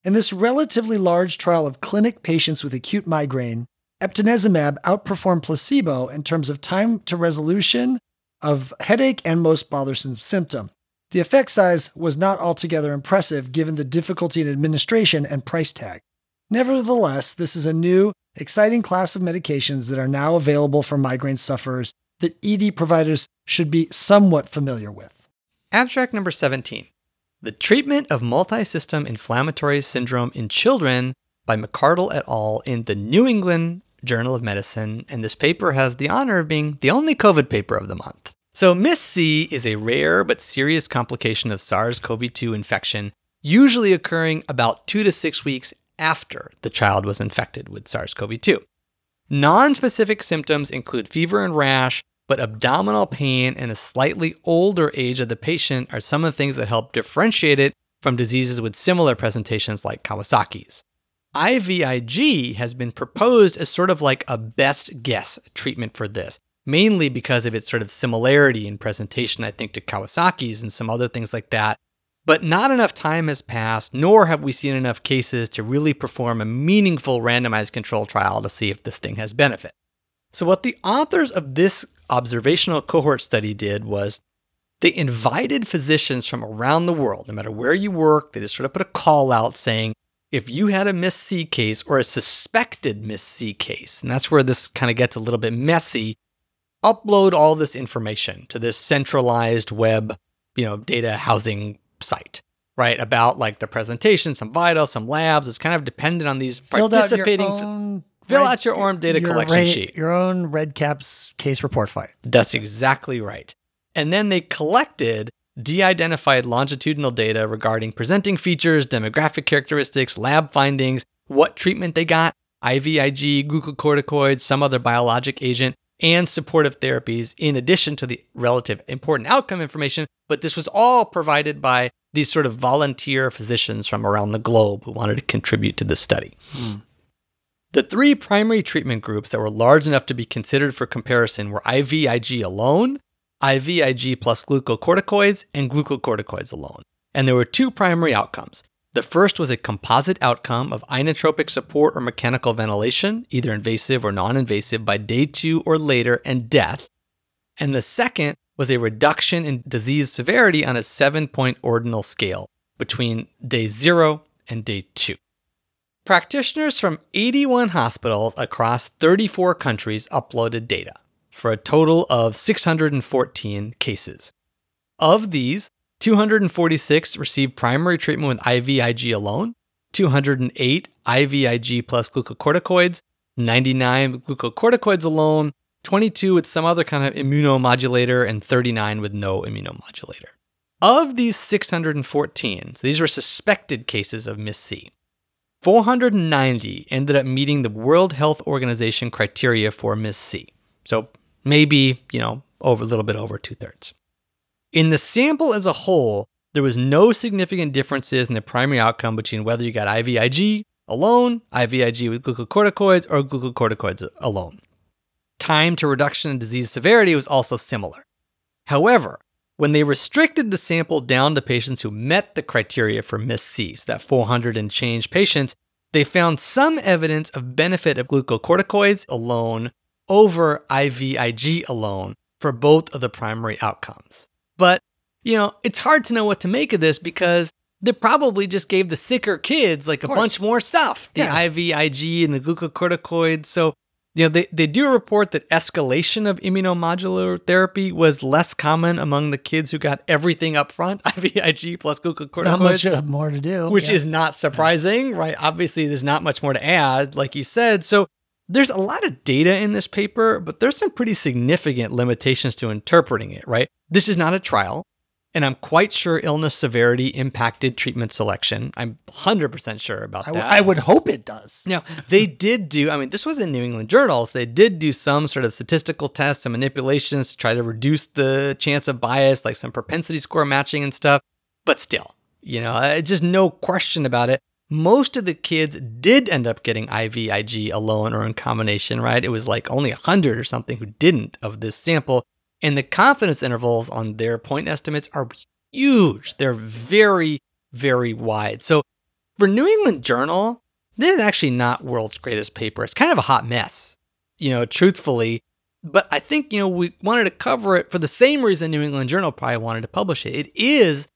In this relatively large trial of clinic patients with acute migraine, eptinezumab outperformed placebo in terms of time to resolution of headache and most bothersome symptom. The effect size was not altogether impressive given the difficulty in administration and price tag. Nevertheless, this is a new, exciting class of medications that are now available for migraine sufferers that ED providers should be somewhat familiar with. Abstract number 17 The Treatment of Multisystem Inflammatory Syndrome in Children by McArdle et al. in the New England Journal of Medicine. And this paper has the honor of being the only COVID paper of the month. So, MIS-C is a rare but serious complication of SARS CoV 2 infection, usually occurring about two to six weeks after the child was infected with SARS CoV 2. Non specific symptoms include fever and rash, but abdominal pain and a slightly older age of the patient are some of the things that help differentiate it from diseases with similar presentations like Kawasaki's. IVIG has been proposed as sort of like a best guess treatment for this, mainly because of its sort of similarity in presentation, I think, to Kawasaki's and some other things like that. But not enough time has passed, nor have we seen enough cases to really perform a meaningful randomized control trial to see if this thing has benefit. So, what the authors of this observational cohort study did was they invited physicians from around the world, no matter where you work, they just sort of put a call out saying, if you had a MIS-C case or a suspected MIS-C case, and that's where this kind of gets a little bit messy, upload all this information to this centralized web, you know, data housing site, right? About like the presentation, some vitals, some labs. It's kind of dependent on these Filled out your participating. own fill red- out your ORM data your collection sheet. Your own REDCaps case report file. That's exactly right. And then they collected de identified longitudinal data regarding presenting features, demographic characteristics, lab findings, what treatment they got, IVIG, glucocorticoids, some other biologic agent, and supportive therapies, in addition to the relative important outcome information. But this was all provided by these sort of volunteer physicians from around the globe who wanted to contribute to this study. Hmm. The three primary treatment groups that were large enough to be considered for comparison were IVIG alone, IVIG plus glucocorticoids, and glucocorticoids alone. And there were two primary outcomes. The first was a composite outcome of inotropic support or mechanical ventilation, either invasive or non invasive, by day two or later, and death. And the second was a reduction in disease severity on a seven point ordinal scale between day zero and day two. Practitioners from 81 hospitals across 34 countries uploaded data for a total of 614 cases. Of these, 246 received primary treatment with IVIG alone, 208 IVIG plus glucocorticoids, 99 with glucocorticoids alone, 22 with some other kind of immunomodulator, and 39 with no immunomodulator. Of these 614, so these were suspected cases of MIS-C, 490 ended up meeting the World Health Organization criteria for MIS-C. So maybe, you know, over a little bit over two thirds. In the sample as a whole, there was no significant differences in the primary outcome between whether you got IVIG alone, IVIG with glucocorticoids, or glucocorticoids alone. Time to reduction in disease severity was also similar. However, when they restricted the sample down to patients who met the criteria for MIS-C, so that 400 and change patients, they found some evidence of benefit of glucocorticoids alone over IVIG alone for both of the primary outcomes. But, you know, it's hard to know what to make of this because they probably just gave the sicker kids like a bunch more stuff the Yeah. IVIG and the glucocorticoids. So, you know, they, they do report that escalation of immunomodulator therapy was less common among the kids who got everything up front, IVIG plus glucocorticoids Not much uh, more to do. which Yeah. is not surprising, right? Obviously, there's not much more to add, like you said. So there's a lot of data in this paper, but there's some pretty significant limitations to interpreting it, right? This is not a trial. And I'm quite sure illness severity impacted treatment selection. I'm 100% sure about that. w- I would hope it does. Now, they did do, I mean, this was in New England journals. They did do some sort of statistical tests and manipulations to try to reduce the chance of bias, like some propensity score matching and stuff. But still, you know, uh, just no question about it. Most of the kids did end up getting IVIG alone or in combination, right? It was like only 100 or something who didn't of this sample. And the confidence intervals on their point estimates are huge. They're very, very wide. So for New England Journal, this is actually not world's greatest paper. It's kind of a hot mess, you know, truthfully. But I think, you know, we wanted to cover it for the same reason New England Journal probably wanted to publish it. It is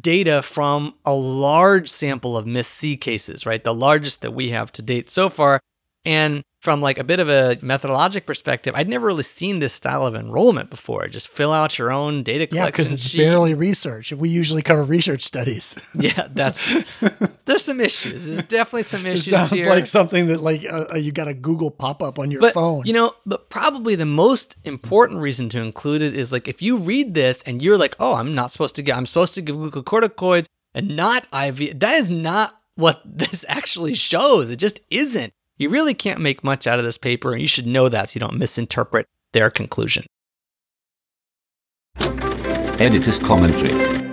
data from a large sample of MIS-C cases, right? The largest that we have to date so far. And from like a bit of a methodologic perspective, I'd never really seen this style of enrollment before. Just fill out your own data collection Yeah, because it's sheet. barely research. We usually cover research studies. Yeah, that's there's some issues. There's definitely some It issues sounds here. like something that like uh, uh, you got a Google pop up on your but phone. you know, but probably the most important reason to include it is like if you read this and you're like, oh, I'm not supposed to get, I'm supposed to give glucocorticoids and not IV. That is not what this actually shows. It just isn't. You really can't make much out of this paper, and you should know that so you don't misinterpret their conclusion. Editor's commentary.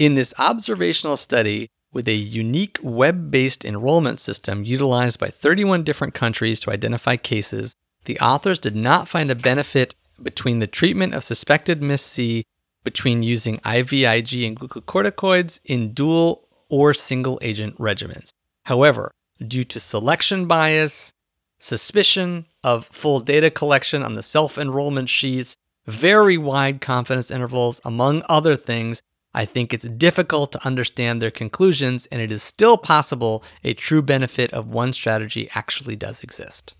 In this observational study, with a unique web based enrollment system utilized by 31 different countries to identify cases, the authors did not find a benefit between the treatment of suspected MIS-C between using IVIG and glucocorticoids in dual or single agent regimens. However, due to selection bias, suspicion of full data collection on the self enrollment sheets, very wide confidence intervals, among other things, I think it's difficult to understand their conclusions, and it is still possible a true benefit of one strategy actually does exist.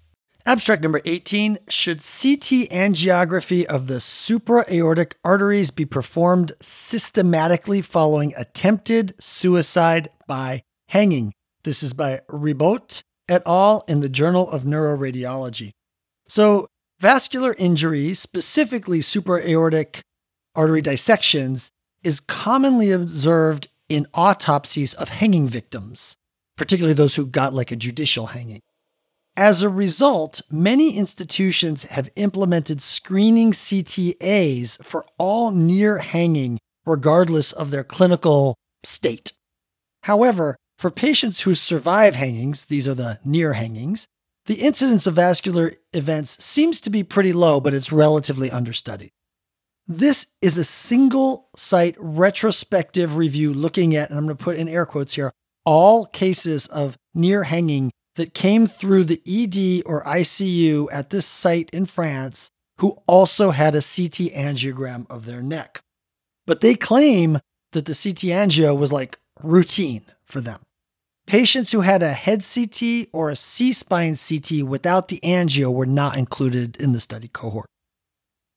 Abstract number 18 Should CT angiography of the supraaortic arteries be performed systematically following attempted suicide by hanging? This is by Ribot et al. in the Journal of Neuroradiology. So, vascular injury, specifically supraaortic artery dissections, is commonly observed in autopsies of hanging victims, particularly those who got like a judicial hanging. As a result, many institutions have implemented screening CTAs for all near hanging, regardless of their clinical state. However, for patients who survive hangings, these are the near hangings, the incidence of vascular events seems to be pretty low, but it's relatively understudied. This is a single site retrospective review looking at, and I'm going to put in air quotes here, all cases of near hanging that came through the ED or ICU at this site in France who also had a CT angiogram of their neck. But they claim that the CT angio was like routine for them. Patients who had a head CT or a C spine CT without the angio were not included in the study cohort.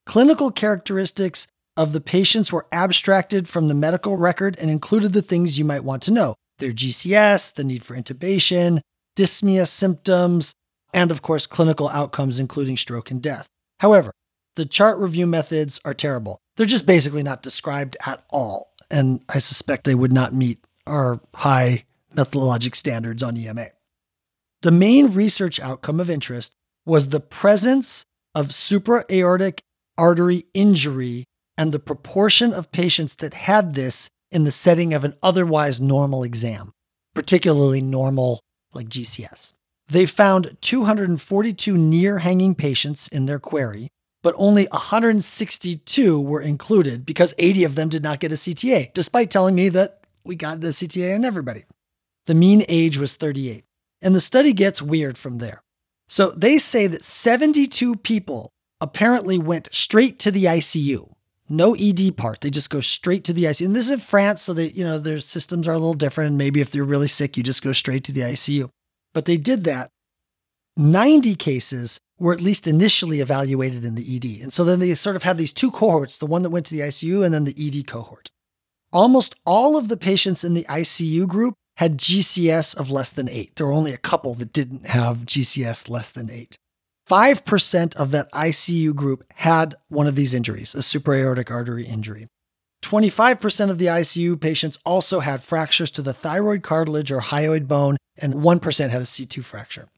Clinical characteristics of the patients were abstracted from the medical record and included the things you might want to know their GCS, the need for intubation, dyspnea symptoms, and of course, clinical outcomes, including stroke and death. However, the chart review methods are terrible. They're just basically not described at all, and I suspect they would not meet our high methodologic standards on EMA. The main research outcome of interest was the presence of supraaortic artery injury and the proportion of patients that had this in the setting of an otherwise normal exam, particularly normal like GCS. They found 242 near hanging patients in their query, but only 162 were included because 80 of them did not get a CTA, despite telling me that we got a CTA on everybody. The mean age was 38. And the study gets weird from there. So they say that 72 people apparently went straight to the ICU. No ED part. They just go straight to the ICU. And this is in France, so they, you know, their systems are a little different. Maybe if they're really sick, you just go straight to the ICU. But they did that. 90 cases were at least initially evaluated in the ED. And so then they sort of had these two cohorts, the one that went to the ICU and then the ED cohort. Almost all of the patients in the ICU group had GCS of less than eight. There were only a couple that didn't have GCS less than eight. 5% of that ICU group had one of these injuries, a supraaortic artery injury. 25% of the ICU patients also had fractures to the thyroid cartilage or hyoid bone, and 1% had a C2 fracture.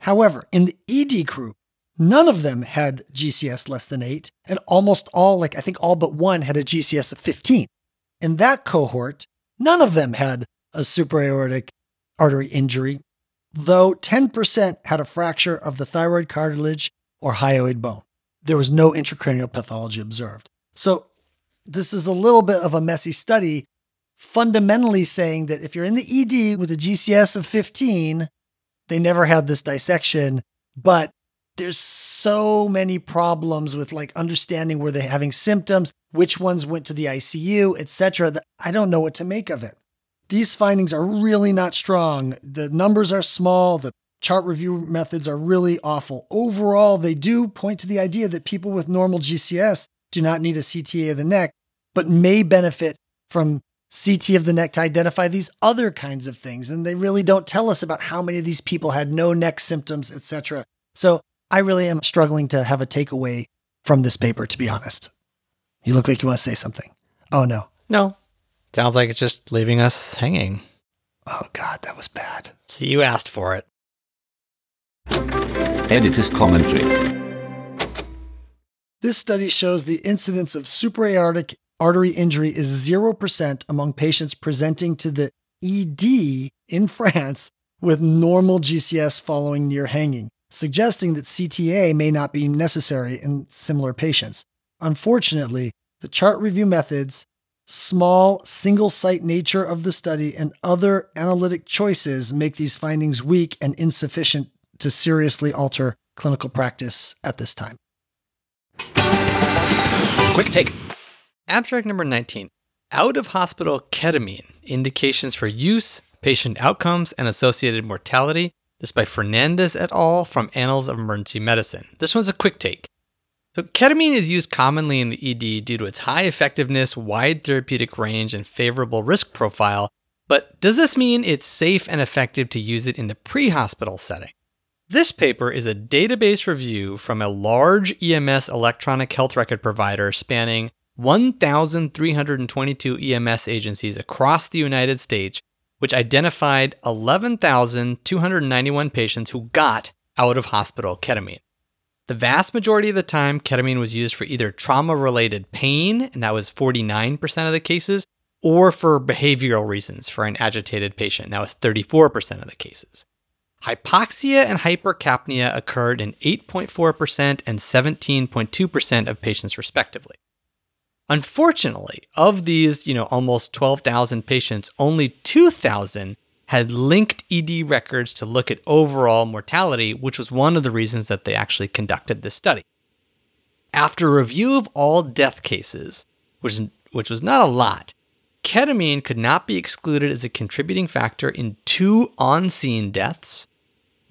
However, in the ED group, none of them had GCS less than 8, and almost all, like I think all but one, had a GCS of 15. In that cohort, none of them had a supraaortic artery injury, though 10% had a fracture of the thyroid cartilage or hyoid bone. There was no intracranial pathology observed. So, this is a little bit of a messy study, fundamentally saying that if you're in the ED with a GCS of 15, they never had this dissection, but there's so many problems with like understanding were they having symptoms, which ones went to the ICU, etc. that I don't know what to make of it. These findings are really not strong. The numbers are small, the chart review methods are really awful. Overall, they do point to the idea that people with normal GCS do not need a CTA of the neck, but may benefit from CT of the neck to identify these other kinds of things. And they really don't tell us about how many of these people had no neck symptoms, etc. So I really am struggling to have a takeaway from this paper, to be honest. You look like you want to say something. Oh, no. No. Sounds like it's just leaving us hanging. Oh, God, that was bad. So you asked for it. Editor's commentary. This study shows the incidence of supraaortic artery injury is 0% among patients presenting to the ED in France with normal GCS following near hanging, suggesting that CTA may not be necessary in similar patients. Unfortunately, the chart review methods, small single site nature of the study, and other analytic choices make these findings weak and insufficient to seriously alter clinical practice at this time. Quick take. Abstract number 19 Out of hospital ketamine indications for use, patient outcomes, and associated mortality. This by Fernandez et al. from Annals of Emergency Medicine. This one's a quick take. So, ketamine is used commonly in the ED due to its high effectiveness, wide therapeutic range, and favorable risk profile. But does this mean it's safe and effective to use it in the pre hospital setting? This paper is a database review from a large EMS electronic health record provider spanning 1,322 EMS agencies across the United States, which identified 11,291 patients who got out of hospital ketamine. The vast majority of the time, ketamine was used for either trauma related pain, and that was 49% of the cases, or for behavioral reasons for an agitated patient, that was 34% of the cases. Hypoxia and hypercapnia occurred in 8.4% and 17.2% of patients, respectively. Unfortunately, of these, you know, almost 12,000 patients, only 2,000 had linked ED records to look at overall mortality, which was one of the reasons that they actually conducted this study. After a review of all death cases, which, which was not a lot, ketamine could not be excluded as a contributing factor in two on scene deaths,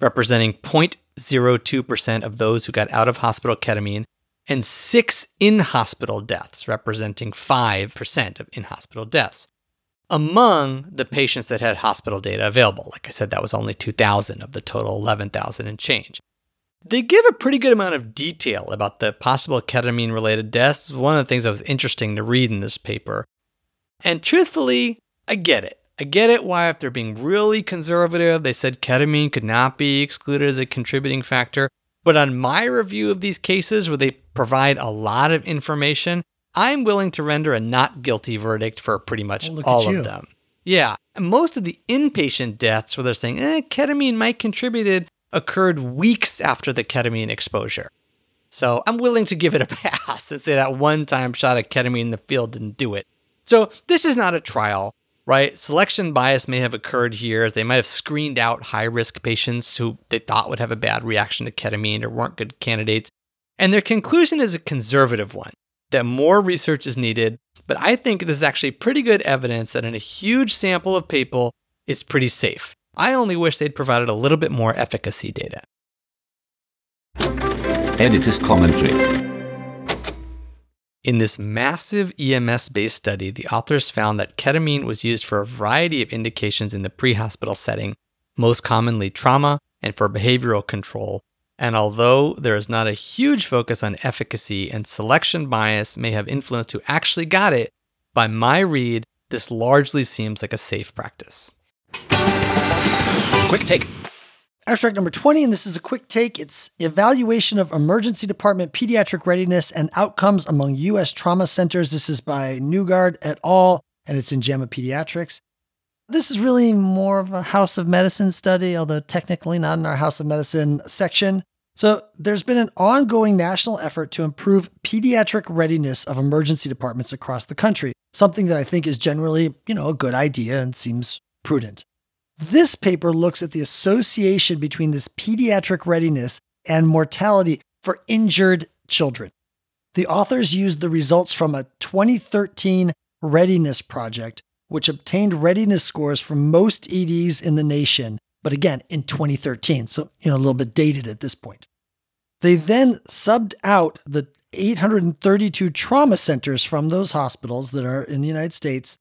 representing 0.02% of those who got out of hospital ketamine, and six in hospital deaths, representing 5% of in hospital deaths. Among the patients that had hospital data available, like I said, that was only 2,000 of the total 11,000 and change. They give a pretty good amount of detail about the possible ketamine related deaths. One of the things that was interesting to read in this paper. And truthfully, I get it. I get it why, if they're being really conservative, they said ketamine could not be excluded as a contributing factor. But on my review of these cases where they provide a lot of information, I'm willing to render a not guilty verdict for pretty much Oh, look all you. of them. Yeah. Most of the inpatient deaths where they're saying, eh, ketamine might contributed occurred weeks after the ketamine exposure. So I'm willing to give it a pass and say that one time shot of ketamine in the field didn't do it. So this is not a trial, right? Selection bias may have occurred here as they might have screened out high risk patients who they thought would have a bad reaction to ketamine or weren't good candidates. And their conclusion is a conservative one that more research is needed. But I think this is actually pretty good evidence that in a huge sample of people, it's pretty safe. I only wish they'd provided a little bit more efficacy data. Editor's commentary. In this massive EMS based study, the authors found that ketamine was used for a variety of indications in the pre hospital setting, most commonly trauma and for behavioral control, And although there is not a huge focus on efficacy and selection bias may have influenced who actually got it, by my read, this largely seems like a safe practice. Quick take. Abstract number 20, and this is a quick take. It's evaluation of emergency department pediatric readiness and outcomes among U.S. trauma centers. This is by Newgard et al., and it's in JAMA Pediatrics. This is really more of a House of Medicine study, although technically not in our House of Medicine section. So, there's been an ongoing national effort to improve pediatric readiness of emergency departments across the country, something that I think is generally, you know, a good idea and seems prudent. This paper looks at the association between this pediatric readiness and mortality for injured children. The authors used the results from a 2013 readiness project, which obtained readiness scores from most EDs in the nation, but again in 2013, so you know a little bit dated at this point. They then subbed out the 832 trauma centers from those hospitals that are in the United States,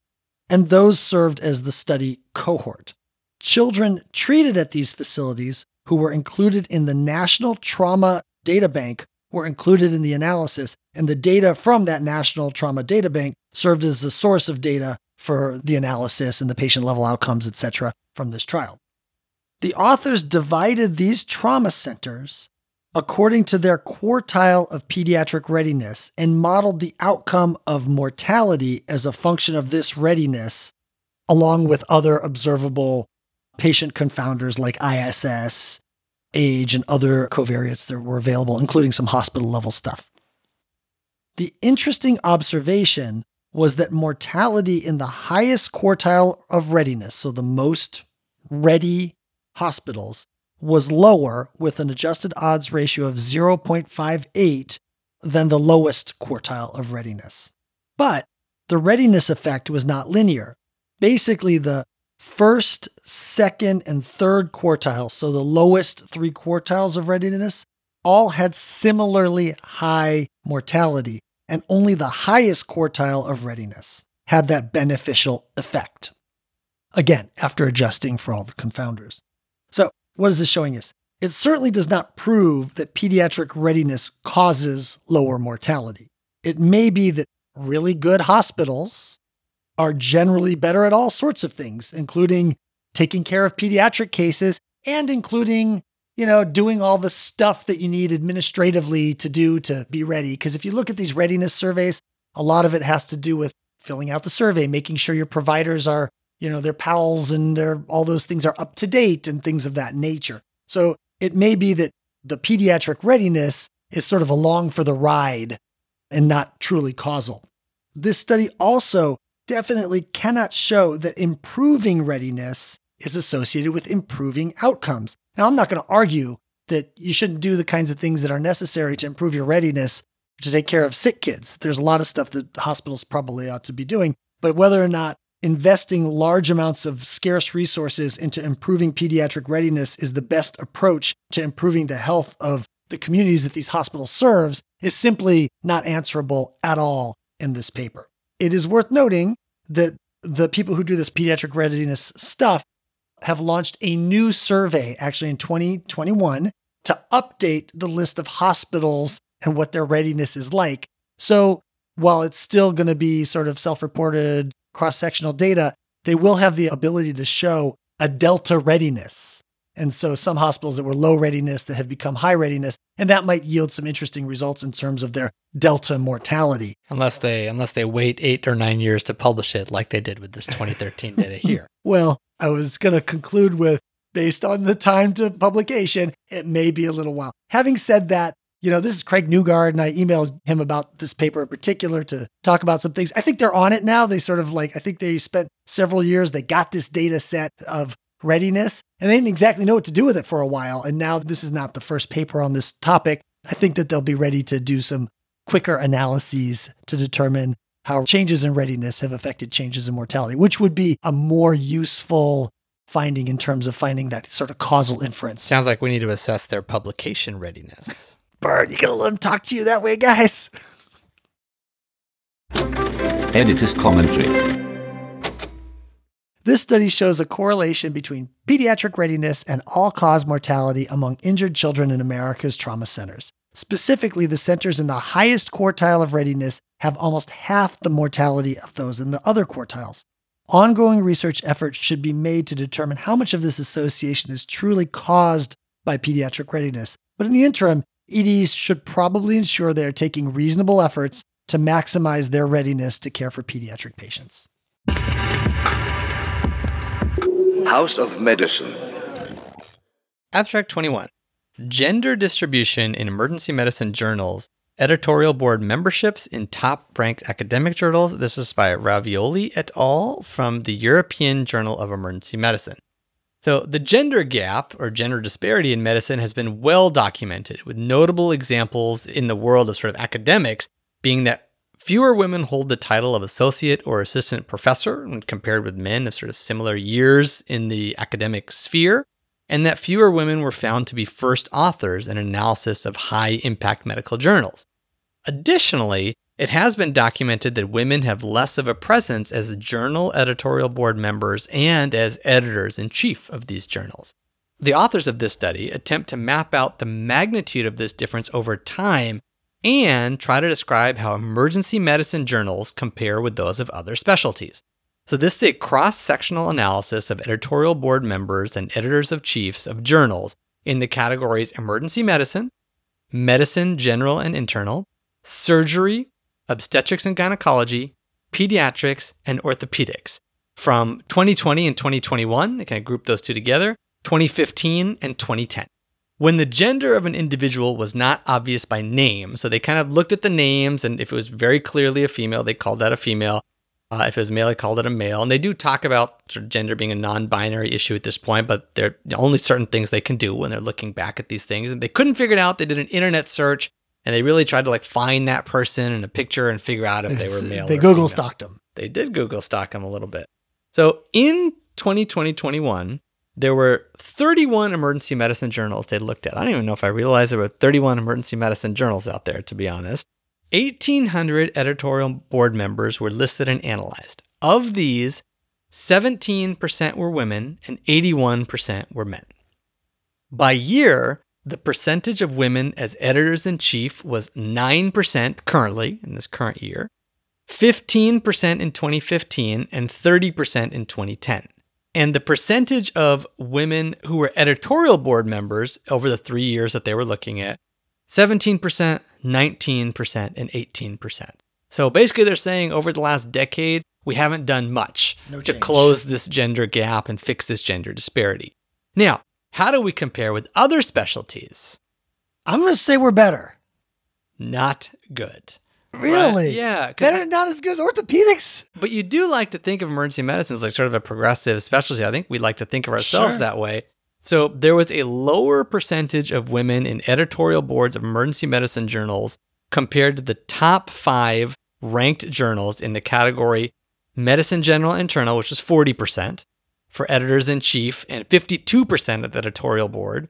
and those served as the study cohort. Children treated at these facilities who were included in the National Trauma Data Bank were included in the analysis, and the data from that National Trauma Data Bank served as the source of data for the analysis and the patient level outcomes, etc., from this trial. The authors divided these trauma centers according to their quartile of pediatric readiness and modeled the outcome of mortality as a function of this readiness, along with other observable patient confounders like ISS, age, and other covariates that were available, including some hospital level stuff. The interesting observation was that mortality in the highest quartile of readiness, so the most ready hospitals, was lower with an adjusted odds ratio of 0.58 than the lowest quartile of readiness. But the readiness effect was not linear. Basically, the first, second, and third quartiles, so the lowest three quartiles of readiness, all had similarly high mortality, and only the highest quartile of readiness had that beneficial effect. Again, after adjusting for all the confounders. What is this showing us? It certainly does not prove that pediatric readiness causes lower mortality. It may be that really good hospitals are generally better at all sorts of things, including taking care of pediatric cases and including, you know, doing all the stuff that you need administratively to do to be ready. Because if you look at these readiness surveys, a lot of it has to do with filling out the survey, making sure your providers are, you know, their PALS and their all those things are up to date and things of that nature. So it may be that the pediatric readiness is sort of along for the ride and not truly causal. This study also definitely cannot show that improving readiness is associated with improving outcomes. Now, I'm not going to argue that you shouldn't do the kinds of things that are necessary to improve your readiness to take care of sick kids. There's a lot of stuff that hospitals probably ought to be doing, but whether or not investing large amounts of scarce resources into improving pediatric readiness is the best approach to improving the health of the communities that these hospitals serves is simply not answerable at all in this paper. It is worth noting that the people who do this pediatric readiness stuff have launched a new survey actually in 2021 to update the list of hospitals and what their readiness is like. So while it's still going to be sort of self reported cross sectional data, they will have the ability to show a delta readiness. And so some hospitals that were low readiness that have become high readiness, and that might yield some interesting results in terms of their delta mortality. Unless they unless they wait eight or nine years to publish it, like they did with this 2013 data here. Well, I was going to conclude with based on the time to publication, it may be a little while. Having said that, you know, this is Craig Newgard, and I emailed him about this paper in particular to talk about some things. I think they're on it now. They sort of like, I think they spent several years, they got this data set of readiness, and they didn't exactly know what to do with it for a while. And now this is not the first paper on this topic. I think that they'll be ready to do some quicker analyses to determine how changes in readiness have affected changes in mortality, which would be a more useful finding in terms of finding that sort of causal inference. Sounds like we need to assess their publication readiness. Bird, you gotta let him talk to you that way, guys. Editor's commentary. This study shows a correlation between pediatric readiness and all cause mortality among injured children in America's trauma centers. Specifically, the centers in the highest quartile of readiness have almost half the mortality of those in the other quartiles. Ongoing research efforts should be made to determine how much of this association is truly caused by pediatric readiness. But in the interim, EDs should probably ensure they are taking reasonable efforts to maximize their readiness to care for pediatric patients. House of Medicine. Abstract 21 Gender distribution in emergency medicine journals, editorial board memberships in top ranked academic journals. This is by Ravioli et al. from the European Journal of Emergency Medicine. So, the gender gap or gender disparity in medicine has been well documented, with notable examples in the world of sort of academics being that fewer women hold the title of associate or assistant professor when compared with men of sort of similar years in the academic sphere, and that fewer women were found to be first authors in analysis of high impact medical journals. Additionally, it has been documented that women have less of a presence as journal editorial board members and as editors in chief of these journals. The authors of this study attempt to map out the magnitude of this difference over time and try to describe how emergency medicine journals compare with those of other specialties. So, this is a cross sectional analysis of editorial board members and editors of chiefs of journals in the categories emergency medicine, medicine general and internal, surgery, obstetrics and gynecology, pediatrics, and orthopedics from 2020 and 2021. They kind of grouped those two together, 2015 and 2010. When the gender of an individual was not obvious by name, so they kind of looked at the names, and if it was very clearly a female, they called that a female. Uh, if it was male, they called it a male. And they do talk about sort of gender being a non binary issue at this point, but there are only certain things they can do when they're looking back at these things. And they couldn't figure it out. They did an internet search and they really tried to like find that person in a picture and figure out if they were male. They Google female. stalked them. They did Google stalk them a little bit. So in 2020 21, there were 31 emergency medicine journals they looked at. I don't even know if I realized there were 31 emergency medicine journals out there, to be honest. 1,800 editorial board members were listed and analyzed. Of these, 17% were women and 81% were men. By year, the percentage of women as editors in chief was 9% currently in this current year, 15% in 2015, and 30% in 2010. And the percentage of women who were editorial board members over the three years that they were looking at 17%, 19%, and 18%. So basically, they're saying over the last decade, we haven't done much No to close this gender gap and fix this gender disparity. Now, how do we compare with other specialties? I'm going to say we're better. Not good. Really? Right? Yeah. Better, not as good as orthopedics. But you do like to think of emergency medicine as like sort of a progressive specialty. I think we like to think of ourselves Sure. that way. So there was a lower percentage of women in editorial boards of emergency medicine journals compared to the top five ranked journals in the category Medicine General Internal, which was 40% for editors in chief and 52% of the editorial board.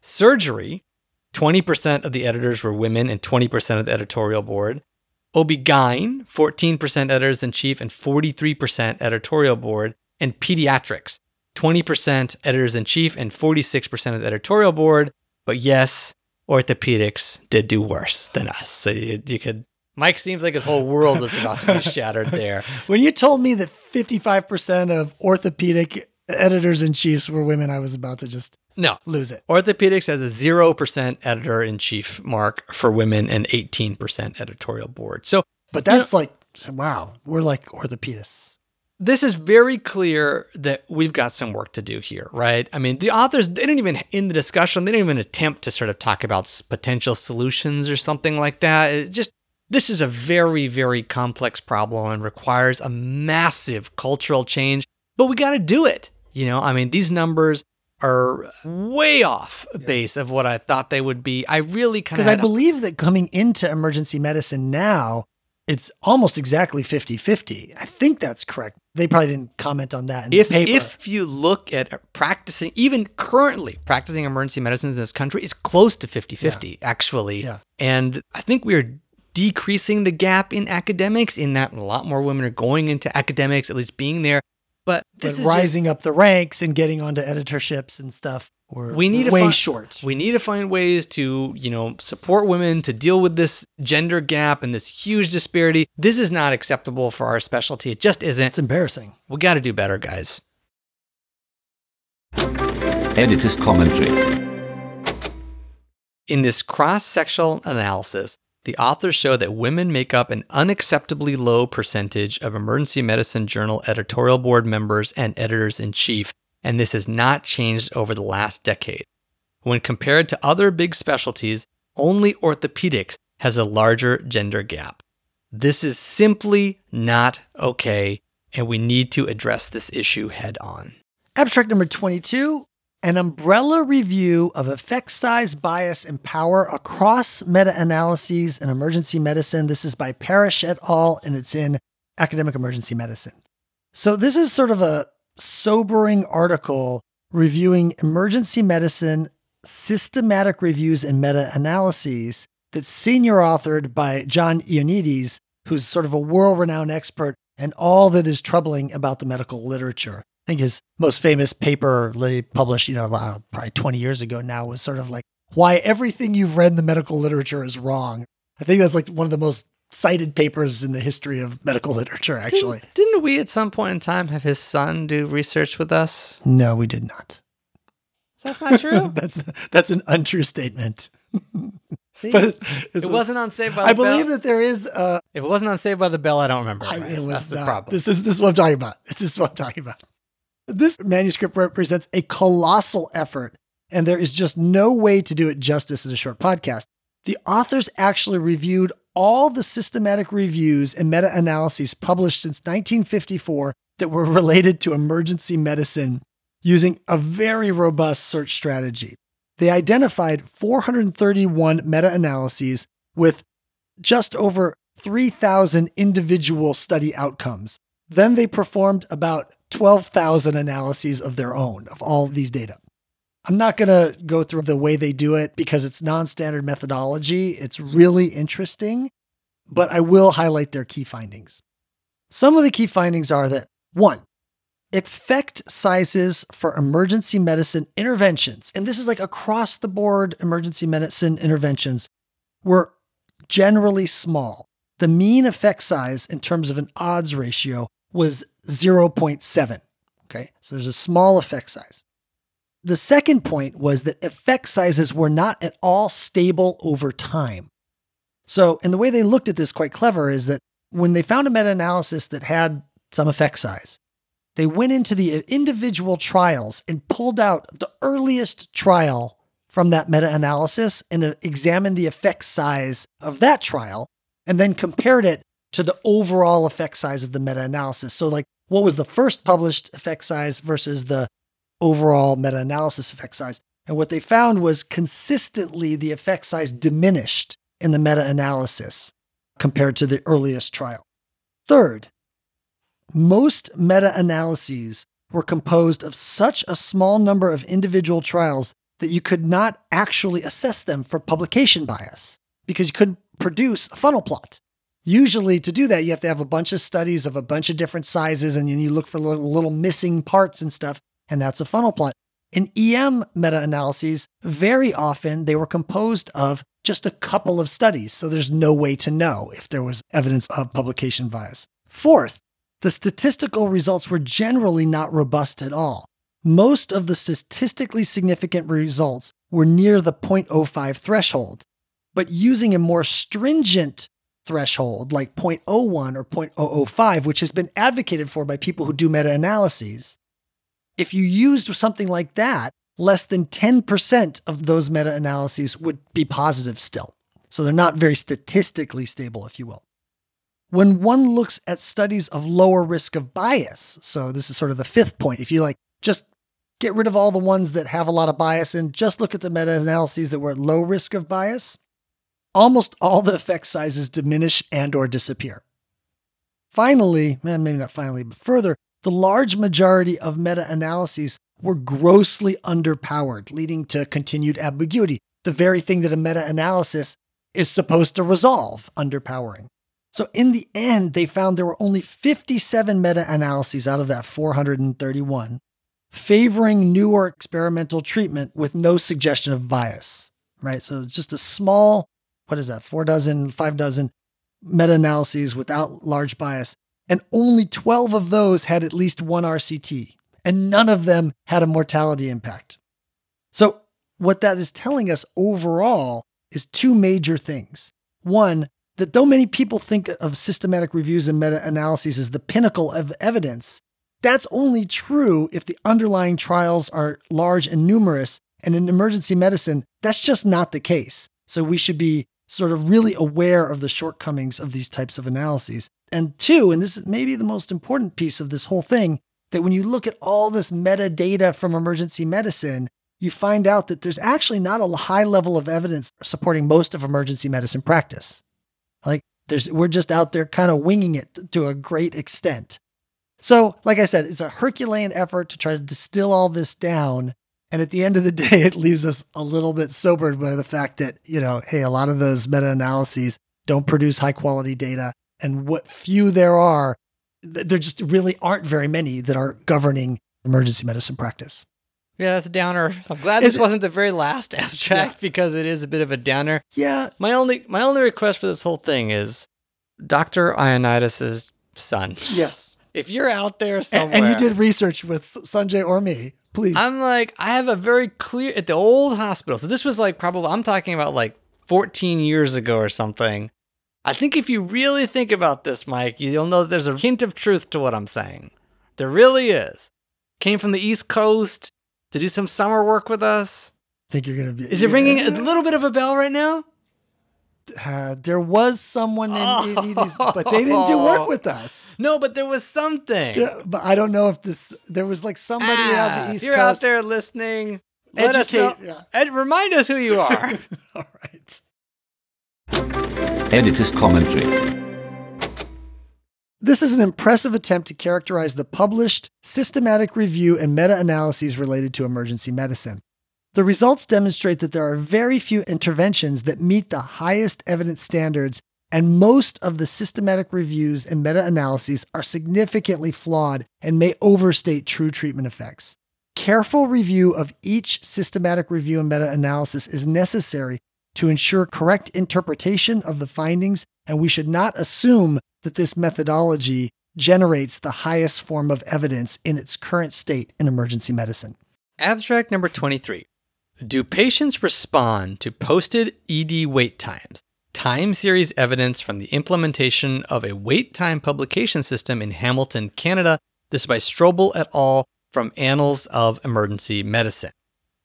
Surgery, 20% of the editors were women and 20% of the editorial board. OB-GYN, 14% editors in chief and 43% editorial board. And pediatrics, 20% editors in chief and 46% of the editorial board. But yes, orthopedics did do worse than us. So you, you could. Mike seems like his whole world was about to be shattered there. When you told me that 55% of orthopedic editors in chiefs were women, I was about to just No, lose it. Orthopedics has a 0% editor in chief mark for women and 18% editorial board. So But that's like, wow, we're like orthopedists. this is very clear that we've got some work to do here, right? I mean, the authors, they didn't even, in the discussion, they didn't even attempt to sort of talk about potential solutions or something like that. It just, this is a very, very complex problem and requires a massive cultural change, but we got to do it. You know, I mean, these numbers are way off base of what I thought they would be. I really kind of Because I believe that coming into emergency medicine now, it's almost exactly 50 50. I think that's correct. They probably didn't comment on that if if you look at practicing even currently practicing emergency medicine in this country it's close to 50-50 actually Yeah. and i think we're decreasing the gap in academics in that a lot more women are going into academics at least being there But But this is just- rising up the ranks and getting onto editorships and stuff were we need to way find, short. We need to find ways to, you know, support women to deal with this gender gap and this huge disparity. This is not acceptable for our specialty. It just isn't. it's embarrassing. We got to do better, guys. Editor's commentary. In this cross sectional analysis, the authors show that women make up an unacceptably low percentage of emergency medicine journal editorial board members and editors in chief, and this has not changed over the last decade. When compared to other big specialties, only orthopedics has a larger gender gap. This is simply not okay, and we need to address this issue head on. Abstract number 22 an umbrella review of effect size, bias, and power across meta analyses in emergency medicine. This is by Parish et al., and it's in Academic Emergency Medicine. So, this is sort of a sobering article reviewing emergency medicine systematic reviews and meta analyses that's senior authored by John Ioannidis, who's sort of a world renowned expert and all that is troubling about the medical literature. I think his most famous paper that he published, you know, probably 20 years ago now was sort of like why everything you've read in the medical literature is wrong. I think that's like one of the most cited papers in the history of medical literature, actually. Didn't, didn't we at some point in time have his son do research with us? No, we did not. That's not true. that's that's an untrue statement. See? But it's, it's it wasn't on Saved by the I believe Bell. that there is uh if it wasn't on Saved by the Bell, I don't remember. I it, right? was That's the problem. This is this is what I'm talking about. This is what I'm talking about. This manuscript represents a colossal effort, and there is just no way to do it justice in a short podcast. The authors actually reviewed all the systematic reviews and meta analyses published since 1954 that were related to emergency medicine using a very robust search strategy. They identified 431 meta analyses with just over 3,000 individual study outcomes. Then they performed about 12,000 analyses of their own of all these data. I'm not going to go through the way they do it because it's non standard methodology. It's really interesting, but I will highlight their key findings. Some of the key findings are that one, effect sizes for emergency medicine interventions, and this is like across the board emergency medicine interventions, were generally small. The mean effect size in terms of an odds ratio was 0.7. Okay, so there's a small effect size. The second point was that effect sizes were not at all stable over time. So, and the way they looked at this quite clever is that when they found a meta analysis that had some effect size, they went into the individual trials and pulled out the earliest trial from that meta analysis and uh, examined the effect size of that trial and then compared it to the overall effect size of the meta analysis. So, like, what was the first published effect size versus the overall meta analysis effect size? And what they found was consistently the effect size diminished in the meta analysis compared to the earliest trial. Third, most meta analyses were composed of such a small number of individual trials that you could not actually assess them for publication bias because you couldn't produce a funnel plot. Usually, to do that, you have to have a bunch of studies of a bunch of different sizes and then you look for little, little missing parts and stuff, and that's a funnel plot. In EM meta analyses, very often they were composed of just a couple of studies, so there's no way to know if there was evidence of publication bias. Fourth, the statistical results were generally not robust at all. Most of the statistically significant results were near the 0.05 threshold, but using a more stringent threshold like 0.01 or 0.005, which has been advocated for by people who do meta analyses, if you used something like that, less than 10% of those meta analyses would be positive still. So they're not very statistically stable, if you will. When one looks at studies of lower risk of bias, so this is sort of the fifth point, if you like just get rid of all the ones that have a lot of bias and just look at the meta analyses that were at low risk of bias, almost all the effect sizes diminish and or disappear. Finally, eh, maybe not finally, but further, the large majority of meta analyses were grossly underpowered, leading to continued ambiguity, the very thing that a meta analysis is supposed to resolve underpowering. So in the end, they found there were only 57 meta analyses out of that 431 favoring newer experimental treatment with no suggestion of bias, right? So it's just a small, what is that, four dozen, five dozen meta analyses without large bias. And only 12 of those had at least one RCT, and none of them had a mortality impact. So, what that is telling us overall is two major things. One, that though many people think of systematic reviews and meta analyses as the pinnacle of evidence, that's only true if the underlying trials are large and numerous. And in emergency medicine, that's just not the case. So we should be sort of really aware of the shortcomings of these types of analyses. And two, and this is maybe the most important piece of this whole thing, that when you look at all this metadata from emergency medicine, you find out that there's actually not a high level of evidence supporting most of emergency medicine practice. Like there's we're just out there kind of winging it to a great extent. So, like I said, it's a Herculean effort to try to distill all this down. And at the end of the day, it leaves us a little bit sobered by the fact that, you know, hey, a lot of those meta analyses don't produce high quality data. And what few there are, there just really aren't very many that are governing emergency medicine practice. Yeah, that's a downer. I'm glad this wasn't the very last abstract yeah. because it is a bit of a downer. Yeah. My only my only request for this whole thing is Dr. Ioannidis's son. Yes if you're out there somewhere, and, and you did research with Sanjay or me, please. I'm like, I have a very clear at the old hospital. So this was like probably I'm talking about like 14 years ago or something. I think if you really think about this, Mike, you'll know that there's a hint of truth to what I'm saying. There really is. Came from the East Coast to do some summer work with us. I think you're gonna be. Is it ringing a little bit of a bell right now? Uh, there was someone in, in EDs, but they didn't do work with us. No, but there was something. Yeah, but I don't know if this. There was like somebody ah, on the East coast. you're out there listening. Let Educate. Us know, yeah. Ed, remind us who you are. All right. Editor's commentary. This is an impressive attempt to characterize the published systematic review and meta analyses related to emergency medicine. The results demonstrate that there are very few interventions that meet the highest evidence standards, and most of the systematic reviews and meta analyses are significantly flawed and may overstate true treatment effects. Careful review of each systematic review and meta analysis is necessary to ensure correct interpretation of the findings, and we should not assume that this methodology generates the highest form of evidence in its current state in emergency medicine. Abstract number 23. Do patients respond to posted ED wait times? Time series evidence from the implementation of a wait time publication system in Hamilton, Canada. This is by Strobel et al. from Annals of Emergency Medicine.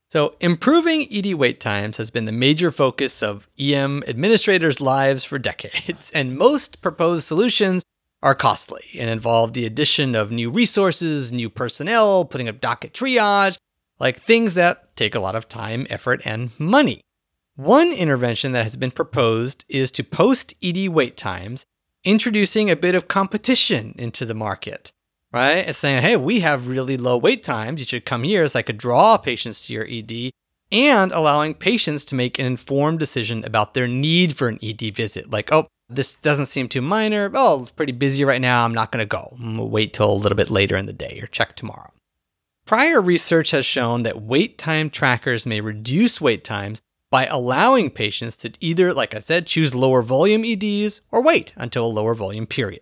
So, improving ED wait times has been the major focus of EM administrators' lives for decades, and most proposed solutions are costly and involve the addition of new resources, new personnel, putting up docket triage, like things that take a lot of time, effort, and money. One intervention that has been proposed is to post ED wait times, introducing a bit of competition into the market, right? It's saying, hey, we have really low wait times. You should come here so I could draw patients to your ED, and allowing patients to make an informed decision about their need for an ED visit. Like, oh, this doesn't seem too minor. Oh, it's pretty busy right now. I'm not going to go. I'm going to wait till a little bit later in the day or check tomorrow. Prior research has shown that wait time trackers may reduce wait times by allowing patients to either, like I said, choose lower volume EDs or wait until a lower volume period.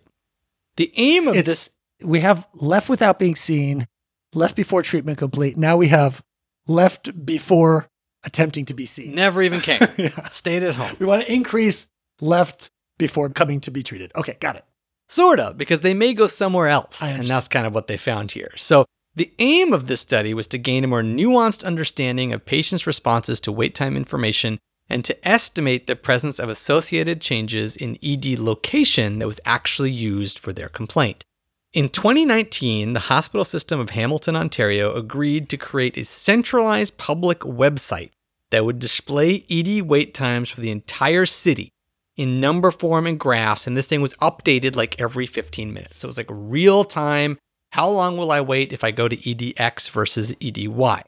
The aim of it's, this. We have left without being seen, left before treatment complete. Now we have left before attempting to be seen. Never even came. yeah. Stayed at home. We want to increase left before coming to be treated. Okay, got it. Sort of, because they may go somewhere else. And that's kind of what they found here. So the aim of this study was to gain a more nuanced understanding of patients' responses to wait time information and to estimate the presence of associated changes in ED location that was actually used for their complaint. In 2019, the hospital system of Hamilton, Ontario agreed to create a centralized public website that would display ED wait times for the entire city in number form and graphs, and this thing was updated like every 15 minutes. So it was like real time how long will I wait if I go to EDX versus EDY?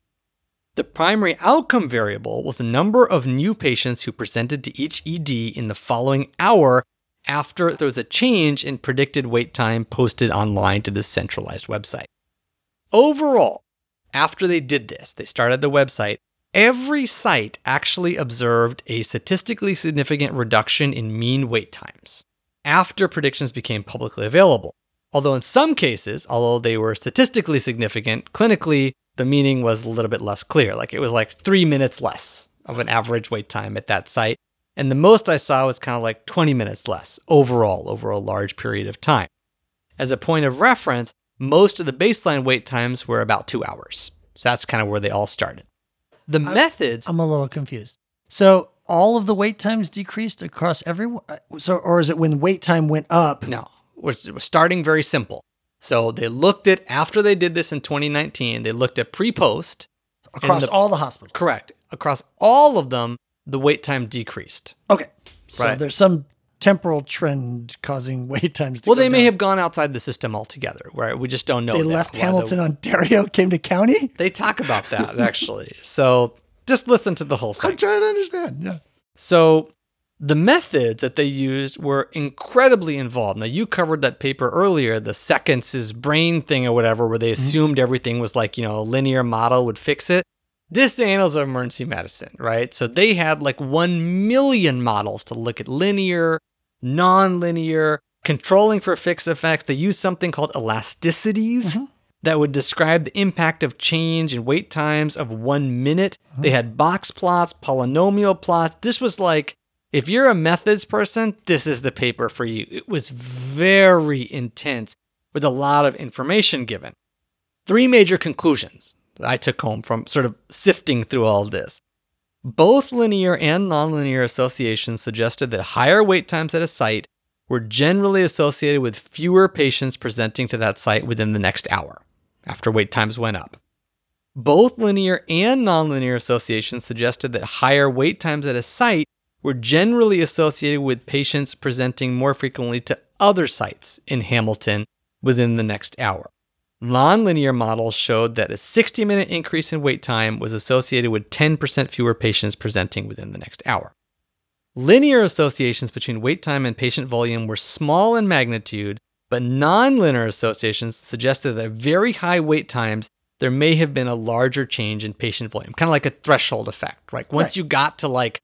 The primary outcome variable was the number of new patients who presented to each ED in the following hour after there was a change in predicted wait time posted online to this centralized website. Overall, after they did this, they started the website, every site actually observed a statistically significant reduction in mean wait times after predictions became publicly available. Although in some cases, although they were statistically significant, clinically, the meaning was a little bit less clear. Like it was like three minutes less of an average wait time at that site. And the most I saw was kind of like 20 minutes less overall over a large period of time. As a point of reference, most of the baseline wait times were about two hours. So that's kind of where they all started. The methods, I'm a little confused. So all of the wait times decreased across everyone. Uh, so, or is it when wait time went up? no, was, was starting very simple. So they looked at, after they did this in 2019, they looked at pre post. across the- all the hospitals. Correct. Across all of them, the wait time decreased. Okay. So Right. there's some temporal trend causing wait times to Well, they may down. have gone outside the system altogether, where we just don't know. They left why the- Hamilton, Ontario, came to county. They talk about that actually. So just listen to the whole thing. I'm trying to understand. Yeah. So the methods that they used were incredibly involved. Now you covered that paper earlier, the seconds is brain thing or whatever, where they mm-hmm. assumed everything was like, you know, a linear model would fix it. This Annals of Emergency Medicine, right? So they had like 1 million models to look at linear, non-linear, controlling for fixed effects. They used something called elasticities mm-hmm. that would describe the impact of change in wait times of one minute. Mm-hmm. They had box plots, polynomial plots. This was like, if you're a methods person, this is the paper for you. It was very intense with a lot of information given. Three major conclusions I took home from sort of sifting through all this. Both linear and nonlinear associations suggested that higher wait times at a site were generally associated with fewer patients presenting to that site within the next hour after wait times went up. Both linear and nonlinear associations suggested that higher wait times at a site were generally associated with patients presenting more frequently to other sites in Hamilton within the next hour. Nonlinear models showed that a 60 minute increase in wait time was associated with 10% fewer patients presenting within the next hour. Linear associations between wait time and patient volume were small in magnitude, but nonlinear associations suggested that at very high wait times, there may have been a larger change in patient volume, kind of like a threshold effect. Right? Once Right. you got to like,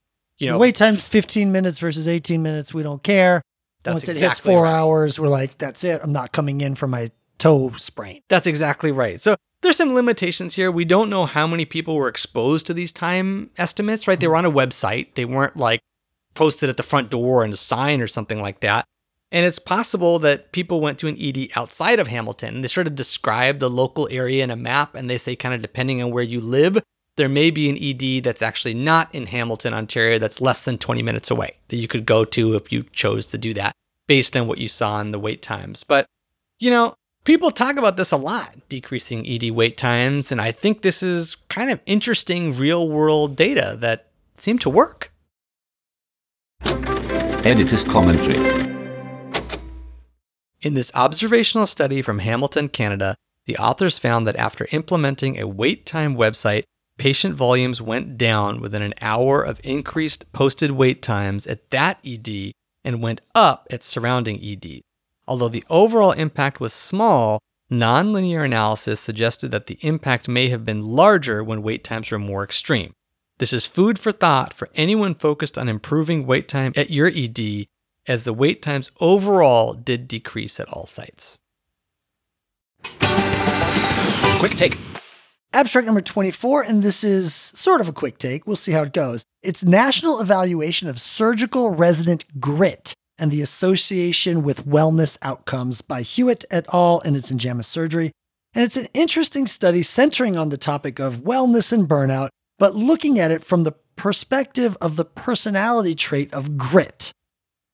you know, the wait time's 15 minutes versus 18 minutes. We don't care. That's Once it hits four right. hours, we're like, that's it. I'm not coming in for my toe sprain. That's exactly right. So there's some limitations here. We don't know how many people were exposed to these time estimates, right? They were on a website. They weren't like posted at the front door in a sign or something like that. And it's possible that people went to an ED outside of Hamilton they sort of describe the local area in a map and they say, kind of depending on where you live, there may be an ED that's actually not in Hamilton, Ontario, that's less than 20 minutes away that you could go to if you chose to do that based on what you saw in the wait times. But, you know, people talk about this a lot, decreasing ED wait times. And I think this is kind of interesting real world data that seem to work. Editor's commentary. In this observational study from Hamilton, Canada, the authors found that after implementing a wait time website, patient volumes went down within an hour of increased posted wait times at that ED and went up at surrounding ED. Although the overall impact was small, nonlinear analysis suggested that the impact may have been larger when wait times were more extreme. This is food for thought for anyone focused on improving wait time at your ED, as the wait times overall did decrease at all sites. Quick take. Abstract number 24, and this is sort of a quick take. We'll see how it goes. It's National Evaluation of Surgical Resident Grit and the Association with Wellness Outcomes by Hewitt et al. and it's in JAMA Surgery. And it's an interesting study centering on the topic of wellness and burnout, but looking at it from the perspective of the personality trait of grit.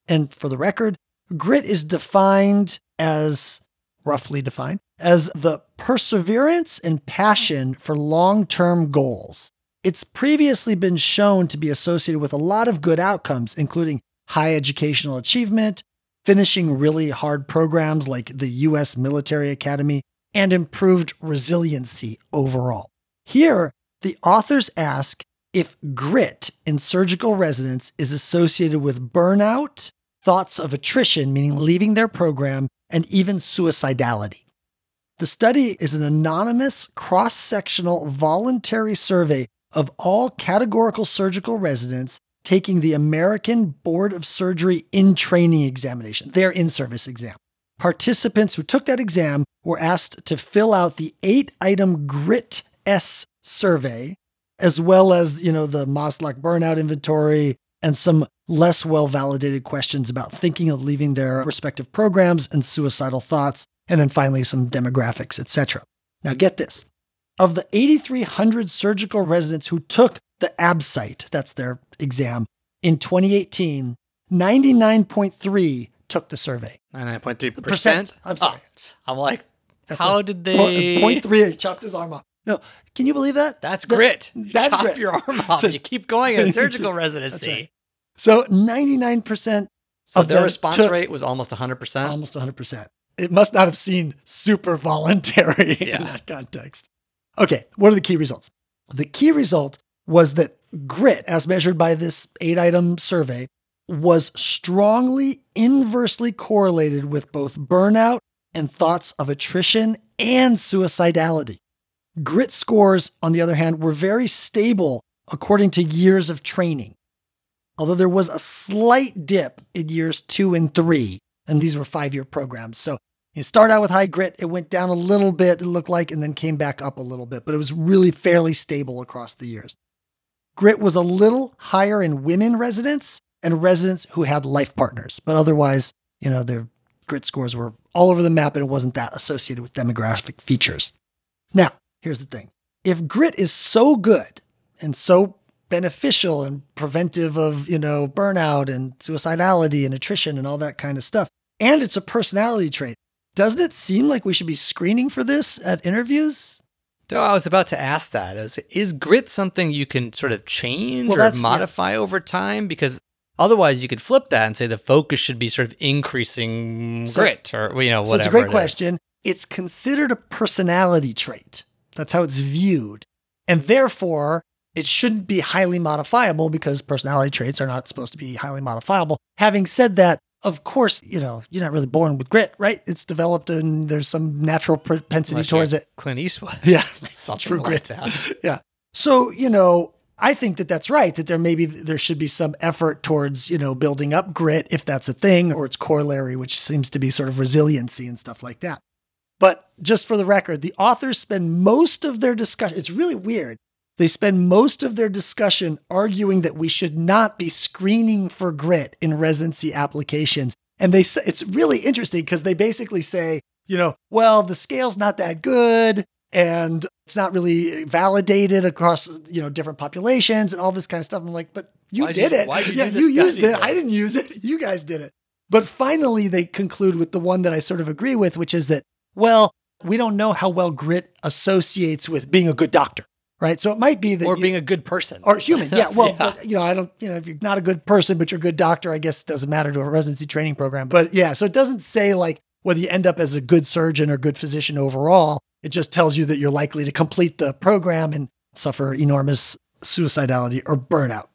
And for the record, grit is defined as, roughly defined, as the perseverance and passion for long term goals. It's previously been shown to be associated with a lot of good outcomes, including high educational achievement, finishing really hard programs like the US Military Academy, and improved resiliency overall. Here, the authors ask if grit in surgical residents is associated with burnout thoughts of attrition, meaning leaving their program, and even suicidality. The study is an anonymous, cross sectional, voluntary survey of all categorical surgical residents taking the American Board of Surgery in training examination, their in service exam. Participants who took that exam were asked to fill out the eight item GRIT S survey, as well as, you know, the Maslach burnout inventory and some less well validated questions about thinking of leaving their respective programs and suicidal thoughts, and then finally some demographics, etc. Now get this. Of the 8,300 surgical residents who took the ABSITE, that's their exam, in 2018, 99.3 took the survey. 99.3%. Percent. I'm sorry. Oh, I'm like, That's how not- did they? Point three, he chopped his arm off. No, can you believe that? That's That- grit. That's Chop grit. your arm off. You keep going in surgical residency. right. So 99% So of their response rate was almost 100%. almost 100%. It must not have seemed super voluntary Yeah. in that context. Okay, what are the key results? The key result was that grit, as measured by this eight item survey, was strongly inversely correlated with both burnout and thoughts of attrition and suicidality. Grit scores, on the other hand, were very stable according to years of training. Although there was a slight dip in years two and three, and these were five year programs. So you start out with high grit, it went down a little bit, it looked like, and then came back up a little bit, but it was really fairly stable across the years. Grit was a little higher in women residents and residents who had life partners, but otherwise, you know, their grit scores were all over the map and it wasn't that associated with demographic features. Now, here's the thing if grit is so good and so beneficial and preventive of, you know, burnout and suicidality and attrition and all that kind of stuff, and it's a personality trait, doesn't it seem like we should be screening for this at interviews? So I was about to ask that. Is, is grit something you can sort of change Well, or that's- yeah. modify over time? Because otherwise you could flip that and say the focus should be sort of increasing So- grit or, you know, whatever. So it's a great it question. It's considered a personality trait. That's how it's viewed. And therefore, it shouldn't be highly modifiable because personality traits are not supposed to be highly modifiable. Having said that, of course, you know, you're not really born with grit, right? It's developed and there's some natural propensity Unless towards it. Clint Eastwood. Yeah, it's true like grit. that. yeah. So, you know, I think that that's right, that there maybe there should be some effort towards, you know, building up grit if that's a thing or its corollary, which seems to be sort of resiliency and stuff like that. But just for the record, the authors spend most of their discussion, it's really weird. They spend most of their discussion arguing that we should not be screening for grit in residency applications. And they say it's really interesting because they basically say, you know, well, the scale's not that good and it's not really validated across, you know, different populations and all this kind of stuff. I'm like, but you Why'd did you- it. you yeah, you used it. I didn't use it. You guys did it. But finally, they conclude with the one that I sort of agree with, which is that, well, we don't know how well grit associates with being a good doctor, right? So it might be that Or you- being a good person. or human. Yeah. Well, Yeah. But, you know, I don't, you know, if you're not a good person, but you're a good doctor, I guess it doesn't matter to a residency training program. But yeah, so it doesn't say like whether you end up as a good surgeon or good physician overall. It just tells you that you're likely to complete the program and suffer enormous suicidality or burnout.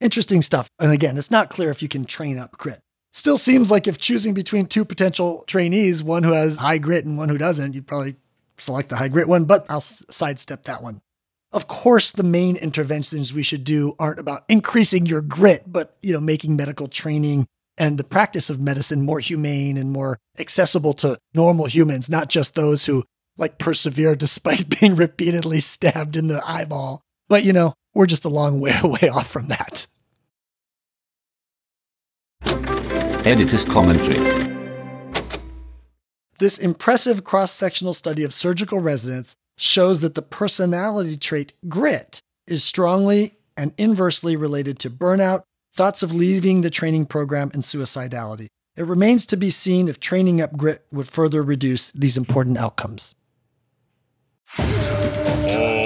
Interesting stuff. And again, it's not clear if you can train up grit. Still seems like if choosing between two potential trainees, one who has high grit and one who doesn't, you'd probably select the high grit one, but I'll sidestep that one. Of course, the main interventions we should do aren't about increasing your grit, but you know, making medical training and the practice of medicine more humane and more accessible to normal humans, not just those who like persevere despite being repeatedly stabbed in the eyeball. But you know, we're just a long way away off from that. Editor's commentary. This impressive cross sectional study of surgical residents shows that the personality trait grit is strongly and inversely related to burnout, thoughts of leaving the training program, and suicidality. It remains to be seen if training up grit would further reduce these important outcomes. Oh.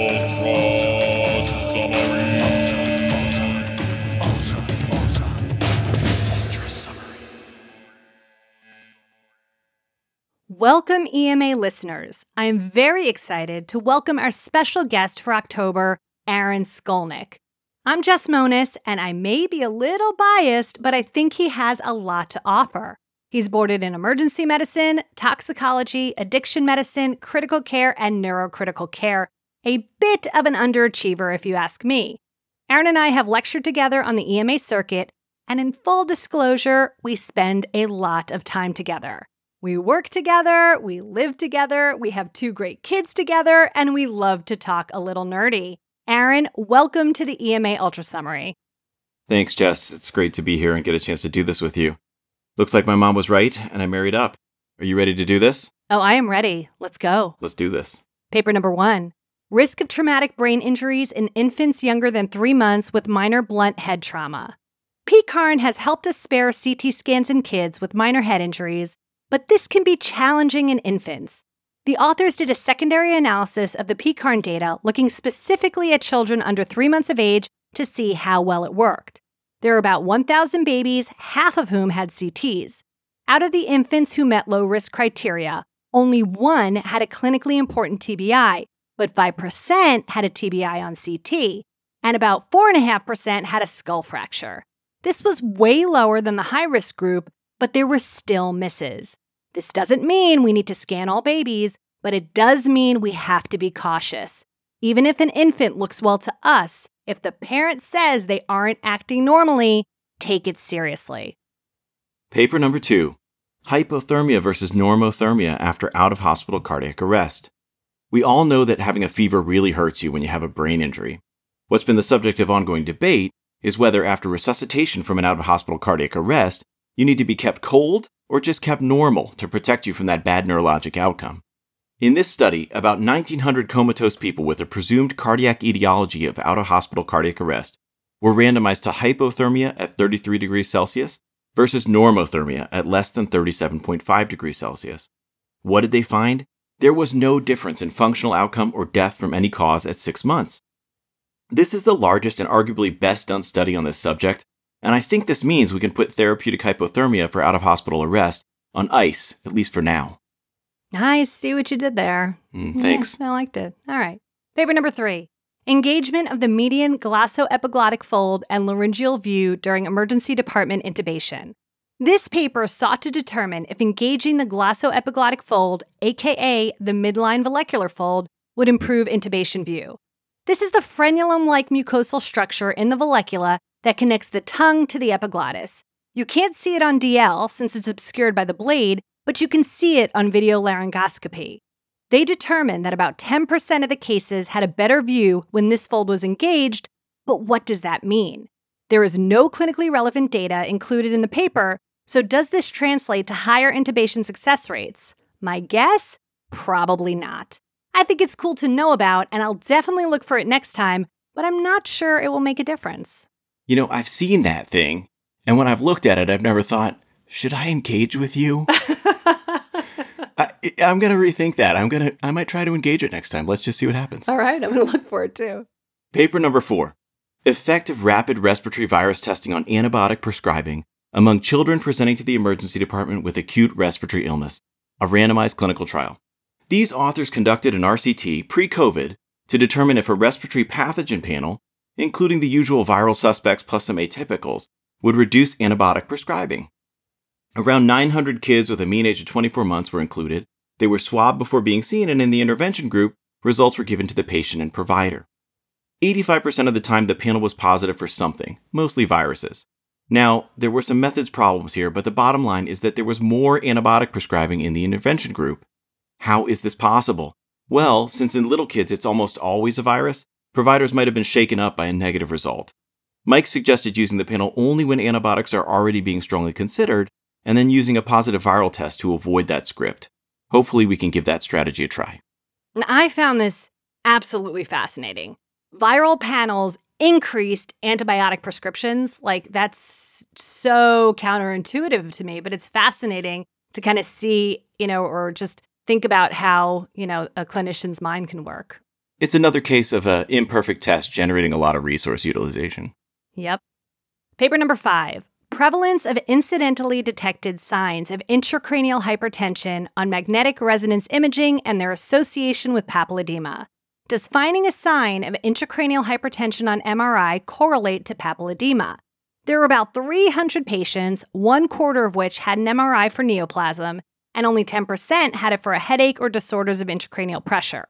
Welcome, EMA listeners. I am very excited to welcome our special guest for October, Aaron Skolnik. I'm Jess Monas, and I may be a little biased, but I think he has a lot to offer. He's boarded in emergency medicine, toxicology, addiction medicine, critical care, and neurocritical care. A bit of an underachiever, if you ask me. Aaron and I have lectured together on the EMA circuit, and in full disclosure, we spend a lot of time together. We work together, we live together, we have two great kids together, and we love to talk a little nerdy. Aaron, welcome to the EMA Ultra Summary. Thanks, Jess. It's great to be here and get a chance to do this with you. Looks like my mom was right, and I married up. Are you ready to do this? Oh, I am ready. Let's go. Let's do this. Paper number one Risk of traumatic brain injuries in infants younger than three months with minor blunt head trauma. PECARN has helped us spare CT scans in kids with minor head injuries, but this can be challenging in infants. The authors did a secondary analysis of the PECARN data looking specifically at children under three months of age to see how well it worked. There are about 1,000 babies, half of whom had CTs. Out of the infants who met low risk criteria, only one had a clinically important TBI, but 5% had a TBI on CT, and about 4.5% had a skull fracture. This was way lower than the high risk group, but there were still misses. This doesn't mean we need to scan all babies, but it does mean we have to be cautious. Even if an infant looks well to us, if the parent says they aren't acting normally, take it seriously. Paper number two Hypothermia versus normothermia after out of hospital cardiac arrest. We all know that having a fever really hurts you when you have a brain injury. What's been the subject of ongoing debate is whether, after resuscitation from an out of hospital cardiac arrest, you need to be kept cold or just kept normal to protect you from that bad neurologic outcome. In this study, about 1,900 comatose people with a presumed cardiac etiology of out of hospital cardiac arrest were randomized to hypothermia at 33 degrees Celsius versus normothermia at less than 37.5 degrees Celsius. What did they find? There was no difference in functional outcome or death from any cause at six months. This is the largest and arguably best done study on this subject, and I think this means we can put therapeutic hypothermia for out of hospital arrest on ice, at least for now. I see what you did there. Mm, thanks. Yeah, I liked it. All right. Paper number three engagement of the median glossoepiglottic fold and laryngeal view during emergency department intubation. This paper sought to determine if engaging the glossoepiglottic fold, aka the midline vallecular fold, would improve intubation view. This is the frenulum like mucosal structure in the vallecula that connects the tongue to the epiglottis. You can't see it on DL since it's obscured by the blade, but you can see it on video laryngoscopy. They determined that about 10% of the cases had a better view when this fold was engaged, but what does that mean? There is no clinically relevant data included in the paper, so does this translate to higher intubation success rates? My guess? Probably not. I think it's cool to know about, and I'll definitely look for it next time, but I'm not sure it will make a difference. You know, I've seen that thing, and when I've looked at it, I've never thought, should I engage with you? I, I'm gonna rethink that. I'm gonna, I might try to engage it next time. Let's just see what happens. All right, I'm gonna look for it too. Paper number four Effect of rapid respiratory virus testing on antibiotic prescribing among children presenting to the emergency department with acute respiratory illness, a randomized clinical trial. These authors conducted an RCT pre COVID to determine if a respiratory pathogen panel, including the usual viral suspects plus some atypicals, would reduce antibiotic prescribing. Around 900 kids with a mean age of 24 months were included. They were swabbed before being seen, and in the intervention group, results were given to the patient and provider. 85% of the time, the panel was positive for something, mostly viruses. Now, there were some methods problems here, but the bottom line is that there was more antibiotic prescribing in the intervention group. How is this possible? Well, since in little kids it's almost always a virus, providers might have been shaken up by a negative result. Mike suggested using the panel only when antibiotics are already being strongly considered, and then using a positive viral test to avoid that script. Hopefully, we can give that strategy a try. I found this absolutely fascinating. Viral panels increased antibiotic prescriptions. Like, that's so counterintuitive to me, but it's fascinating to kind of see, you know, or just think about how, you know, a clinician's mind can work. It's another case of an imperfect test generating a lot of resource utilization. Yep. Paper number five prevalence of incidentally detected signs of intracranial hypertension on magnetic resonance imaging and their association with papilledema. Does finding a sign of intracranial hypertension on MRI correlate to papilledema? There were about 300 patients, one quarter of which had an MRI for neoplasm, and only 10% had it for a headache or disorders of intracranial pressure.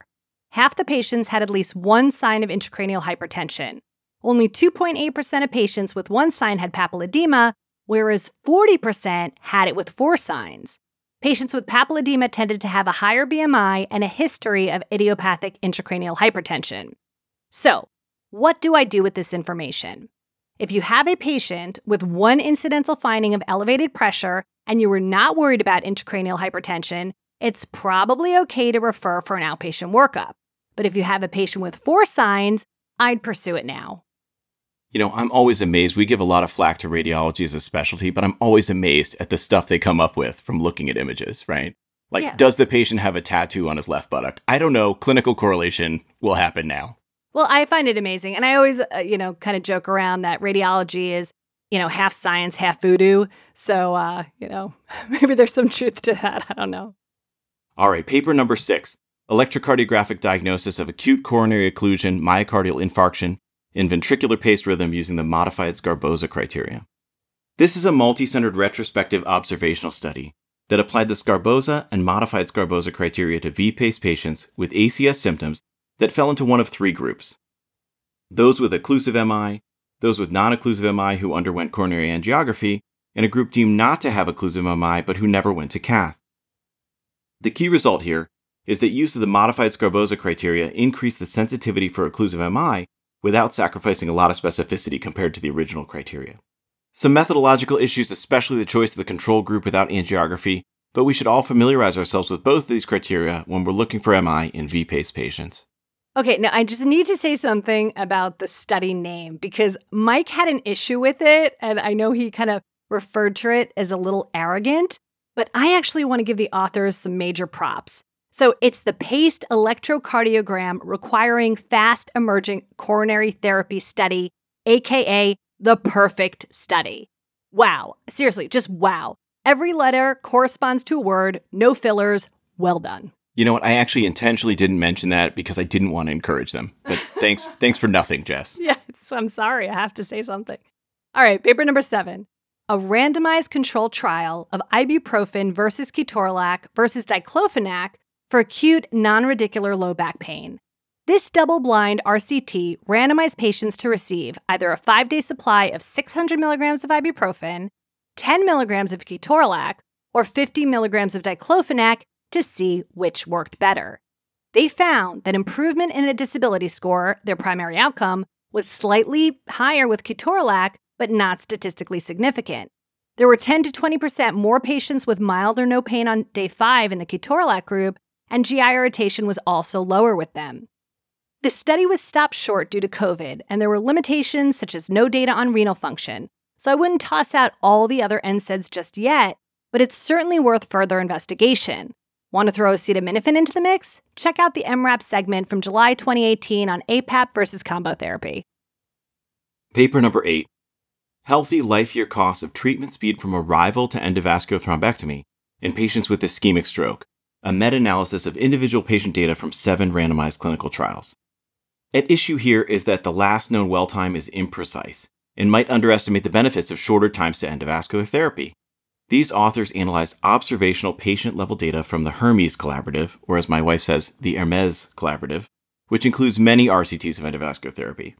Half the patients had at least one sign of intracranial hypertension. Only 2.8% of patients with one sign had papilledema, whereas 40% had it with four signs. Patients with papilledema tended to have a higher BMI and a history of idiopathic intracranial hypertension. So, what do I do with this information? If you have a patient with one incidental finding of elevated pressure and you were not worried about intracranial hypertension, it's probably okay to refer for an outpatient workup. But if you have a patient with four signs, I'd pursue it now. You know, I'm always amazed. We give a lot of flack to radiology as a specialty, but I'm always amazed at the stuff they come up with from looking at images, right? Like, Yeah. does the patient have a tattoo on his left buttock? I don't know. Clinical correlation will happen now. Well, I find it amazing. And I always, uh, you know, kind of joke around that radiology is, you know, half science, half voodoo. So, uh, you know, maybe there's some truth to that. I don't know. All right, paper number six electrocardiographic diagnosis of acute coronary occlusion, myocardial infarction, in ventricular paced rhythm using the modified Sgarbossa criteria. This is a multi centered retrospective observational study that applied the Sgarbossa and modified Sgarbossa criteria to V-paced patients with ACS symptoms that fell into one of three groups those with occlusive MI, those with non occlusive MI who underwent coronary angiography, and a group deemed not to have occlusive MI but who never went to cath. The key result here is that use of the modified Sgarbossa criteria increased the sensitivity for occlusive MI without sacrificing a lot of specificity compared to the original criteria. Some methodological issues, especially the choice of the control group without angiography, but we should all familiarize ourselves with both of these criteria when we're looking for MI in V-PACE patients. Okay, now I just need to say something about the study name because Mike had an issue with it, and I know he kind of referred to it as a little arrogant, but I actually want to give the authors some major props. So it's the paced electrocardiogram requiring fast emerging coronary therapy study, aka the perfect study. Wow, seriously, just wow. Every letter corresponds to a word, no fillers. Well done. You know what? I actually intentionally didn't mention that because I didn't want to encourage them. But thanks, thanks for nothing, Jess. Yeah, it's, I'm sorry. I have to say something. All right, paper number seven. A randomized controlled trial of ibuprofen versus ketorolac versus diclofenac for acute non-radicular low back pain. This double-blind RCT randomized patients to receive either a five-day supply of 600 milligrams of ibuprofen, 10 milligrams of ketorolac, or 50 milligrams of diclofenac to see which worked better. They found that improvement in a disability score, their primary outcome, was slightly higher with ketorolac, but not statistically significant. There were 10 to 20% more patients with mild or no pain on day five in the ketorolac group, and GI irritation was also lower with them. The study was stopped short due to COVID, and there were limitations such as no data on renal function, so I wouldn't toss out all the other NSAIDs just yet, but it's certainly worth further investigation. Want to throw acetaminophen into the mix? Check out the EM:RAP segment from July 2018 on APAP versus combo therapy. Paper number eight Healthy life year costs of treatment speed from arrival to endovascular thrombectomy in patients with ischemic stroke, a meta analysis of individual patient data from seven randomized clinical trials. At issue here is that the last known well time is imprecise and might underestimate the benefits of shorter times to endovascular therapy. These authors analyzed observational patient level data from the Hermes Collaborative, or as my wife says, the Hermes Collaborative, which includes many RCTs of endovascular therapy.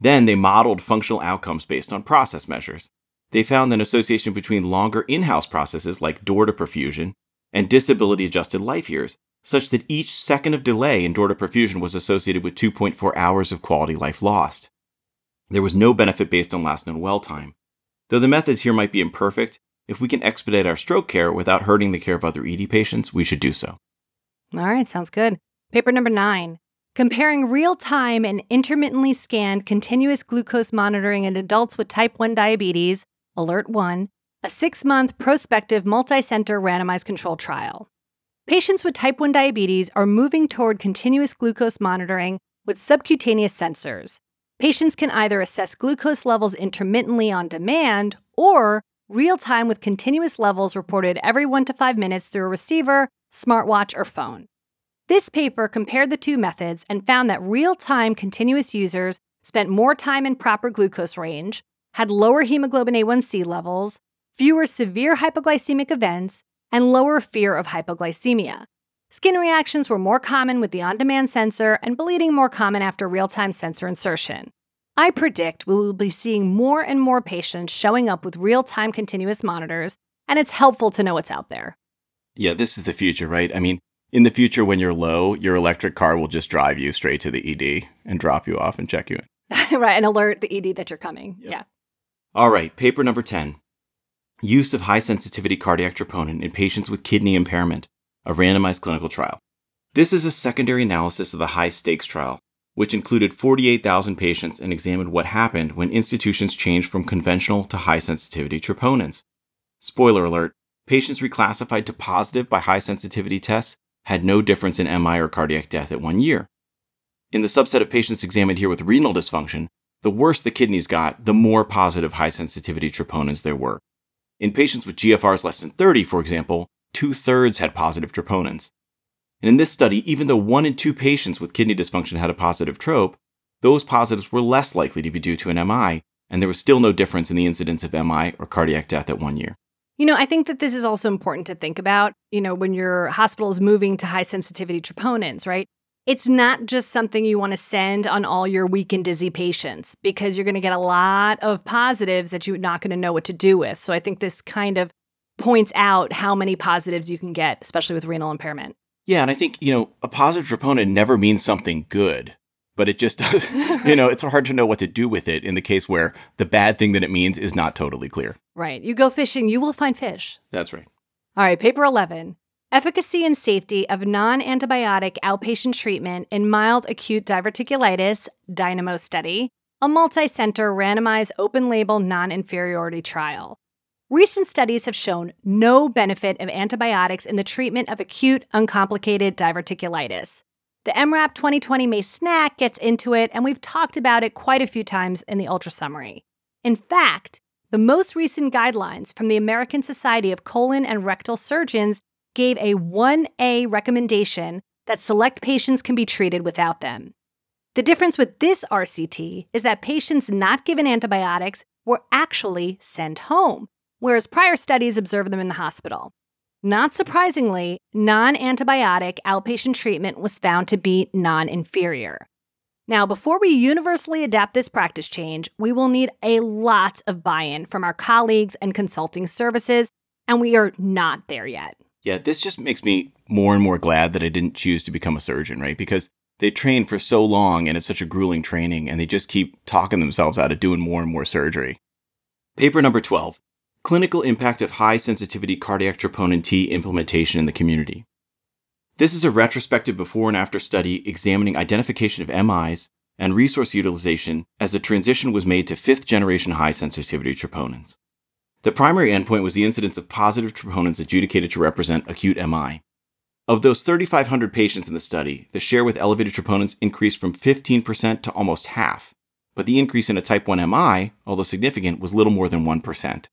Then they modeled functional outcomes based on process measures. They found an association between longer in house processes like door to perfusion and disability adjusted life years, such that each second of delay in door to perfusion was associated with 2.4 hours of quality life lost. There was no benefit based on last known well time. Though the methods here might be imperfect, if we can expedite our stroke care without hurting the care of other ED patients, we should do so. All right, sounds good. Paper number nine comparing real time and intermittently scanned continuous glucose monitoring in adults with type 1 diabetes, Alert 1, a six month prospective multi center randomized control trial. Patients with type 1 diabetes are moving toward continuous glucose monitoring with subcutaneous sensors. Patients can either assess glucose levels intermittently on demand or real time with continuous levels reported every one to five minutes through a receiver, smartwatch, or phone. This paper compared the two methods and found that real time continuous users spent more time in proper glucose range, had lower hemoglobin A1C levels, fewer severe hypoglycemic events, and lower fear of hypoglycemia. Skin reactions were more common with the on demand sensor and bleeding more common after real time sensor insertion. I predict we will be seeing more and more patients showing up with real time continuous monitors, and it's helpful to know what's out there. Yeah, this is the future, right? I mean, in the future, when you're low, your electric car will just drive you straight to the ED and drop you off and check you in. right, and alert the ED that you're coming. Yep. Yeah. All right, paper number 10 Use of high sensitivity cardiac troponin in patients with kidney impairment, a randomized clinical trial. This is a secondary analysis of the High-STEACS trial, which included 48,000 patients and examined what happened when institutions changed from conventional to high sensitivity troponins. Spoiler alert patients reclassified to positive by high sensitivity tests had no difference in MI or cardiac death at one year. In the subset of patients examined here with renal dysfunction, the worse the kidneys got, the more positive high sensitivity troponins there were. In patients with GFRs less than 30, for example, two thirds had positive troponins. And in this study, even though one in two patients with kidney dysfunction had a positive trope, those positives were less likely to be due to an MI, and there was still no difference in the incidence of MI or cardiac death at one year. You know, I think that this is also important to think about, you know, when your hospital is moving to high sensitivity troponins, right? It's not just something you want to send on all your weak and dizzy patients because you're going to get a lot of positives that you're not going to know what to do with. So I think this kind of points out how many positives you can get, especially with renal impairment. Yeah, and I think, you know, a positive troponin never means something good, but it just, does, you know, it's hard to know what to do with it in the case where the bad thing that it means is not totally clear. Right. You go fishing, you will find fish. That's right. All right, paper 11. Efficacy and safety of non antibiotic outpatient treatment in mild acute diverticulitis, DINAMO study, a multi center randomized open label non inferiority trial. Recent studies have shown no benefit of antibiotics in the treatment of acute uncomplicated diverticulitis. The EM:RAP 2020 May snack gets into it, and we've talked about it quite a few times in the Ultra Summary. In fact, the most recent guidelines from the American Society of Colon and Rectal Surgeons gave a 1A recommendation that select patients can be treated without them. The difference with this RCT is that patients not given antibiotics were actually sent home, whereas prior studies observed them in the hospital. Not surprisingly, non antibiotic outpatient treatment was found to be non inferior. Now, before we universally adapt this practice change, we will need a lot of buy in from our colleagues and consulting services, and we are not there yet. Yeah, this just makes me more and more glad that I didn't choose to become a surgeon, right? Because they train for so long and it's such a grueling training, and they just keep talking themselves out of doing more and more surgery. Paper number 12 Clinical Impact of High Sensitivity Cardiac Troponin T Implementation in the Community. This is a retrospective before and after study examining identification of MIs and resource utilization as the transition was made to fifth generation high sensitivity troponins. The primary endpoint was the incidence of positive troponins adjudicated to represent acute MI. Of those 3,500 patients in the study, the share with elevated troponins increased from 15% to almost half, but the increase in a type 1 MI, although significant, was little more than 1%.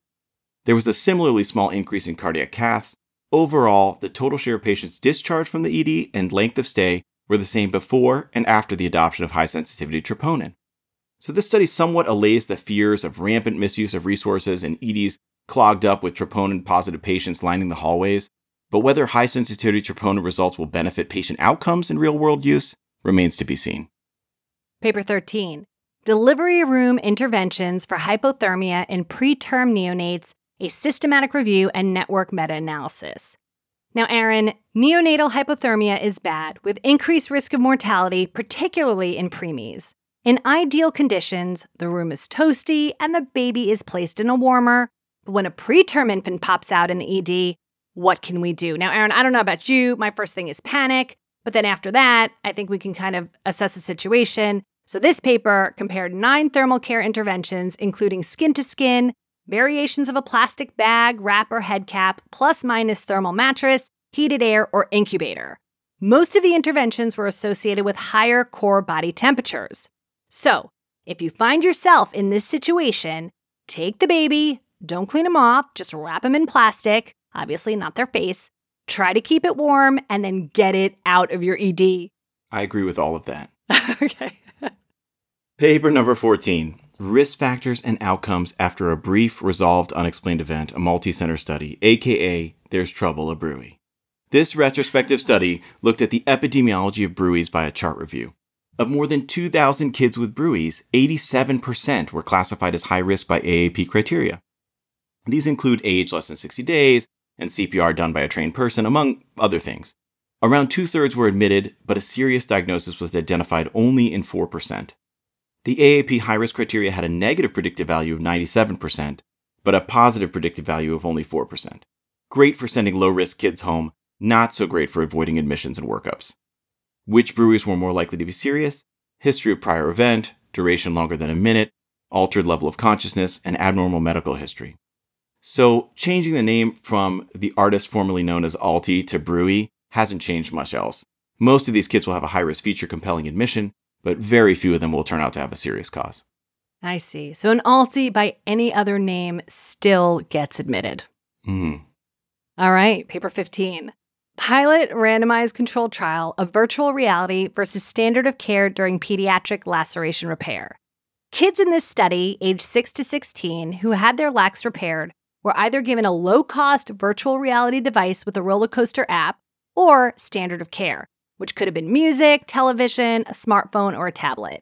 There was a similarly small increase in cardiac caths. Overall, the total share of patients discharged from the ED and length of stay were the same before and after the adoption of high sensitivity troponin. So this study somewhat allays the fears of rampant misuse of resources and EDs clogged up with troponin positive patients lining the hallways, but whether high sensitivity troponin results will benefit patient outcomes in real world use remains to be seen. Paper 13 Delivery Room Interventions for Hypothermia in Preterm Neonates, a Systematic Review and Network Meta Analysis. Now, Aaron, neonatal hypothermia is bad, with increased risk of mortality, particularly in preemies. In ideal conditions, the room is toasty and the baby is placed in a warmer. But when a preterm infant pops out in the ED, what can we do? Now, Aaron, I don't know about you. My first thing is panic. But then after that, I think we can kind of assess the situation. So, this paper compared nine thermal care interventions, including skin to skin, variations of a plastic bag, wrapper, head cap, plus minus thermal mattress, heated air, or incubator. Most of the interventions were associated with higher core body temperatures. So, if you find yourself in this situation, take the baby, don't clean them off, just wrap them in plastic, obviously not their face, Try to keep it warm and then get it out of your ED. I agree with all of that. okay. Paper number 14 Risk Factors and Outcomes After a Brief Resolved Unexplained Event, a multi center study, aka There's Trouble a Brewy. This retrospective study looked at the epidemiology of BRUEs via chart review. Of more than 2,000 kids with BRUEs, 87% were classified as high risk by AAP criteria. These include age less than 60 days and CPR done by a trained person, among other things. Around two thirds were admitted, but a serious diagnosis was identified only in 4%. The AAP high risk criteria had a negative predictive value of 97%, but a positive predictive value of only 4%. Great for sending low risk kids home, not so great for avoiding admissions and workups. Which breweries were more likely to be serious? History of prior event, duration longer than a minute, altered level of consciousness, and abnormal medical history. So, changing the name from the artist formerly known as ALTE to BRUE hasn't changed much else. Most of these kids will have a high risk feature compelling admission, but very few of them will turn out to have a serious cause. I see. So an ALTE by any other name still gets admitted. Hmm. All right, paper 15. Pilot randomized controlled trial of virtual reality versus standard of care during pediatric laceration repair. Kids in this study, aged 6 to 16, who had their lacs repaired, were either given a low cost virtual reality device with a roller coaster app or standard of care, which could have been music, television, a smartphone, or a tablet.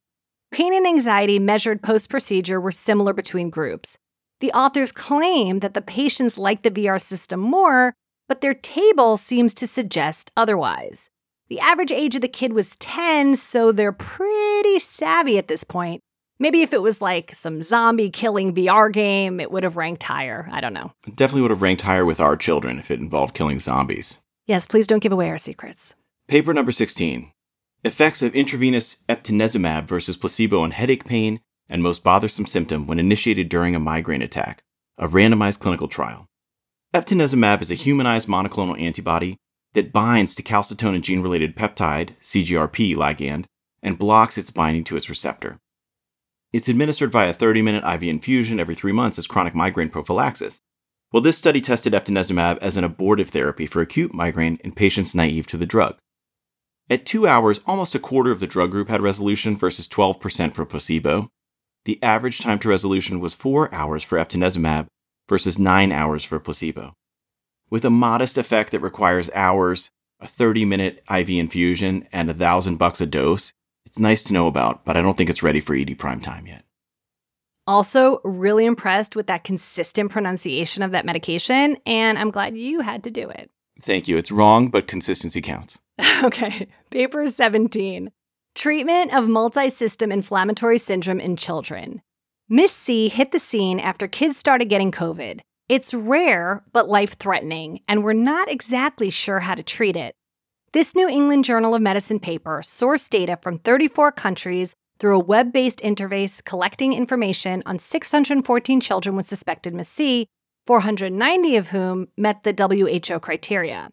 Pain and anxiety measured post procedure were similar between groups. The authors claim that the patients liked the VR system more, but their table seems to suggest otherwise. The average age of the kid was 10, so they're pretty savvy at this point. Maybe if it was like some zombie killing VR game, it would have ranked higher. I don't know. Definitely would have ranked higher with our children if it involved killing zombies. Yes, please don't give away our secrets. Paper number 16 Effects of intravenous eptinezumab versus placebo on headache pain and most bothersome symptom when initiated during a migraine attack, a randomized clinical trial. Eptinezumab is a humanized monoclonal antibody that binds to calcitonin gene related peptide, CGRP ligand, and blocks its binding to its receptor. It's administered via 30 minute IV infusion every three months as chronic migraine prophylaxis. Well, this study tested eptinezumab as an abortive therapy for acute migraine in patients naive to the drug. At two hours, almost a quarter of the drug group had resolution versus 12% for placebo. The average time to resolution was four hours for eptinezumab versus nine hours for placebo. With a modest effect that requires hours, a 30 minute IV infusion, and a thousand bucks a dose, it's nice to know about, but I don't think it's ready for ED prime time yet. Also, really impressed with that consistent pronunciation of that medication, and I'm glad you had to do it. Thank you. It's wrong, but consistency counts. okay, paper 17 Treatment of multi system inflammatory syndrome in children. MIS-C hit the scene after kids started getting COVID. It's rare, but life threatening, and we're not exactly sure how to treat it. This New England Journal of Medicine paper sourced data from 34 countries through a web based interface collecting information on 614 children with suspected MIS-C, 490 of whom met the WHO criteria.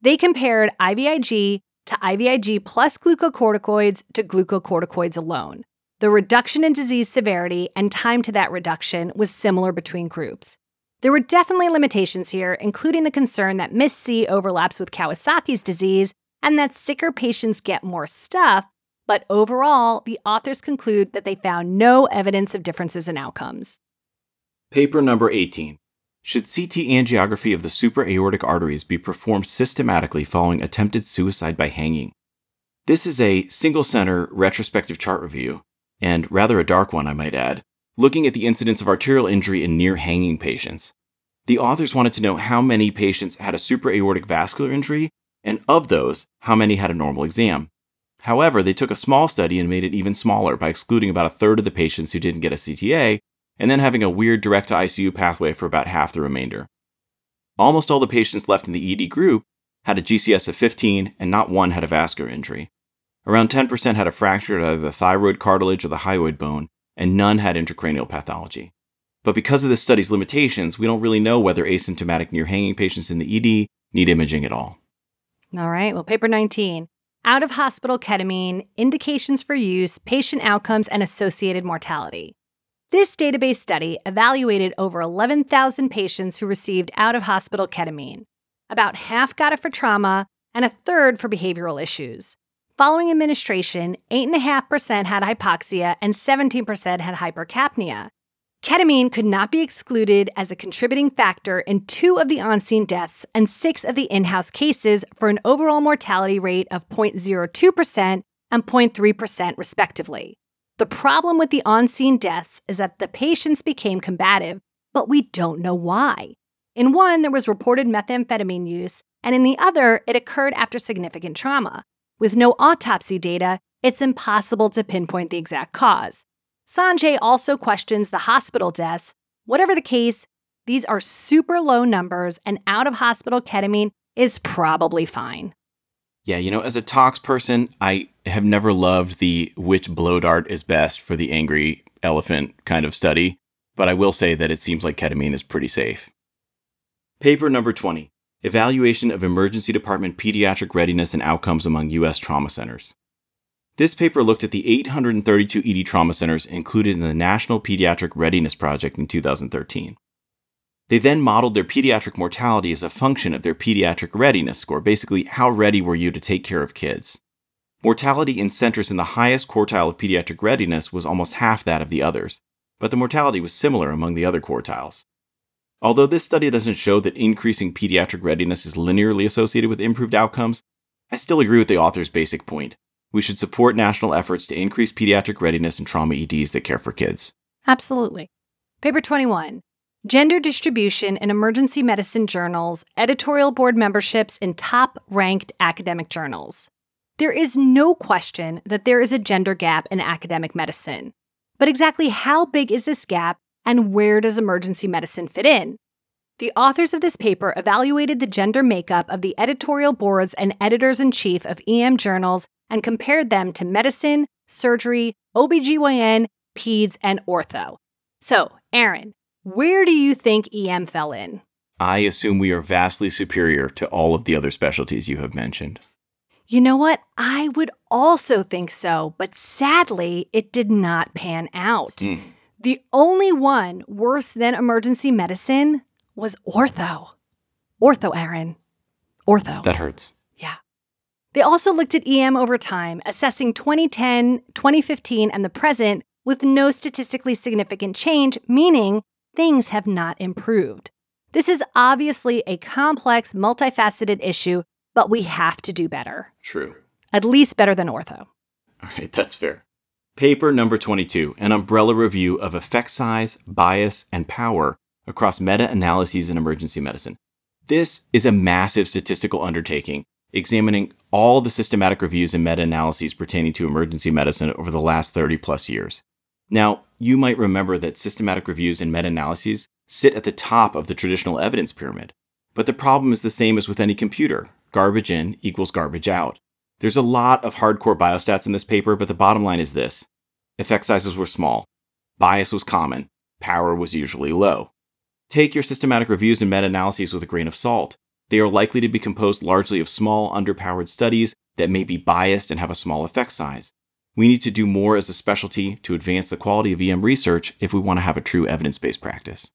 They compared IVIG to IVIG plus glucocorticoids to glucocorticoids alone. The reduction in disease severity and time to that reduction was similar between groups. There were definitely limitations here, including the concern that MIS-C overlaps with Kawasaki's disease and that sicker patients get more stuff, but overall, the authors conclude that they found no evidence of differences in outcomes. Paper number 18. Should CT angiography of the supraaortic arteries be performed systematically following attempted suicide by hanging? This is a single center retrospective chart review and rather a dark one, I might add, looking at the incidence of arterial injury in near hanging patients. The authors wanted to know how many patients had a supraaortic vascular injury, and of those, how many had a normal exam. However, they took a small study and made it even smaller by excluding about a third of the patients who didn't get a CTA, and then having a weird direct to ICU pathway for about half the remainder. Almost all the patients left in the ED group had a GCS of 15, and not one had a vascular injury. Around 10% had a fracture at either the thyroid cartilage or the hyoid bone, and none had intracranial pathology. But because of this study's limitations, we don't really know whether asymptomatic near hanging patients in the ED need imaging at all. All right, well, paper 19 out of hospital ketamine, indications for use, patient outcomes, and associated mortality. This database study evaluated over 11,000 patients who received out of hospital ketamine. About half got it for trauma, and a third for behavioral issues. Following administration, 8.5% had hypoxia and 17% had hypercapnia. Ketamine could not be excluded as a contributing factor in two of the on scene deaths and six of the in house cases for an overall mortality rate of 0.02% and 0.3%, respectively. The problem with the on scene deaths is that the patients became combative, but we don't know why. In one, there was reported methamphetamine use, and in the other, it occurred after significant trauma. With no autopsy data, it's impossible to pinpoint the exact cause. Sanjay also questions the hospital deaths. Whatever the case, these are super low numbers, and out of hospital ketamine is probably fine. Yeah, you know, as a tox person, I have never loved the which blow dart is best for the angry elephant kind of study, but I will say that it seems like ketamine is pretty safe. Paper number 20 Evaluation of Emergency Department Pediatric Readiness and Outcomes Among U.S. Trauma Centers. This paper looked at the 832 ED trauma centers included in the National Pediatric Readiness Project in 2013. They then modeled their pediatric mortality as a function of their pediatric readiness score, basically, how ready were you to take care of kids? Mortality in centers in the highest quartile of pediatric readiness was almost half that of the others, but the mortality was similar among the other quartiles. Although this study doesn't show that increasing pediatric readiness is linearly associated with improved outcomes, I still agree with the author's basic point. We should support national efforts to increase pediatric readiness in trauma EDs that care for kids. Absolutely. Paper 21 Gender distribution in emergency medicine journals, editorial board memberships in top ranked academic journals. There is no question that there is a gender gap in academic medicine. But exactly how big is this gap and where does emergency medicine fit in? The authors of this paper evaluated the gender makeup of the editorial boards and editors in chief of EM journals and compared them to medicine, surgery, OBGYN, peds, and ortho. So, Aaron, where do you think EM fell in? I assume we are vastly superior to all of the other specialties you have mentioned. You know what? I would also think so, but sadly, it did not pan out. Mm. The only one worse than emergency medicine was ortho. Ortho, Aaron. Ortho. That hurts. Yeah. They also looked at EM over time, assessing 2010, 2015, and the present with no statistically significant change, meaning things have not improved. This is obviously a complex, multifaceted issue, but we have to do better. True. At least better than ortho. All right, that's fair. Paper number 22 An umbrella review of effect size, bias, and power across meta analyses in emergency medicine. This is a massive statistical undertaking, examining all the systematic reviews and meta analyses pertaining to emergency medicine over the last 30 plus years. Now, you might remember that systematic reviews and meta analyses sit at the top of the traditional evidence pyramid. But the problem is the same as with any computer garbage in equals garbage out. There's a lot of hardcore biostats in this paper, but the bottom line is this effect sizes were small, bias was common, power was usually low. Take your systematic reviews and meta analyses with a grain of salt. They are likely to be composed largely of small, underpowered studies that may be biased and have a small effect size. We need to do more as a specialty to advance the quality of EM research if we want to have a true evidence based practice.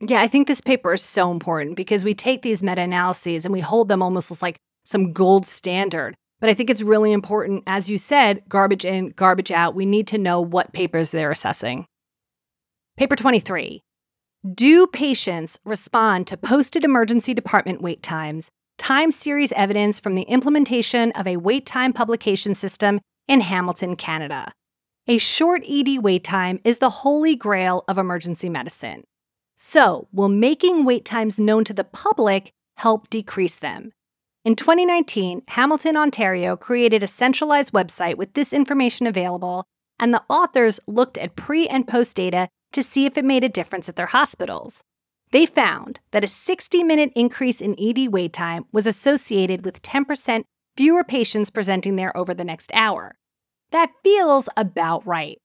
Yeah, I think this paper is so important because we take these meta analyses and we hold them almost as like some gold standard. But I think it's really important, as you said, garbage in, garbage out. We need to know what papers they're assessing. Paper 23 Do patients respond to posted emergency department wait times? Time series evidence from the implementation of a wait time publication system in Hamilton, Canada. A short ED wait time is the holy grail of emergency medicine. So, will making wait times known to the public help decrease them? In 2019, Hamilton, Ontario created a centralized website with this information available, and the authors looked at pre and post data to see if it made a difference at their hospitals. They found that a 60 minute increase in ED wait time was associated with 10% fewer patients presenting there over the next hour. That feels about right.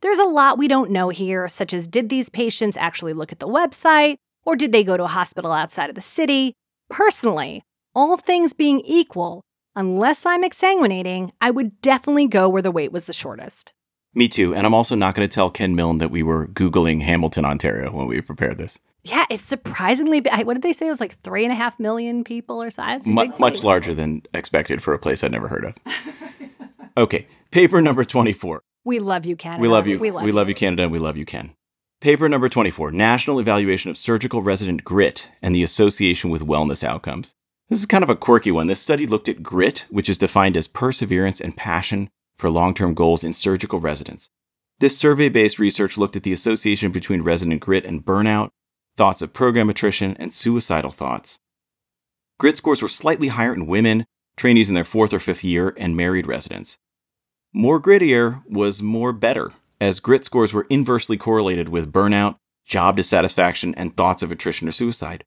There's a lot we don't know here, such as did these patients actually look at the website, or did they go to a hospital outside of the city? Personally, all things being equal, unless I'm exsanguinating, I would definitely go where the wait was the shortest. Me too, and I'm also not going to tell Ken Milne that we were Googling Hamilton, Ontario when we prepared this. Yeah, it's surprisingly big. What did they say? It was like three and a half million people or something. Mu- much larger than expected for a place I'd never heard of. okay, paper number 24. We love you, Canada. We love you. We love, you, Canada, and we love you, Ken. Paper number 24 National Evaluation of Surgical Resident Grit and the Association with Wellness Outcomes. This is kind of a quirky one. This study looked at grit, which is defined as perseverance and passion for long term goals in surgical residents. This survey based research looked at the association between resident grit and burnout, thoughts of program attrition, and suicidal thoughts. Grit scores were slightly higher in women, trainees in their fourth or fifth year, and married residents. More grittier was more better, as grit scores were inversely correlated with burnout, job dissatisfaction, and thoughts of attrition or suicide.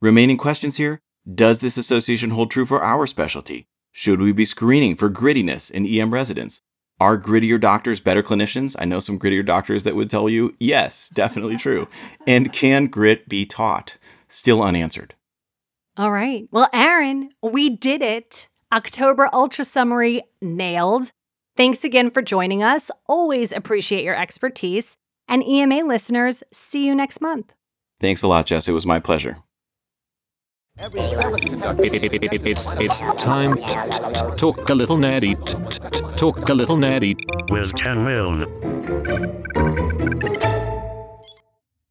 Remaining questions here Does this association hold true for our specialty? Should we be screening for grittiness in EM residents? Are grittier doctors better clinicians? I know some grittier doctors that would tell you yes, definitely true. And can grit be taught? Still unanswered. All right. Well, Aaron, we did it. October Ultra Summary nailed. Thanks again for joining us. Always appreciate your expertise. And EMA listeners, see you next month. Thanks a lot, Jess. It was my pleasure. It's, it's time to talk a little nerdy. Talk a little nerdy. With Ken Milne.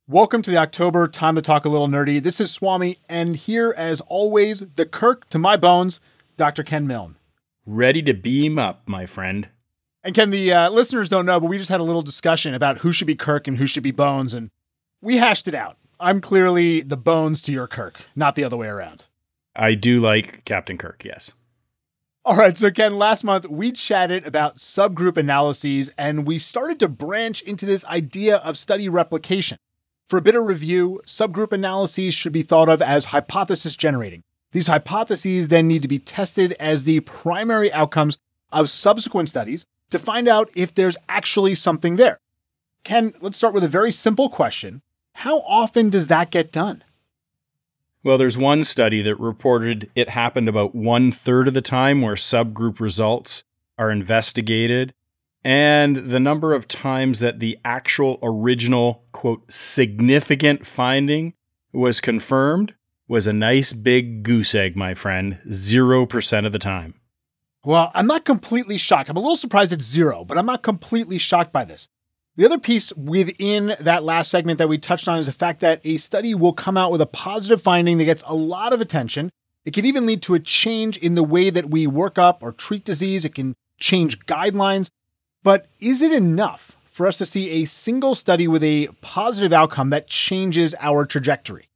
Welcome to the October Time to Talk a Little Nerdy. This is Swami, and here, as always, the Kirk to my bones, Dr. Ken Milne. Ready to beam up, my friend. And Ken, the uh, listeners don't know, but we just had a little discussion about who should be Kirk and who should be Bones, and we hashed it out. I'm clearly the Bones to your Kirk, not the other way around. I do like Captain Kirk, yes. All right, so Ken, last month we chatted about subgroup analyses and we started to branch into this idea of study replication. For a bit of review, subgroup analyses should be thought of as hypothesis generating. These hypotheses then need to be tested as the primary outcomes of subsequent studies to find out if there's actually something there. Ken, let's start with a very simple question. How often does that get done? Well, there's one study that reported it happened about one third of the time where subgroup results are investigated. And the number of times that the actual original, quote, significant finding was confirmed was a nice big goose egg, my friend. 0% of the time. Well, I'm not completely shocked. I'm a little surprised it's zero, but I'm not completely shocked by this. The other piece within that last segment that we touched on is the fact that a study will come out with a positive finding that gets a lot of attention. It can even lead to a change in the way that we work up or treat disease. It can change guidelines. But is it enough for us to see a single study with a positive outcome that changes our trajectory?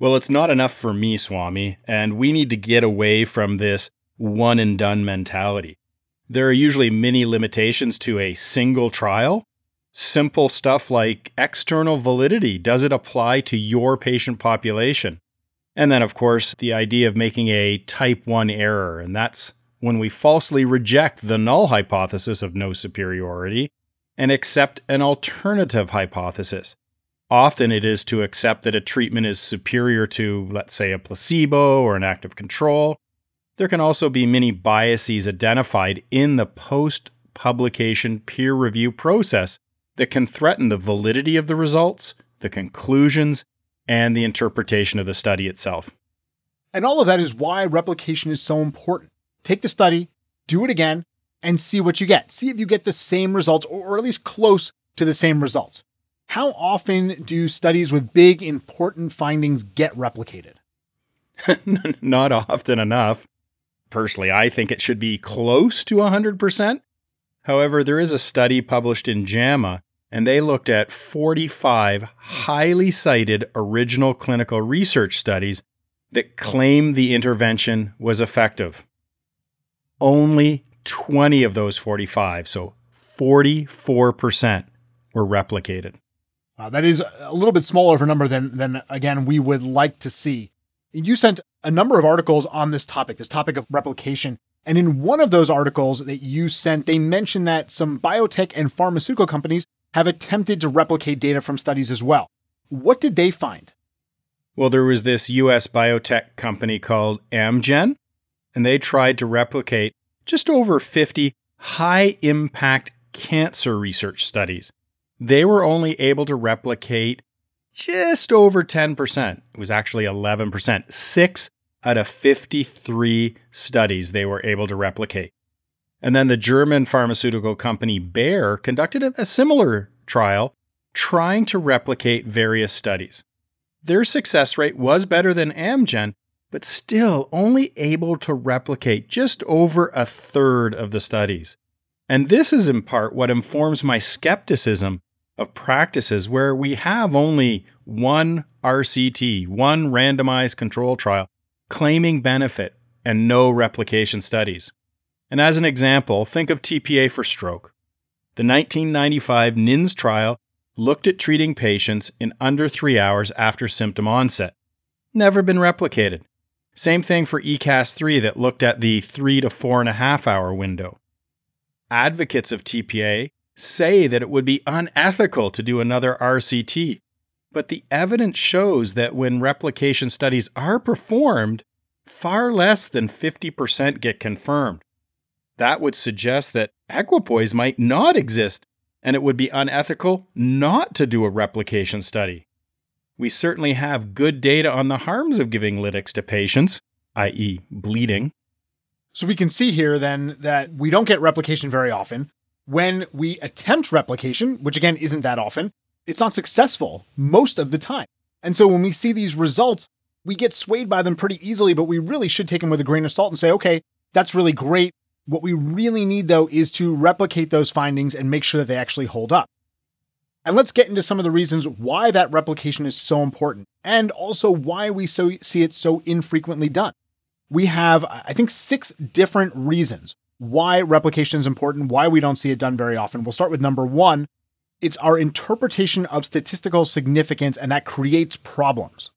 Well, it's not enough for me, Swami, and we need to get away from this one and done mentality. There are usually many limitations to a single trial. Simple stuff like external validity. Does it apply to your patient population? And then, of course, the idea of making a type 1 error, and that's when we falsely reject the null hypothesis of no superiority and accept an alternative hypothesis. Often it is to accept that a treatment is superior to, let's say, a placebo or an active control. There can also be many biases identified in the post publication peer review process that can threaten the validity of the results, the conclusions, and the interpretation of the study itself. And all of that is why replication is so important. Take the study, do it again, and see what you get. See if you get the same results or at least close to the same results. How often do studies with big, important findings get replicated? Not often enough. Personally, I think it should be close to 100%. However, there is a study published in JAMA, and they looked at 45 highly cited original clinical research studies that claim the intervention was effective. Only 20 of those 45, so 44%, were replicated. Wow, that is a little bit smaller of a number than, than, again, we would like to see. You sent a number of articles on this topic, this topic of replication. And in one of those articles that you sent, they mentioned that some biotech and pharmaceutical companies have attempted to replicate data from studies as well. What did they find? Well, there was this US biotech company called Amgen, and they tried to replicate just over 50 high impact cancer research studies. They were only able to replicate just over 10%. It was actually 11%. Six out of 53 studies they were able to replicate. And then the German pharmaceutical company Bayer conducted a similar trial trying to replicate various studies. Their success rate was better than Amgen, but still only able to replicate just over a third of the studies. And this is in part what informs my skepticism of practices where we have only one RCT, one randomized control trial, claiming benefit and no replication studies. And as an example, think of TPA for stroke. The 1995 NINDS trial looked at treating patients in under three hours after symptom onset. Never been replicated. Same thing for ECASS 3 that looked at the three to four and a half hour window. Advocates of TPA say that it would be unethical to do another RCT, but the evidence shows that when replication studies are performed, far less than 50% get confirmed. That would suggest that equipoise might not exist, and it would be unethical not to do a replication study. We certainly have good data on the harms of giving lytics to patients, i.e., bleeding. So we can see here then that we don't get replication very often. When we attempt replication, which again isn't that often, it's not successful most of the time. And so when we see these results, we get swayed by them pretty easily, but we really should take them with a grain of salt and say, okay, that's really great. What we really need though is to replicate those findings and make sure that they actually hold up. And let's get into some of the reasons why that replication is so important and also why we so see it so infrequently done. We have, I think, six different reasons why replication is important, why we don't see it done very often. We'll start with number one. It's our interpretation of statistical significance, and that creates problems.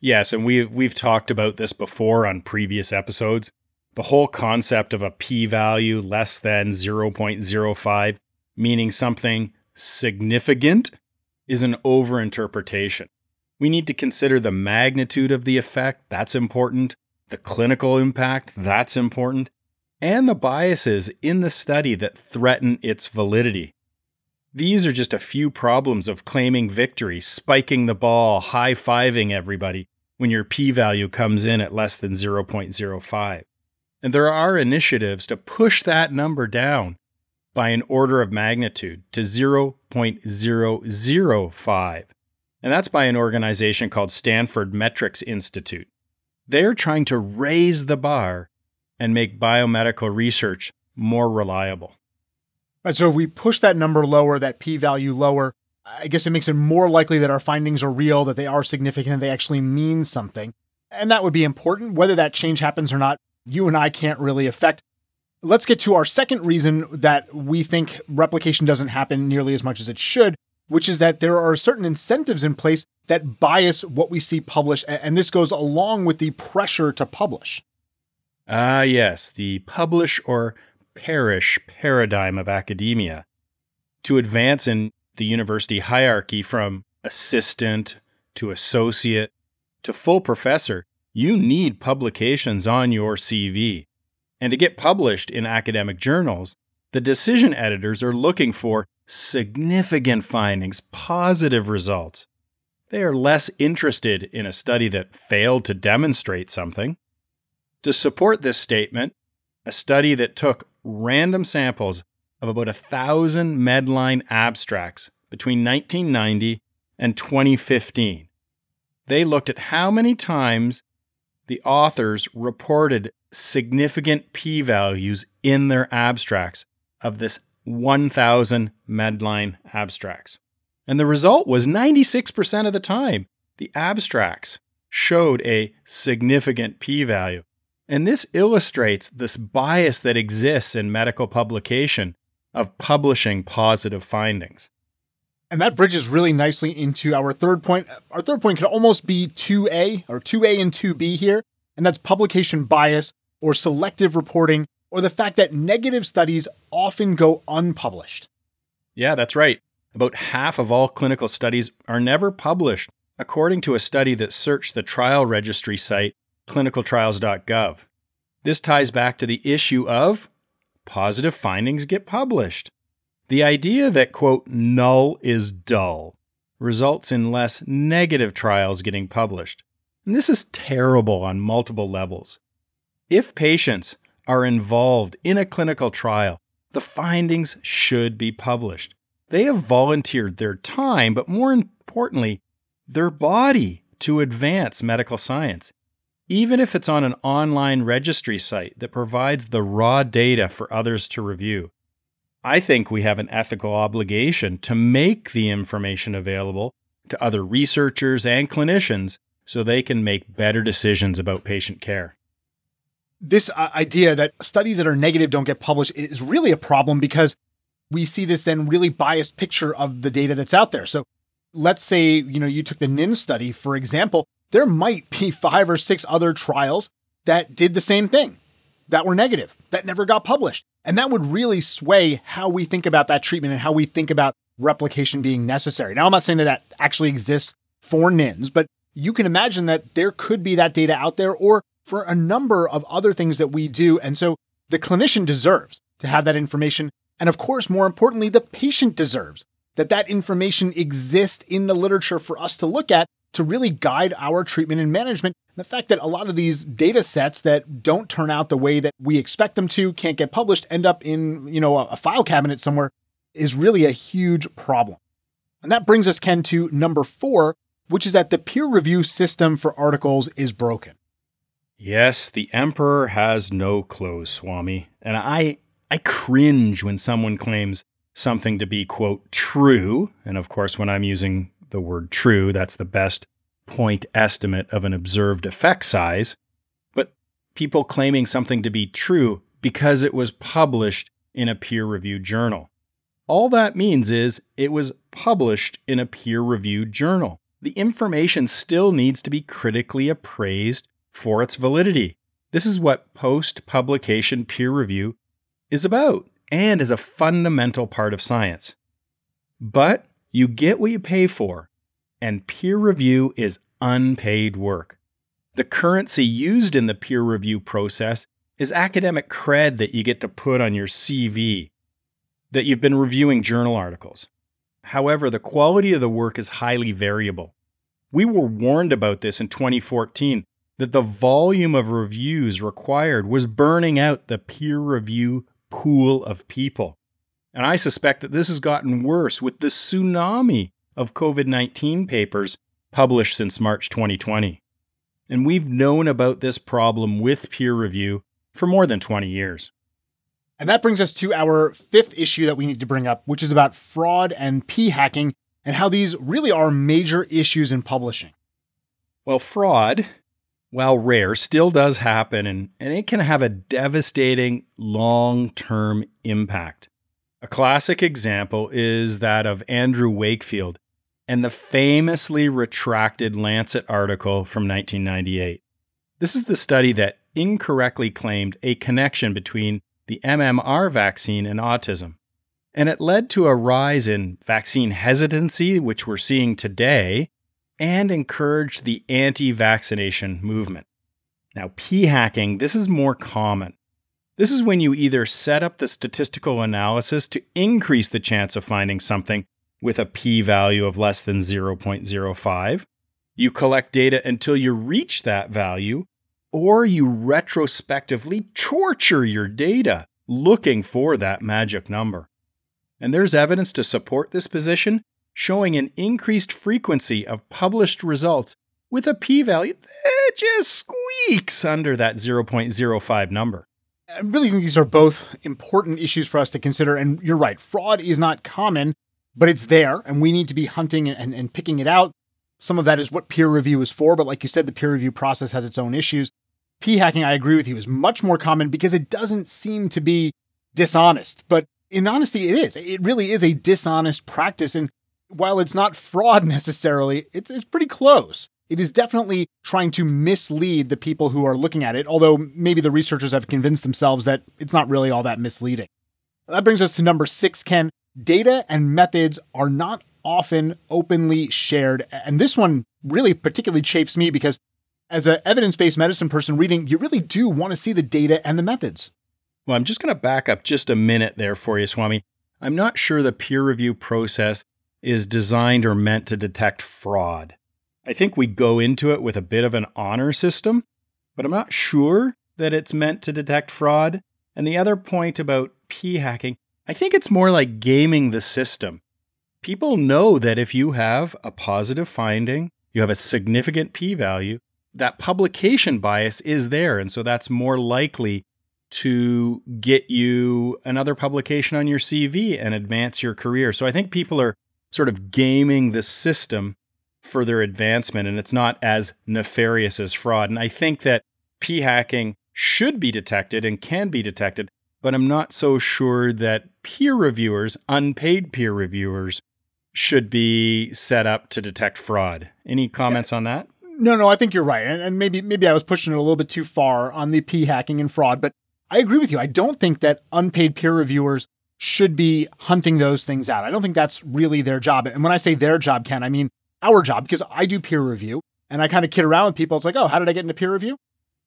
Yes, and we've we've talked about this before on previous episodes. The whole concept of a p-value less than 0.05 meaning something significant is an overinterpretation. We need to consider the magnitude of the effect, that's important, the clinical impact, that's important, and the biases in the study that threaten its validity. These are just a few problems of claiming victory, spiking the ball, high fiving everybody when your p value comes in at less than 0.05. And there are initiatives to push that number down by an order of magnitude to 0.005. And that's by an organization called Stanford Metrics Institute. They're trying to raise the bar and make biomedical research more reliable. Right, so if we push that number lower, that p value lower, I guess it makes it more likely that our findings are real, that they are significant, that they actually mean something. And that would be important. Whether that change happens or not, you and I can't really affect. Let's get to our second reason that we think replication doesn't happen nearly as much as it should, which is that there are certain incentives in place that bias what we see published. And this goes along with the pressure to publish. Ah, yes, the publish or perish paradigm of academia. To advance in the university hierarchy from assistant to associate to full professor, you need publications on your CV. And to get published in academic journals, the decision editors are looking for significant findings, positive results. They are less interested in a study that failed to demonstrate something. To support this statement, a study that took random samples of about a thousand Medline abstracts between 1990 and 2015. They looked at how many times the authors reported significant p values in their abstracts of this 1,000 Medline abstracts. And the result was 96% of the time, the abstracts showed a significant p value. And this illustrates this bias that exists in medical publication of publishing positive findings. And that bridges really nicely into our third point. Our third point could almost be 2A or 2A and 2B here, and that's publication bias or selective reporting or the fact that negative studies often go unpublished. Yeah, that's right. About half of all clinical studies are never published, according to a study that searched the trial registry site clinicaltrials.gov. This ties back to the issue of positive findings get published. The idea that, quote, null is dull results in less negative trials getting published. And this is terrible on multiple levels. If patients are involved in a clinical trial, the findings should be published. They have volunteered their time, but more importantly, their body to advance medical science, even if it's on an online registry site that provides the raw data for others to review. I think we have an ethical obligation to make the information available to other researchers and clinicians so they can make better decisions about patient care. This uh, idea that studies that are negative don't get published is really a problem because we see this then really biased picture of the data that's out there. So let's say, you know, you took the NINDS study, for example, there might be five or six other trials that did the same thing that were negative, that never got published. And that would really sway how we think about that treatment and how we think about replication being necessary. Now, I'm not saying that that actually exists for NINDS, but you can imagine that there could be that data out there or for a number of other things that we do. And so the clinician deserves to have that information. And of course, more importantly, the patient deserves that that information exists in the literature for us to look at to really guide our treatment and management. The fact that a lot of these data sets that don't turn out the way that we expect them to, can't get published, end up in, you know, a file cabinet somewhere is really a huge problem. And that brings us, Ken, to number four, which is that the peer review system for articles is broken. Yes, the emperor has no clothes, Swami. And I I cringe when someone claims something to be quote true, and of course when I'm using the word true, that's the best point estimate of an observed effect size, but people claiming something to be true because it was published in a peer reviewed journal. All that means is it was published in a peer reviewed journal. The information still needs to be critically appraised for its validity. This is what post publication peer review is about and is a fundamental part of science. But you get what you pay for, and peer review is unpaid work. The currency used in the peer review process is academic cred that you get to put on your CV, that you've been reviewing journal articles. However, the quality of the work is highly variable. We were warned about this in 2014 that the volume of reviews required was burning out the peer review pool of people. And I suspect that this has gotten worse with the tsunami of COVID 19 papers published since March 2020. And we've known about this problem with peer review for more than 20 years. And that brings us to our fifth issue that we need to bring up, which is about fraud and p hacking and how these really are major issues in publishing. Well, fraud, while rare, still does happen and, and it can have a devastating long term impact. A classic example is that of Andrew Wakefield and the famously retracted Lancet article from 1998. This is the study that incorrectly claimed a connection between the MMR vaccine and autism. And it led to a rise in vaccine hesitancy, which we're seeing today, and encouraged the anti vaccination movement. Now, p hacking, this is more common. This is when you either set up the statistical analysis to increase the chance of finding something with a p value of less than 0.05, you collect data until you reach that value, or you retrospectively torture your data looking for that magic number. And there's evidence to support this position, showing an increased frequency of published results with a p value that just squeaks under that 0.05 number. I really think these are both important issues for us to consider. And you're right, fraud is not common, but it's there, and we need to be hunting and, and picking it out. Some of that is what peer review is for, but like you said, the peer review process has its own issues. P hacking, I agree with you, is much more common because it doesn't seem to be dishonest. But in honesty, it is. It really is a dishonest practice. And while it's not fraud necessarily, it's, it's pretty close it is definitely trying to mislead the people who are looking at it, although maybe the researchers have convinced themselves that it's not really all that misleading. That brings us to number six, Ken. Data and methods are not often openly shared. And this one really particularly chafes me because as an evidence based medicine person reading, you really do want to see the data and the methods. Well, I'm just going to back up just a minute there for you, Swami. I'm not sure the peer review process is designed or meant to detect fraud. I think we go into it with a bit of an honor system, but I'm not sure that it's meant to detect fraud. And the other point about p hacking, I think it's more like gaming the system. People know that if you have a positive finding, you have a significant p value, that publication bias is there. And so that's more likely to get you another publication on your CV and advance your career. So I think people are sort of gaming the system for their advancement, and it's not as nefarious as fraud. And I think that p hacking should be detected and can be detected, but I'm not so sure that peer reviewers, unpaid peer reviewers, should be set up to detect fraud. Any comments yeah. on that? No, no, I think you're right. And, and maybe maybe I was pushing it a little bit too far on the p hacking and fraud, but I agree with you. I don't think that unpaid peer reviewers should be hunting those things out. I don't think that's really their job. And when I say their job, Ken, I mean our job because I do peer review and I kind of kid around with people. It's like, oh, how did I get into peer review?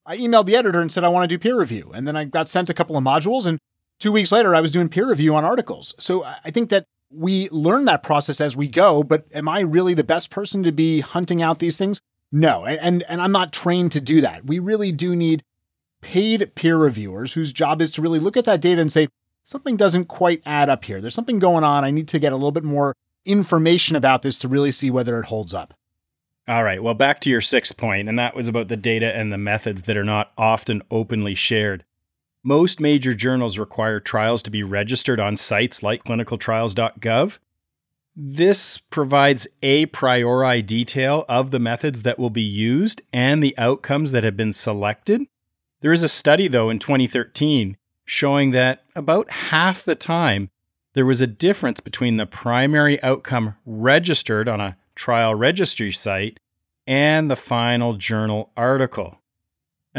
I emailed the editor and said I want to do peer review. And then I got sent a couple of modules and two weeks later I was doing peer review on articles. So I think that we learn that process as we go, but am I really the best person to be hunting out these things? No. And and I'm not trained to do that. We really do need paid peer reviewers whose job is to really look at that data and say, something doesn't quite add up here. There's something going on. I need to get a little bit more information about this to really see whether it holds up. All right. Well, back to your sixth point, and that was about the data and the methods that are not often openly shared. Most major journals require trials to be registered on sites like clinicaltrials.gov. This provides a priori detail of the methods that will be used and the outcomes that have been selected. There is a study, though, in 2013 showing that about half the time there was a difference between the primary outcome registered on a trial registry site and the final journal article.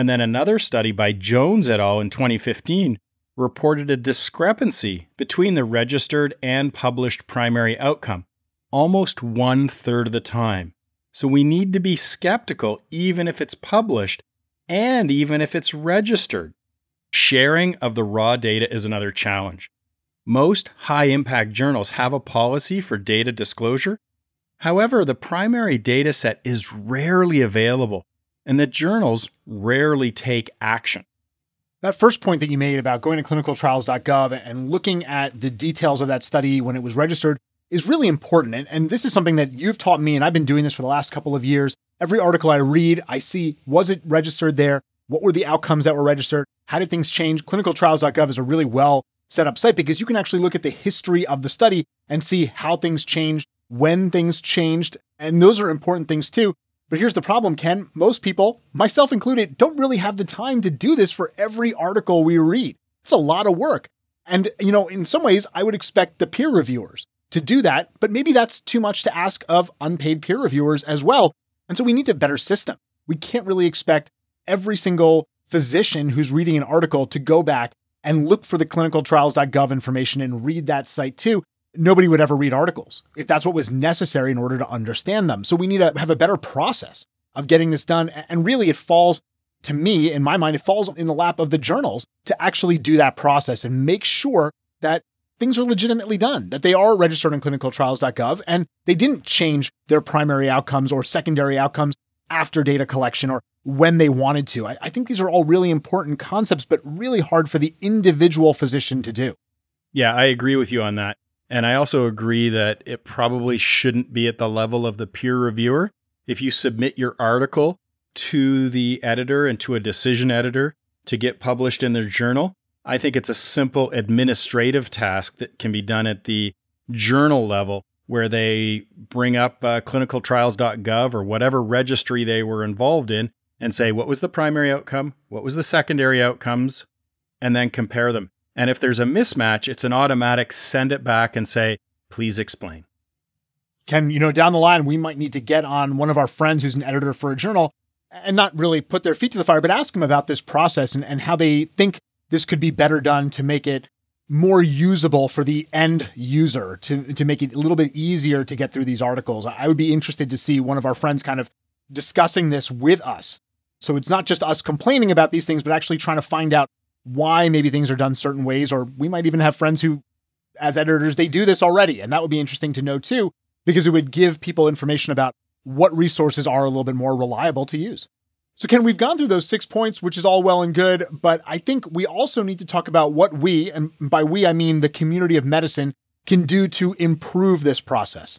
And then another study by Jones et al. in 2015 reported a discrepancy between the registered and published primary outcome, almost one third of the time. So we need to be skeptical even if it's published and even if it's registered. Sharing of the raw data is another challenge. Most high impact journals have a policy for data disclosure. However, the primary data set is rarely available, and the journals rarely take action. That first point that you made about going to clinicaltrials.gov and looking at the details of that study when it was registered is really important. And, and this is something that you've taught me, and I've been doing this for the last couple of years. Every article I read, I see was it registered there? What were the outcomes that were registered? How did things change? Clinicaltrials.gov is a really well set up site because you can actually look at the history of the study and see how things changed, when things changed. And those are important things too. But here's the problem, Ken. Most people, myself included, don't really have the time to do this for every article we read. It's a lot of work. And, you know, in some ways, I would expect the peer reviewers to do that, but maybe that's too much to ask of unpaid peer reviewers as well. And so we need a better system. We can't really expect every single physician who's reading an article to go back and look for the clinicaltrials.gov information and read that site too. Nobody would ever read articles if that's what was necessary in order to understand them. So we need to have a better process of getting this done. And really, it falls to me, in my mind, it falls in the lap of the journals to actually do that process and make sure that things are legitimately done, that they are registered on clinicaltrials.gov and they didn't change their primary outcomes or secondary outcomes after data collection or when they wanted to. I, I, think these are all really important concepts, but really hard for the individual physician to do. Yeah, I agree with you on that. And I also agree that it probably shouldn't be at the level of the peer reviewer. If you submit your article to the editor and to a decision editor to get published in their journal, I think it's a simple administrative task that can be done at the journal level where they bring up uh, clinicaltrials.gov or whatever registry they were involved in and say what was the primary outcome, what was the secondary outcomes, and then compare them. And if there's a mismatch, it's an automatic send it back and say, please explain. Ken, you know, down the line, we might need to get on one of our friends who's an editor for a journal and not really put their feet to the fire, but ask them about this process and, and how they think this could be better done to make it more usable for the end user to, to make it a little bit easier to get through these articles. I would be interested to see one of our friends kind of discussing this with us. So it's not just us complaining about these things, but actually trying to find out why maybe things are done certain ways. Or we might even have friends who, as editors, they do this already. And that would be interesting to know too. because it would give people information about what resources are a little bit more reliable to use. So, Ken, we've gone through those six points, which is all well and good, but I think we also need to talk about what we, and by we, I mean the community of medicine, can do to improve this process.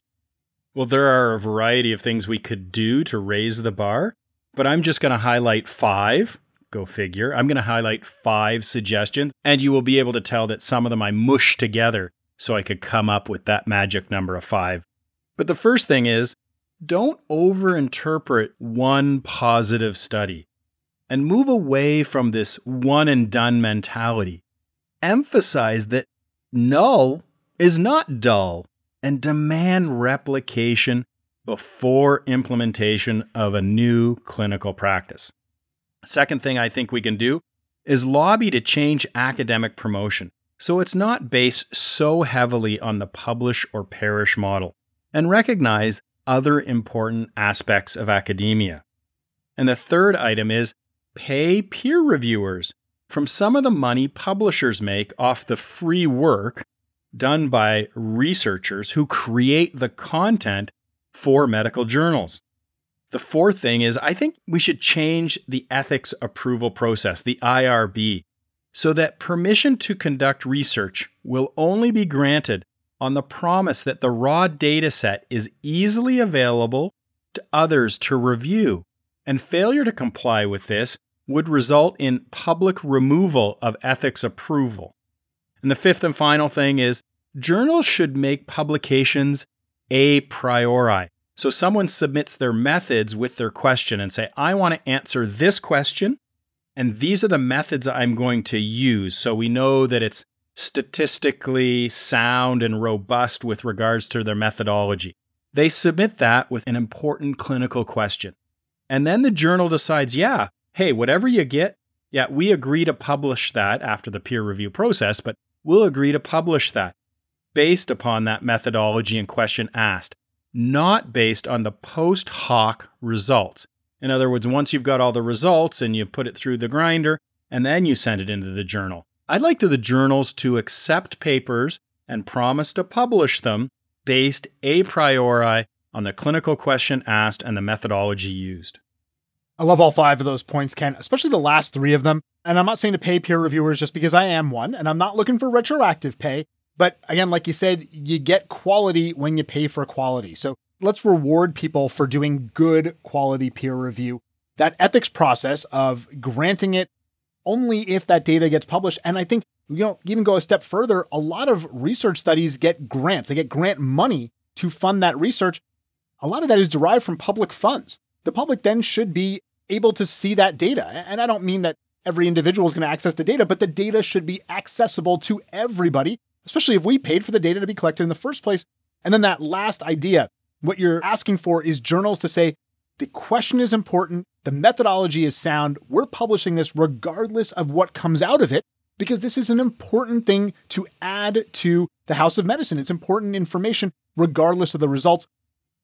Well, there are a variety of things we could do to raise the bar, but I'm just going to highlight five. Go figure. I'm going to highlight five suggestions, and you will be able to tell that some of them I mushed together so I could come up with that magic number of five. But the first thing is don't overinterpret one positive study and move away from this one and done mentality. Emphasize that null is not dull and demand replication before implementation of a new clinical practice. Second thing I think we can do is lobby to change academic promotion so it's not based so heavily on the publish or perish model and recognize other important aspects of academia. And the third item is pay peer reviewers from some of the money publishers make off the free work done by researchers who create the content for medical journals. The fourth thing is I think we should change the ethics approval process, the IRB, so that permission to conduct research will only be granted on the promise that the raw data set is easily available to others to review, and failure to comply with this would result in public removal of ethics approval. And the fifth and final thing is journals should make publications a priori. So someone submits their methods with their question and say, I want to answer this question, and these are the methods I'm going to use. So we know that it's statistically sound and robust with regards to their methodology. They submit that with an important clinical question. And then the journal decides, yeah, hey, whatever you get, yeah, we agree to publish that after the peer review process, but we'll agree to publish that based upon that methodology and question asked, not based on the post hoc results. In other words, once you've got all the results and you put it through the grinder, and then you send it into the journal. I'd like the journals to accept papers and promise to publish them based a priori on the clinical question asked and the methodology used. I love all five of those points, Ken, especially the last three of them. And I'm not saying to pay peer reviewers just because I am one, and I'm not looking for retroactive pay. But again, like you said, you get quality when you pay for quality. So let's reward people for doing good quality peer review. That ethics process of granting it only if that data gets published. And I think, you know, even go a step further, a lot of research studies get grants. They get grant money to fund that research. A lot of that is derived from public funds. The public then should be able to see that data. And I don't mean that every individual is going to access the data, but the data should be accessible to everybody, especially if we paid for the data to be collected in the first place. And then that last idea, what you're asking for is journals to say, the question is important. The methodology is sound. We're publishing this regardless of what comes out of it because this is an important thing to add to the House of Medicine. It's important information regardless of the results.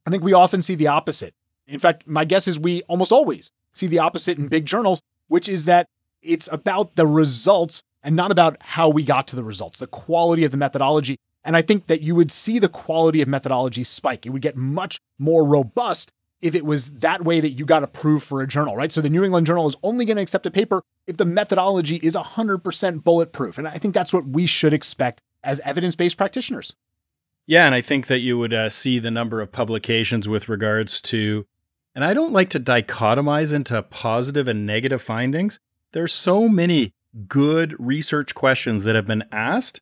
I think we often see the opposite. In fact, my guess is we almost always see the opposite in big journals, which is that it's about the results and not about how we got to the results, the quality of the methodology. And I think that you would see the quality of methodology spike. It would get much more robust if it was that way that you got approved for a journal, right? So the New England Journal is only going to accept a paper if the methodology is 100% bulletproof. And I think that's what we should expect as evidence based practitioners. Yeah, and I think that you would uh, see the number of publications with regards to, and I don't like to dichotomize into positive and negative findings. There's so many good research questions that have been asked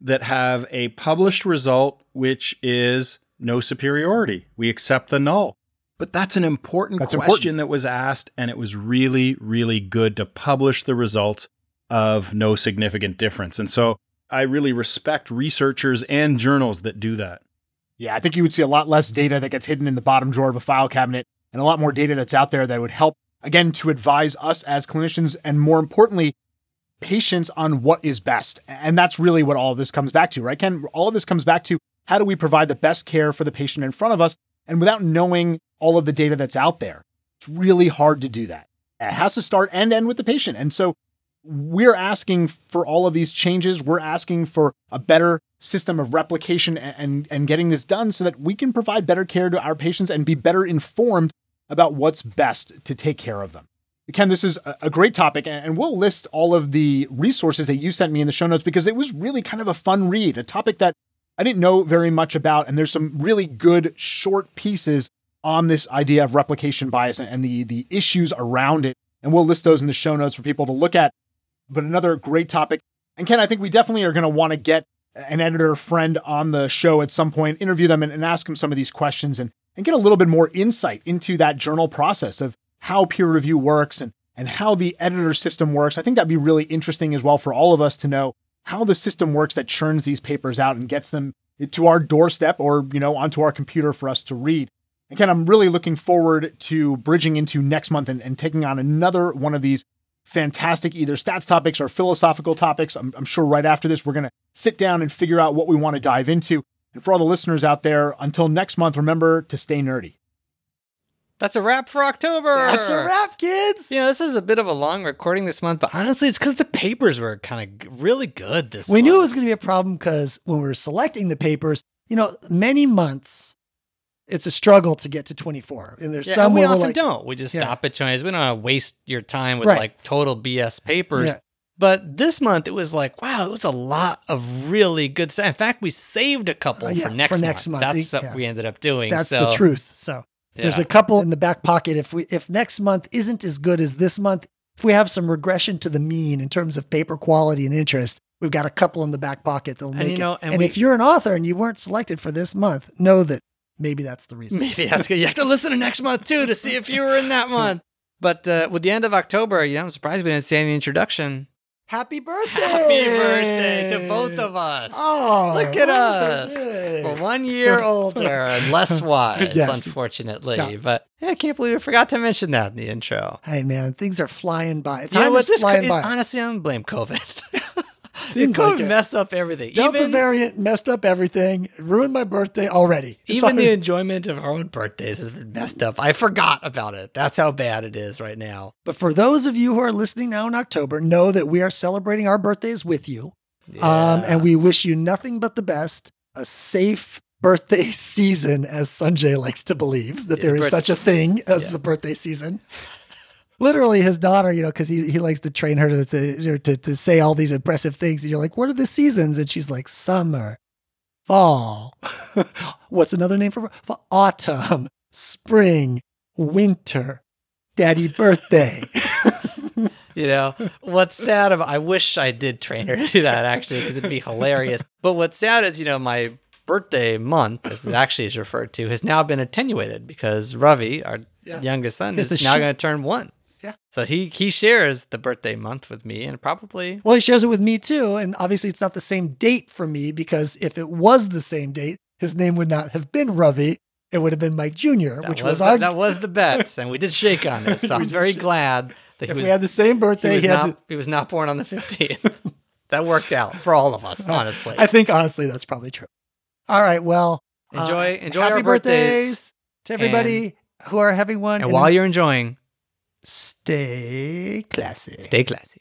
that have a published result, which is no superiority. We accept the null. But that's an important that's question important. that was asked, and it was really, really good to publish the results of no significant difference. And so I really respect researchers and journals that do that. Yeah, I think you would see a lot less data that gets hidden in the bottom drawer of a file cabinet and a lot more data that's out there that would help, again, to advise us as clinicians and more importantly, patients on what is best. And that's really what all of this comes back to, right, Ken? All of this comes back to how do we provide the best care for the patient in front of us? And without knowing all of the data that's out there. It's really hard to do that. It has to start and end with the patient. And so we're asking for all of these changes. We're asking for a better system of replication and, and, and getting this done so that we can provide better care to our patients and be better informed about what's best to take care of them. Ken, this is a great topic, and and we'll list all of the resources that you sent me in the show notes because it was really kind of a fun read, a topic that I didn't know very much about. And there's some really good short pieces on this idea of replication bias and the, the issues around it. And we'll list those in the show notes for people to look at. But another great topic. And Ken, I think we definitely are going to want to get an editor friend on the show at some point, interview them and, and ask them some of these questions and, and get a little bit more insight into that journal process of how peer review works and, and how the editor system works. I think that'd be really interesting as well for all of us to know how the system works that churns these papers out and gets them to our doorstep or, you know, onto our computer for us to read. Again, I'm really looking forward to bridging into next month and, and taking on another one of these fantastic either stats topics or philosophical topics. I'm, I'm sure right after this, we're going to sit down and figure out what we want to dive into. And for all the listeners out there, until next month, remember to stay nerdy. That's a wrap for October. That's a wrap, kids. You know, this is a bit of a long recording this month, but honestly, it's because the papers were kind of really good this month. We month. knew it was going to be a problem because when we were selecting the papers, you know, many months, it's a struggle to get to 24. And there's Yeah, some and we often like, don't. We just Yeah. stop at Chinese. We don't want to waste your time with Right. like total BS papers. Yeah. But this month it was like, wow, it was a lot of really good stuff. In fact, we saved a couple Uh, yeah, for next for next month. That's The- what yeah. we ended up doing. that's So, the truth. So there's a couple in the back pocket. If we if next month isn't as good as this month, if we have some regression to the mean in terms of paper quality and interest, we've got a couple in the back pocket that'll And make you it. know, and and we- if you're an author and you weren't selected for this month, know that maybe that's the reason. Maybe that's good. You have to listen to next month too to see if you were in that month. But uh, with the end of October, you know, I'm surprised we didn't see any introduction. Happy birthday! Happy birthday to both of us. Oh, Look at us. birthday. We're one year older and less wise, Yes. unfortunately. Yeah. But yeah, I can't believe I forgot to mention that in the intro. Hey man, things are flying by. You Time know what? is flying co- by. honestly, I'm blame COVID. Seems COVID like it. messed up everything. Delta even variant messed up everything. Ruined my birthday already. It's even the enjoyment of our own birthdays has been messed up. I forgot about it. That's how bad it is right now. But for those of you who are listening now in October, know that we are celebrating our birthdays with you. Um, and we wish you nothing but the best, a safe birthday season, as Sanjay likes to believe that Yeah, there is such a thing as a birthday season. Literally, his daughter, you know, because he, he likes to train her to, to, to, to say all these impressive things. And you're like, what are the seasons? And she's like, summer, fall. What's another name for, for autumn, spring, winter, daddy birthday. You know, what's sad about I wish I did train her to do that actually, because it'd be hilarious. But what's sad is, you know, my birthday month, as it actually is referred to, has now been attenuated because Ravi, our Yeah. youngest son, is now going to turn one. Yeah. So he he shares the birthday month with me, and probably Well, he shares it with me too. And obviously, it's not the same date for me because if it was the same date, his name would not have been Ravi. It would have been Mike Jr., that which was, was, the, our. that was the bet, and we did shake on it. So I'm very shake. glad that he if was, we had the same he birthday, was he, not to. he was not born on the 15th. that worked out for all of us, honestly. I think honestly, that's probably true. All right. Well, uh, Enjoy- enjoy happy our birthdays, birthdays to everybody who are having one. and while you're enjoying, stay classy. stay classy.